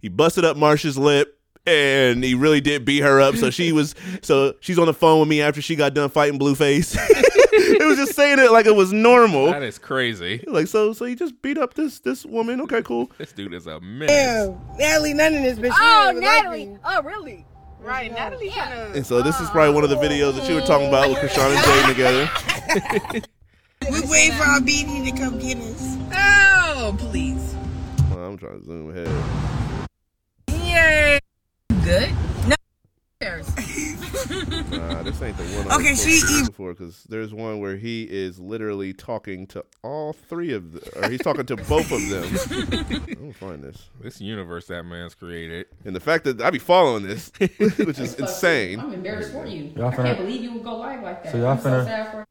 he busted up Marsha's lip and he really did beat her up. So she was so she's on the phone with me after she got done fighting Blueface. it was just saying it like it was normal. That is crazy. Like so so he just beat up this this woman. Okay, cool. This dude is a man. Damn, Natalie, none of this bitch. Oh, Natalie. Oh, really? Right, Natalie trying to. And so this is probably one of the videos that you were talking about with Chrisean and Jaidyn together. We wait for our BD to come get us. Oh, please. Well, I'm trying to zoom ahead. Yay. Good. No. Nah, this ain't the one. I Okay, was she supposed to ev- use before because there's one where he is literally talking to all three of them, or he's talking to both of them. I'm gonna find this. This universe that man's created. And the fact that I be following this, which is insane. I'm embarrassed for you. Y'all I can't believe you would go live like that. So y'all I'm finna- so sad for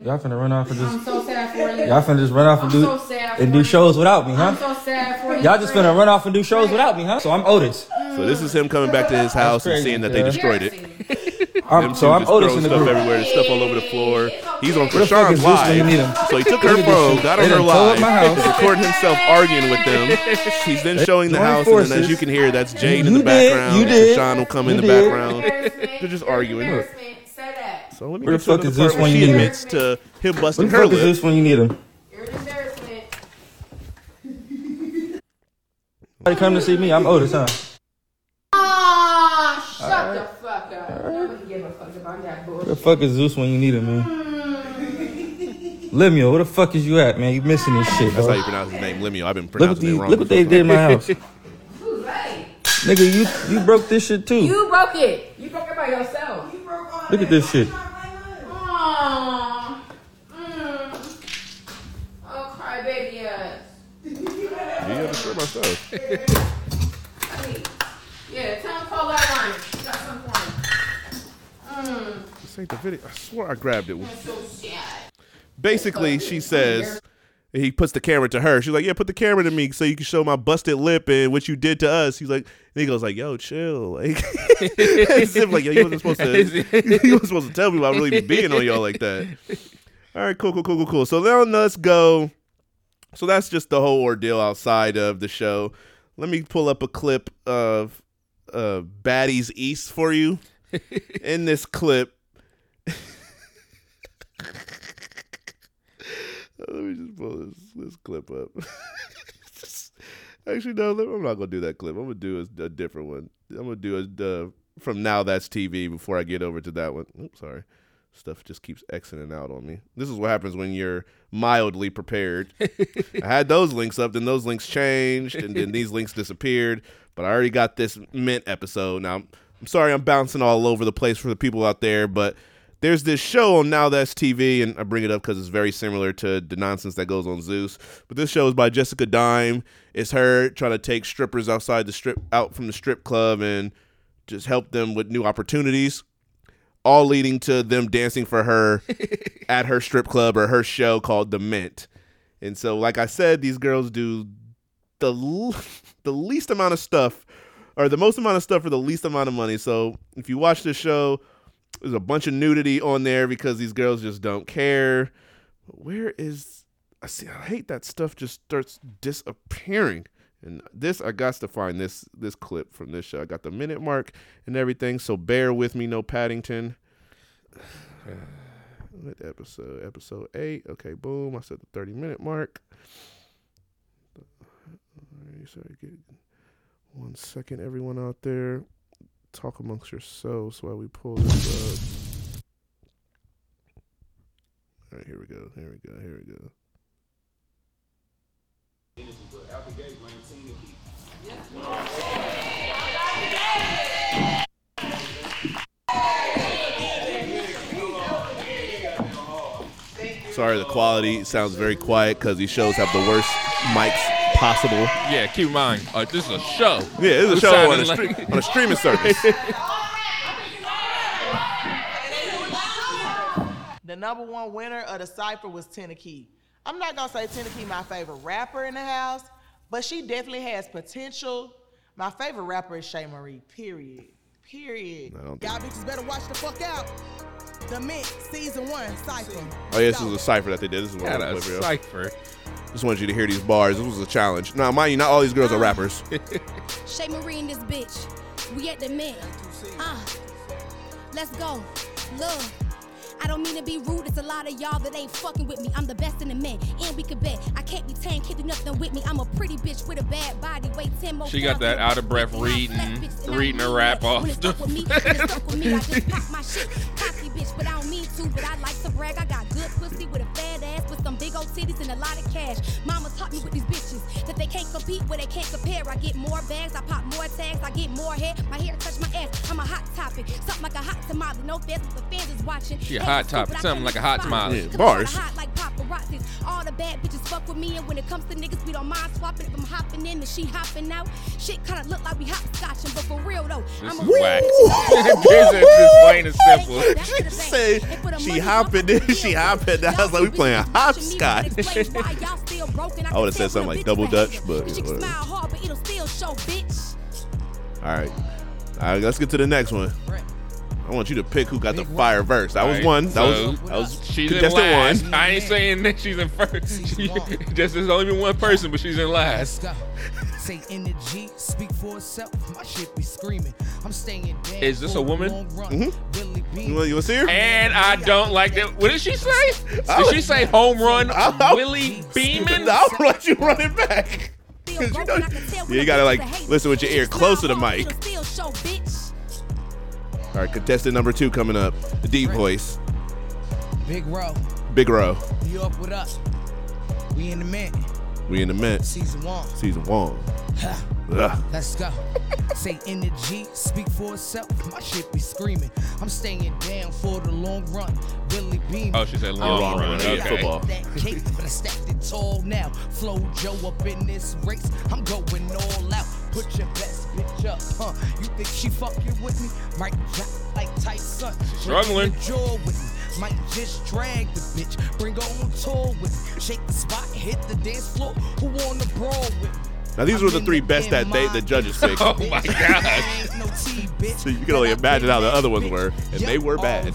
Y'all finna run off and I'm just so sad for you. y'all finna just run off and I'm do so sad and do you. shows without me, huh? I'm so sad for you. Y'all just finna run off and do shows without me, huh? So I'm Otis. So this is him coming back to his house and seeing that they destroyed it. I'm, Them so two I'm just Otis throwing in the stuff group. everywhere, there's stuff all over the floor. He's on Where the fuck Chrisean's is this when you live. need him? So he took her Look at this phone, shit. got They on her done tore up live, my house. is recording himself arguing with them. He's then They showing the joined house, and then as forces. you can hear, that's Jade in You the did, background. you did, Chrisean will come in you the did. background. They're just arguing. Say that. So let me Where get the to fuck the is part this where when she you need him? admits to him Where busting the fuck is this when you need him? You're an embarrassment. Come to see me. I'm Otis, huh? Ah, shut the fuck up. Nobody give a fuck about that Where the fuck is Zeus when you need him, man? Lemio, where the fuck is you at, man? You missing this shit, That's how you pronounce his name, Lemio. I've been pronouncing these, it wrong. look what they did in my house. Who's? Nigga, you you broke this shit too. You broke it. You broke it by yourself. You broke Look at this shit. Aww. Mm. Oh, cry baby ass. You gotta destroy my stuff. Yeah, tell him call that line. Got something. Mm. This ain't the video. I swear I grabbed it. So. Basically, she says he puts the camera to her. She's like, "Yeah, put the camera to me so you can show my busted lip and what you did to us." He's like, and he goes like, "Yo, chill." Like, as if like, yo, you wasn't supposed to. you wasn't supposed to tell me about really being on y'all like that. All right, cool, cool, cool, cool, cool. So now let's go. So that's just the whole ordeal outside of the show. Let me pull up a clip of uh, Baddies East for you. In this clip, let me just pull this this clip up. Actually, no, I'm not gonna do that clip. I'm gonna do a, a different one. I'm gonna do a uh, from now that's TV before I get over to that one. Oops, sorry. Stuff just keeps exiting out on me. This is what happens when you're mildly prepared. I had those links up, then those links changed, and then these links disappeared. But I already got this Mint episode. Now, I'm sorry I'm bouncing all over the place for the people out there, but there's this show on Now That's TV, and I bring it up because it's very similar to the nonsense that goes on Zeus. But this show is by Jessica Dime. It's her trying to take strippers outside the strip, out from the strip club, and just help them with new opportunities. All leading to them dancing for her at her strip club or her show called The Mint. And so, like I said, these girls do the l- the least amount of stuff, or the most amount of stuff for the least amount of money. So, if you watch this show, there's a bunch of nudity on there because these girls just don't care. Where is I see? I hate that stuff just starts disappearing. And this, I got to find this this clip from this show. I got the minute mark and everything, so bear with me. No Paddington. What episode? Episode eight. Okay, boom. I said the thirty minute mark. Sorry, get one second, everyone out there. Talk amongst yourselves while we pull this up. All right, here we go. Here we go. Here we go. Sorry, the quality sounds very quiet because these shows have the worst mics possible. Yeah, keep in mind, uh, this is a show. Yeah, it's a show on a, sounding stre- like- on a streaming service. The number one winner of the cipher was Tennessee. I'm not gonna say Tennessee my favorite rapper in the house, but she definitely has potential. My favorite rapper is Shay Marie. Period. Period. don't Y'all bitches better watch the fuck out. The Mint season one cipher. Oh yeah, this is a cipher that they did. This is what Got I a wanted to cipher. Just wanted you to hear these bars. This was a challenge. Now, mind you, not all these girls are rappers. Shay Marie and this bitch. We at the mint. Uh, let's go. Look. I don't mean to be rude, it's a lot of y'all that ain't fucking with me. I'm the best in the men, and we can bet. I can't be tamed, can't do nothing with me. I'm a pretty bitch with a bad body, weigh 10 more She got that out of breath reading, reading a rap off. with me, when it's with me, I just pop my shit. Cocky bitch, but I don't mean to, but I like to brag. I got good pussy with a fat ass, with some big old titties and a lot of cash. Mama taught me with these bitches that they can't compete where they can't compare. I get more bags, I pop more tags, I get more hair. My hair touch my ass, I'm a hot topic. Something like a hot tamale. No fans, but the fans is watching. She a hot stupid, topic, something like a hot spot tamale. it. Yeah, Cause bars. I'm hot like paparazzis. All the bad bitches fuck with me, and when it comes to niggas, we don't mind swapping. If I'm hopping in and she hopping out, shit kinda look like we hopscotching. But for real though, This I'm is a whack. real this is just plain and simple. She said she hopping in, she hopping. out. I was like, we playing hopscotch. I would have said something like double dutch, but She yeah, whatever. hard, but it'll still show, bitch. All right. All right, let's get to the next one. I want you to pick who got the fire verse. That was one. That so was that was she's in contestant last. one. I ain't saying that she's in first. She, just there's only been one person, but she's in last. Say energy, speak for itself. My shit be screaming. I'm staying dead. Is this a woman? Mm-hmm. You want, you want to see her? And I don't like that. What did she say? Did she say home run Willie Beeman? I'll let you run it back. 'Cause you know, yeah, you gotta like listen with your ear close to the All right, contestant number two coming up. The deep voice, Big row. Big Row. You up with us? We in the mint. We in the mint. Season one. Season one. Ha. Ugh. Let's go. Say energy, speak for itself. My shit be screaming. I'm staying down for the long run. Really beaming. Oh, she said long Long run. run, yeah, Okay. football. That cake, but I stacked it tall now. Flow Joe up in this race. I'm going all out. Put your best bitch up, huh? You think she fucking with me? Might drop like Tyson. struggling. Bring jaw with me. Might just drag the bitch. Bring her on tour with me. Shake the spot, hit the dance floor. Who wanna brawl with me? Now these were the three best that they the judges picked. Oh my god. So you can only imagine how the other ones were, and they were bad.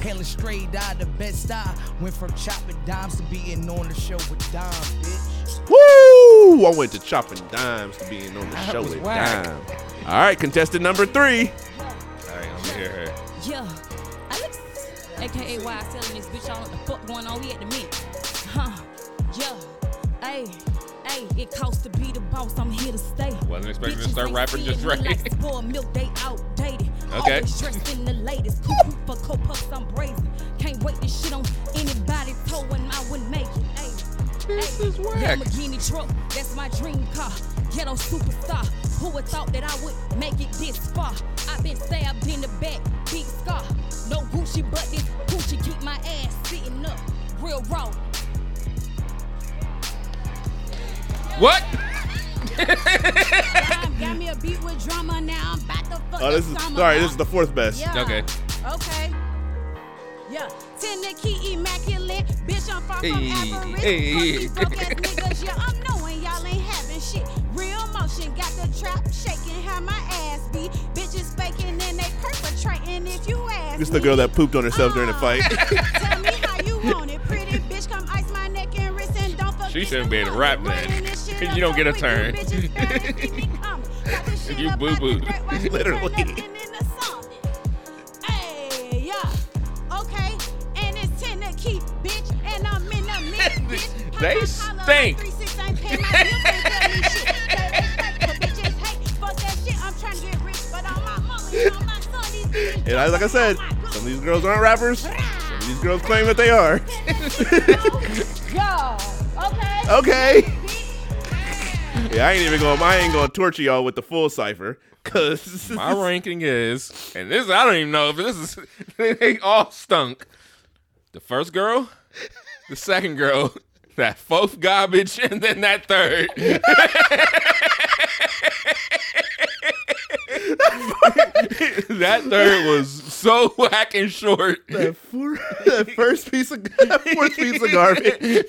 Hailing straight out the best I went from chopping dimes to being on the show with Dom, bitch. Woo! I went to chopping dimes to being on the That show with whack. Dime. All right, contestant number three. All right, let me hear her. Yeah, Alex, aka why I selling this bitch. I don't what the fuck going on. We at the meet. Huh? Yeah. Hey, hey, it costs to be the boss. I'm here to stay. Wasn't expecting to start rapping just right. Like spoiled milk, they outdated. Okay. Always dressed in the latest. Cuckoo for coke puffs, I'm brazen. Can't wait this shit on anybody's toe and I wouldn't make it. Hey, this is whack. Lamborghini truck, that's my dream car. Ghetto superstar. Who would thought that I would make it this far? I've been stabbed in the back, big scar. No Gucci, but this Gucci keep my ass sitting up. Real raw. Fuck Oh, this is sorry. This is the fourth best. Yeah. Okay. Okay. Yeah. Tender key immaculate. Bitch, I'm far from Hey, average. hey. Broke ass niggas. Yeah, I'm knowing y'all ain't having shit. Real motion. Got the trap shaking. How my ass be. Bitches faking and they perpetrating if you ask This is the girl that pooped on herself during the uh, fight. Tell me how you want it. She shouldn't be able to rap then. Running this shit Because you don't get a turn. you bitches better see me coming. Got this shit You up boo out the boo. great white river, Literally. lifting in the sun. Hey, yeah. Okay. And it's 10 to keep, bitch. And I'm in the mix, bitch. They Pop my collar stink. like 3-6, ain't paying my bills, ain't tell me shit. Say respect, but bitches hate. Fuck that shit. I'm trying to get rich, but on my mama, you know my son, these bitches And I, like I said, some of these girls aren't rappers. Some of these girls claim that they are. Yo, okay. okay. Yeah, I ain't even going. I ain't going to torture y'all with the full cipher, cause My ranking is, and this I don't even know if this is. They all stunk. The first girl, the second girl, that fourth garbage, and then that third. That third was so whack and short. that, four, that first piece of that fourth piece of garbage.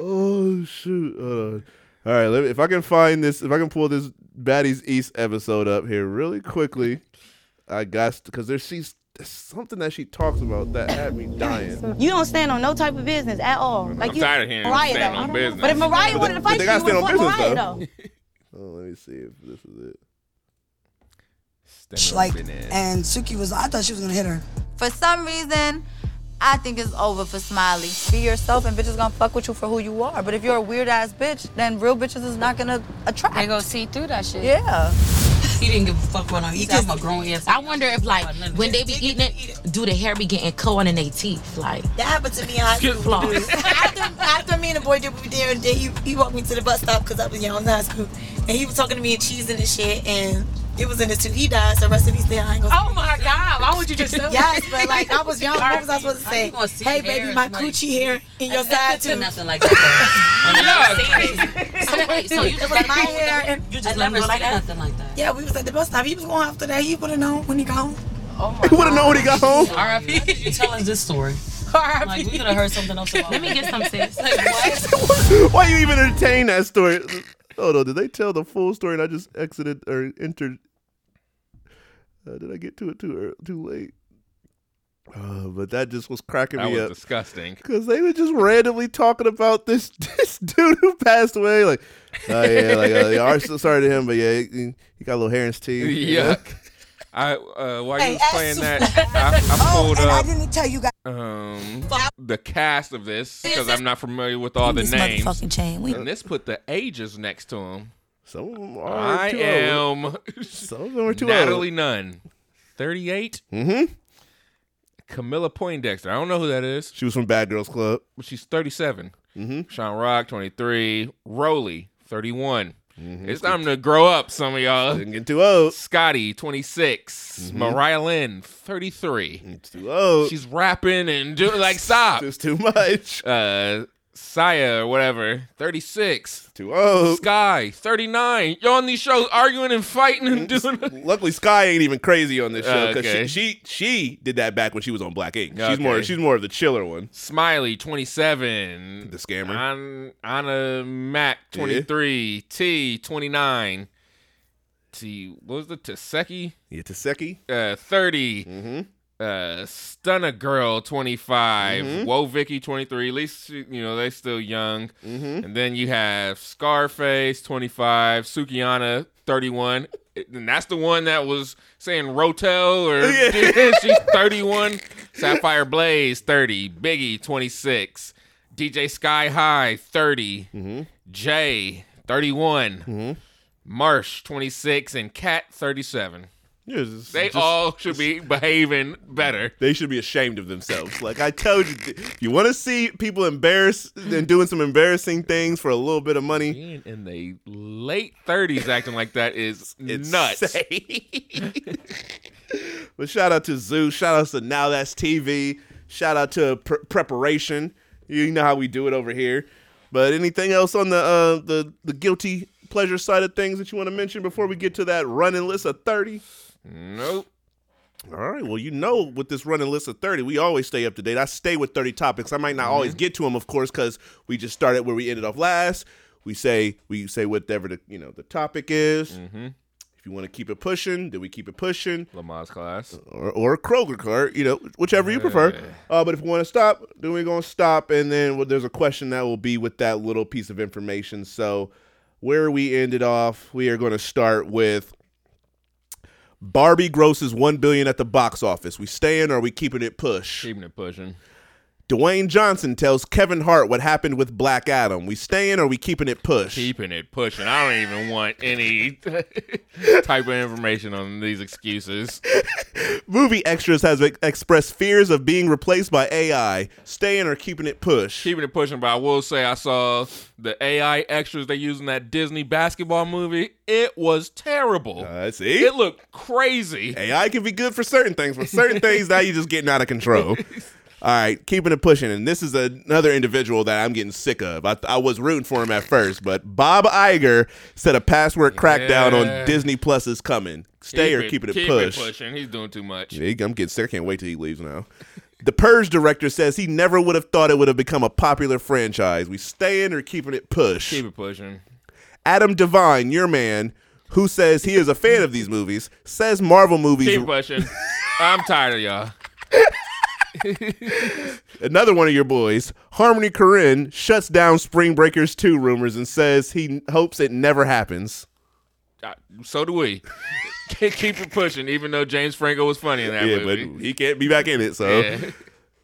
oh shoot! Hold on. All right, let me, if I can find this, if I can pull this Baddies East episode up here really quickly, I guess because there's she's there's something that she talks about that had me dying. You don't stand on no type of business at all. Like I'm you, tired of hearing Mariah, stand though. on business. But if Mariah But wanted they- to but fight they you, gotta you stand would on fuck business, Mariah though. though. Oh, let me see if this is it. Like, and Suki was. I thought she was gonna hit her. For some reason, I think it's over for Smiley. Be yourself and bitches gonna fuck with you for who you are. But if you're a weird ass bitch, then real bitches is not gonna attract. They gonna see through that shit. Yeah. He didn't give a fuck what I. He just a grown ass. I wonder if like when they be eating it, do the hair be getting caught in their teeth? Like That happened to me in high school. Floss. after, after me and the boy did what we did, and then he, he walked me to the bus stop because I was young in high school, and he was talking to me and cheesing and shit, and it was in the two. He died, so rest of these I ain't gonna. Oh my God, why would you just say that? Yes, but like I was young. What was I supposed to say? you gonna Hey, hair baby, my is like- coochie hair in your side too. Nothing like that. So wait, so you just was let my hair and you just let him never like said that? nothing like that. yeah, we was at the bus stop. He was going after that. He would have known when he got home. oh He would have known when he got home. R.I.P. You tell us this story. Like we could have heard something else about. Let me get some sis. Like what? Why you even entertain that story? Hold on, did they tell the full story and I just exited or entered? Uh, did I get to it too early, too late? Uh, but that just was cracking That me was up disgusting. because they were just randomly talking about this this dude who passed away. Like, oh yeah, like uh, yeah, sorry to him, but yeah, he, he got a little hair in his teeth. Yuck. I uh, while Hey, you was playing that, I, I Oh, pulled and I up didn't tell you guys. um the cast of this because I'm not familiar with all the This names. motherfucking chain. We- And this put the ages next to them. Some of them are I too am old. Some of them are too Natalie old. Nunn, 38. Mm-hmm. Camilla Poindexter. I don't know who that is, She was from Bad Girls Club. but she's 37. Mm-hmm. Sean Rock, 23. Roly, 31. It's time to grow up, some of y'all. Didn't get too old. Scotty, 26. Mariah Lynn, 33. It's too old. She's rapping and doing like stop. It's too much. Uh Saya or whatever, 36. Too old. Sky, 39. You're on these shows arguing and fighting and doing Luckily, Sky ain't even crazy on this show because Okay. she, she she did that back when she was on Black Ink. She's Okay. more she's more of the chiller one. Smiley, 27. The scammer. An- Anna Mac, 23. T, 29. T, what was the Taseki? Yeah, Taseki. Uh, 30. Mm-hmm. Uh, Stunner Girl, 25. Mhm. Whoa Vicky, 23. At least, you know, they still young. Mhm. And then you have Scarface, 25. Sukiana, 31. And that's the one that was saying Rotel or Yeah. she's 31. Sapphire Blaze, 30. Biggie, 26. DJ Sky High, 30. Mm-hmm. Jay, 31. Marsh, 26. And Cat, 37. Yeah, it's They just- all should be behaving better. They should be ashamed of themselves. Like I told you, you want to see people embarrassed and doing some embarrassing things for a little bit of money, Being in the late 30s acting like that is It's nuts. But shout out to Zeus. Shout out to Now That's TV. Shout out to Pre- Preparation. You know how we do it over here. But anything else on the uh, the the guilty pleasure side of things that you want to mention before we get to that running list of thirty? Nope. All right. Well, you know, with this running list of 30, we always stay up to date. I stay with 30 topics. I might not always get to them, of course, because we just started where we ended off last. We say we say whatever the you know the topic is. Mm-hmm. If you want to keep it pushing, then we keep it pushing. Lamar's class. Or, or Kroger cart, you know, whichever you prefer. Uh, but if we want to stop, then we're going to stop. And then well, there's a question that will be with that little piece of information. So where we ended off, we are going to start with Barbie grosses one billion at the box office. We staying or we keeping it push? Keeping it pushing. Dwayne Johnson tells Kevin Hart what happened with Black Adam. We staying or we keeping it push? Keeping it pushing. I don't even want any type of information on these excuses. Movie extras has expressed fears of being replaced by AI. Staying or keeping it push? Keeping it pushing, but I will say I saw the AI extras they used in that Disney basketball movie. It was terrible. I see. It looked crazy. AI can be good for certain things, but certain things now you're just getting out of control. All right, keeping it pushing, and this is another individual that I'm getting sick of. I, I was rooting for him at first, but Bob Iger said a password crackdown Yeah. on Disney Plus is coming. Stay or keep it, keep push. it pushing. He's doing too much. Yeah, I'm getting sick. I can't wait till he leaves now. The Purge director says he never would have thought it would have become a popular franchise. We staying or keeping it push? Keep it pushing. Adam Devine, your man, who says he is a fan of these movies, says Marvel movies. Keep pushing. I'm tired of y'all. Another one of your boys, Harmony Korine, shuts down Spring Breakers 2 rumors and says he hopes it never happens. Uh, So do we. keep it pushing, even though James Franco was funny in that yeah, movie. but he can't be back in it, so. Yeah.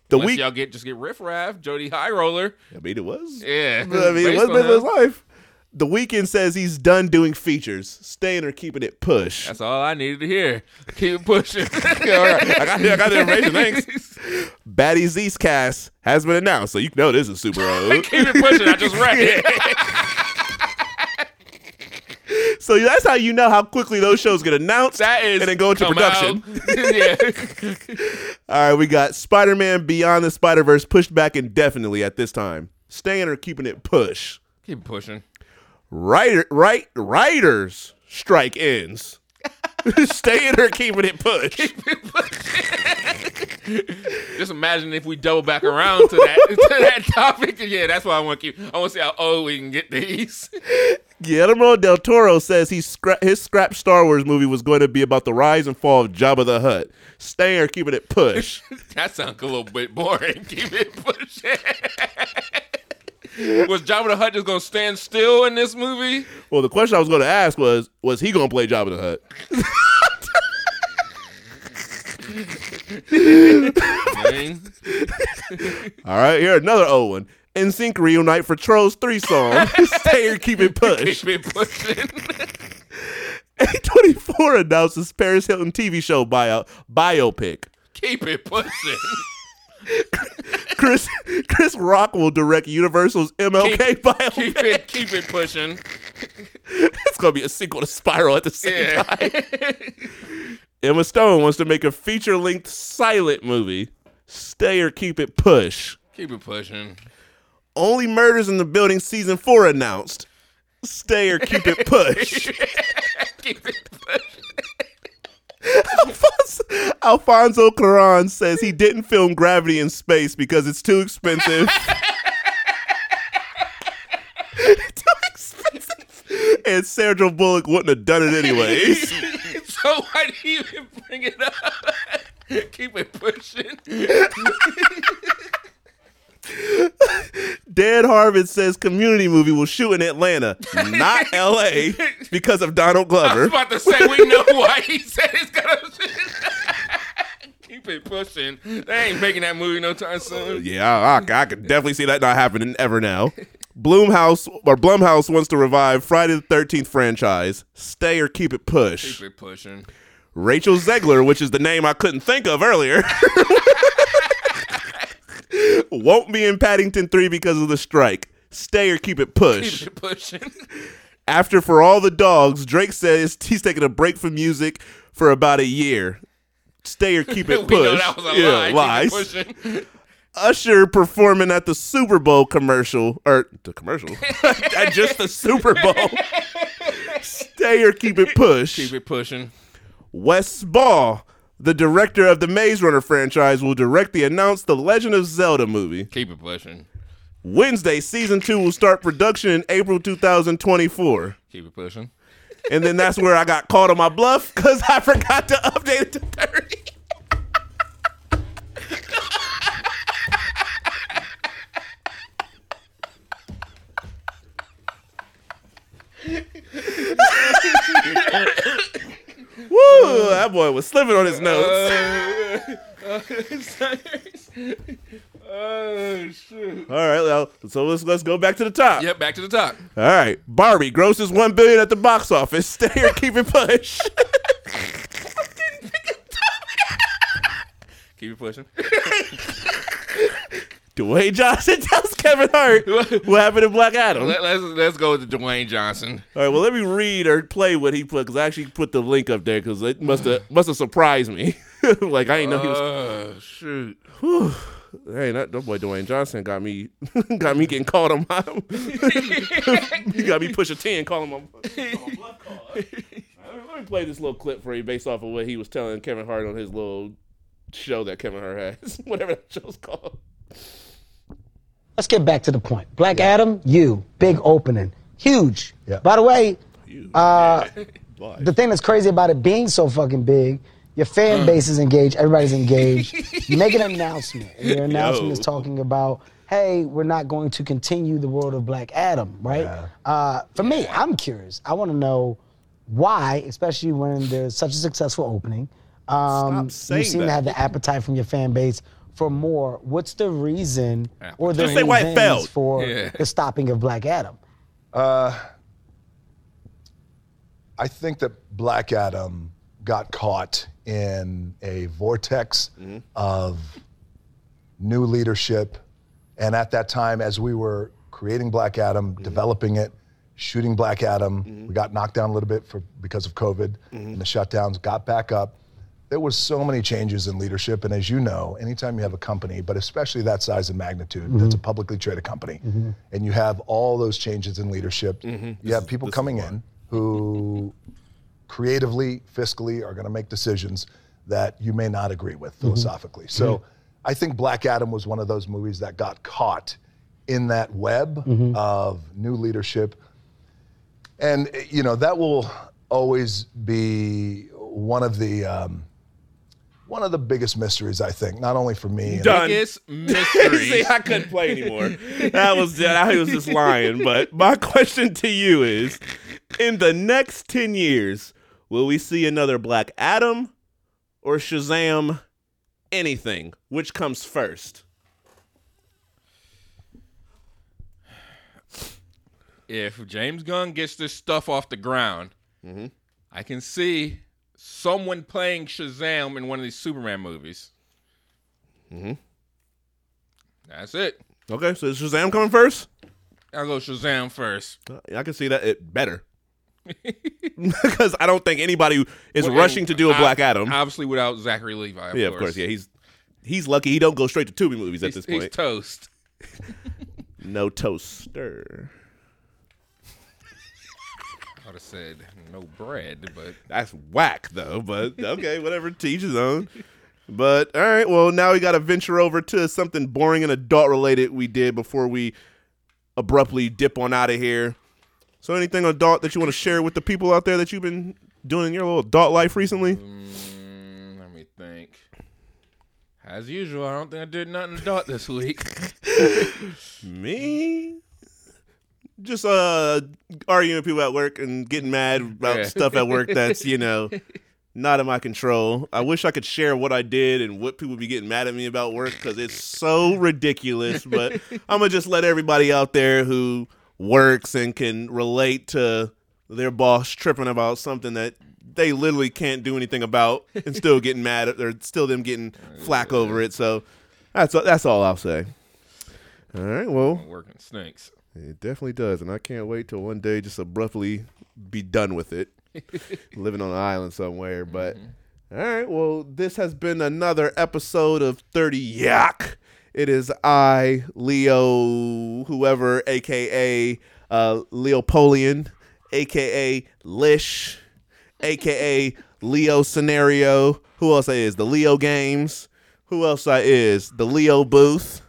The Unless week, y'all get just get riff raff, Jody High Roller. I mean, it was. Yeah, I mean, it was his life. The Weeknd says he's done doing features, staying or keeping it push. That's all I needed to hear. Keep it pushing. all right, I got, I got the information. Thanks. Baddies cast has been announced, so you know this is super old. Keep it pushing. I just read it. So that's how you know how quickly those shows get announced That is and then go into production. yeah. All right, we got Spider Man Beyond the Spider Verse pushed back indefinitely at this time. Staying or keeping it push. Keep pushing. Writer, right, writers strike ends. Staying or keeping it push. Just imagine if we double back around to that to that topic. Yeah, that's why I want to keep. I want to see how old we can get these. Guillermo del Toro says he scra- his scrap Star Wars movie was going to be about the rise and fall of Jabba the Hutt. Staying or keeping it push. that sounds a little bit boring. Keep it pushing. Was Jabba the Hutt just gonna stand still in this movie? well, the question I was going to ask was, was he going to play Jabba the Hutt? All right, here another old one. In NSYNC reunite for Trolls 3 song. Stay or keep it push. Keep it pushing. A24 announces Paris Hilton TV show buyout biopic. Keep it pushing. Chris Chris Rock will direct Universal's MLK Keep, biopic. keep it keep it pushing. It's gonna be a sequel to Spiral at the same Yeah. time. Emma Stone wants to make a feature-length silent movie. Stay or keep it push. Keep it pushing. Only Murders in the Building season four announced. Stay or keep it push. Keep it pushing. Alfonso, Alfonso Cuarón says he didn't film Gravity in space because it's too expensive. too expensive. And Sandra Bullock wouldn't have done it anyways. so why do you even bring it up? Keep it pushing. Dan Harmon says community movie will shoot in Atlanta, not LA, because of Donald I was Glover. about to say we know why he said it's gonna. Keep it pushing. They ain't making that movie no time soon. Uh, yeah, I, I could definitely see that not happening ever now. Bloomhouse or Blumhouse wants to revive Friday the Thirteenth franchise. Stay or keep it push. Keep it pushing. Rachel Zegler, which is the name I couldn't think of earlier, won't be in Paddington 3 because of the strike. Stay or keep it push. Keep it pushing. After For All the Dogs, Drake says he's taking a break from music for about a year. Stay or keep it push. that was a yeah, lie. Lies. pushing. Usher performing at the Super Bowl commercial, or the commercial, at just the Super Bowl. Stay or keep it push. Keep it pushing. Wes Ball, the director of the Maze Runner franchise, will direct the announced The Legend of Zelda movie. Keep it pushing. Wednesday, season two will start production in April 2024. Keep it pushing. And then that's where I got caught on my bluff because I forgot to update it to 30. Woo! Mm. That boy was slipping on his notes. oh shoot. All right, well, so let's let's go back to the top. Yep, back to the top. All right, Barbie grosses one billion at the box office. Stay or keep it push. Keep it pushing. Dwayne Johnson tells Kevin Hart what happened in Black Adam. Let, us let's go with Dwayne Johnson. All right, well, let me read or play what he put because I actually put the link up there because it must have must have surprised me. like I didn't know he was. Oh shoot. Whew. Hey, that, that boy Dwayne Johnson got me got me getting called on my. he got me push a ten, calling my. on my bluff call. Let me play this little clip for you based off of what he was telling Kevin Hart on his little show that Kevin Hart has, whatever that show's called. Let's get back to the point. Black Adam, you, big opening, huge. By the way, uh, the thing that's crazy about it being so fucking big, your fan base is engaged, everybody's engaged. you make an announcement, and your announcement is talking about, hey, we're not going to continue the world of Black Adam, right? Uh, for me, I'm curious. I want to know why, especially when there's such a successful opening. Um, you saying seem to have the appetite from your fan base for more. What's the reason or the Just say why it reasons failed. for Yeah. the stopping of Black Adam? Uh, I think that Black Adam got caught in a vortex mm-hmm. of new leadership. And at that time, as we were creating Black Adam, mm-hmm. developing it, shooting Black Adam, mm-hmm. we got knocked down a little bit for because of COVID and the shutdowns, got back up. There was so many changes in leadership, and as you know, anytime you have a company, but especially that size and magnitude, that's a mm-hmm. publicly traded company, mm-hmm. and you have all those changes in leadership, you have people coming in who creatively, fiscally are going to make decisions that you may not agree with mm-hmm. philosophically. So I think Black Adam was one of those movies that got caught in that web of new leadership. And, you know, that will always be one of the. Um, one of the biggest mysteries, I think, not only for me. Done. Biggest mystery. See, I couldn't play anymore. That was I was just lying. But my question to you is: In the next ten years, will we see another Black Adam or Shazam? Anything? Which comes first? if James Gunn gets this stuff off the ground, Mm-hmm. I can see someone playing Shazam in one of these Superman movies. Mm-hmm. That's it. Okay, so is Shazam coming first? I'll go Shazam first. I can see that it better. because I don't think anybody is Well, rushing to do a Black Adam. Obviously, without Zachary Levi. Of yeah, course. of course. Yeah, he's he's lucky he don't go straight to Tubi movies at He's- this he's point. toast. no toaster. I would have said no bread, but That's whack though. But okay, whatever. Teach his own. But all right, well now we got to venture over to something boring and adult related we did before we abruptly dip on out of here. So anything adult that you want to share with the people out there that you've been doing in your little adult life recently? Mm, let me think. As usual, I don't think I did nothing adult this week. Me? Just uh arguing with people at work and getting mad about Yeah. stuff at work that's, you know, not in my control. I wish I could share what I did and what people be getting mad at me about work because it's so ridiculous. But I'm gonna just let everybody out there who works and can relate to their boss tripping about something that they literally can't do anything about and still getting mad at or still them getting flack over it. So that's that's all I'll say. All right, well, Working stinks. It definitely does, and I can't wait till one day just abruptly be done with it, living on an island somewhere. But all right, well, this has been another episode of Thirty Yak. It is I, Leo, whoever, aka uh, Leopolian, aka Lish, aka Leo Scenario. Who else I is? The Leo Games. Who else I is? The Leo Booth.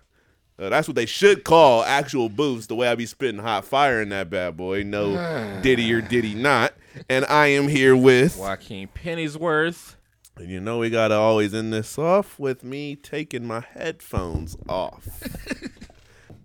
Uh, that's what they should call actual booths. The way I be spitting hot fire in that bad boy. No diddy or diddy not. And I am here with. Joaquin Pennyworth. And you know we gotta always end this off with me taking my headphones off.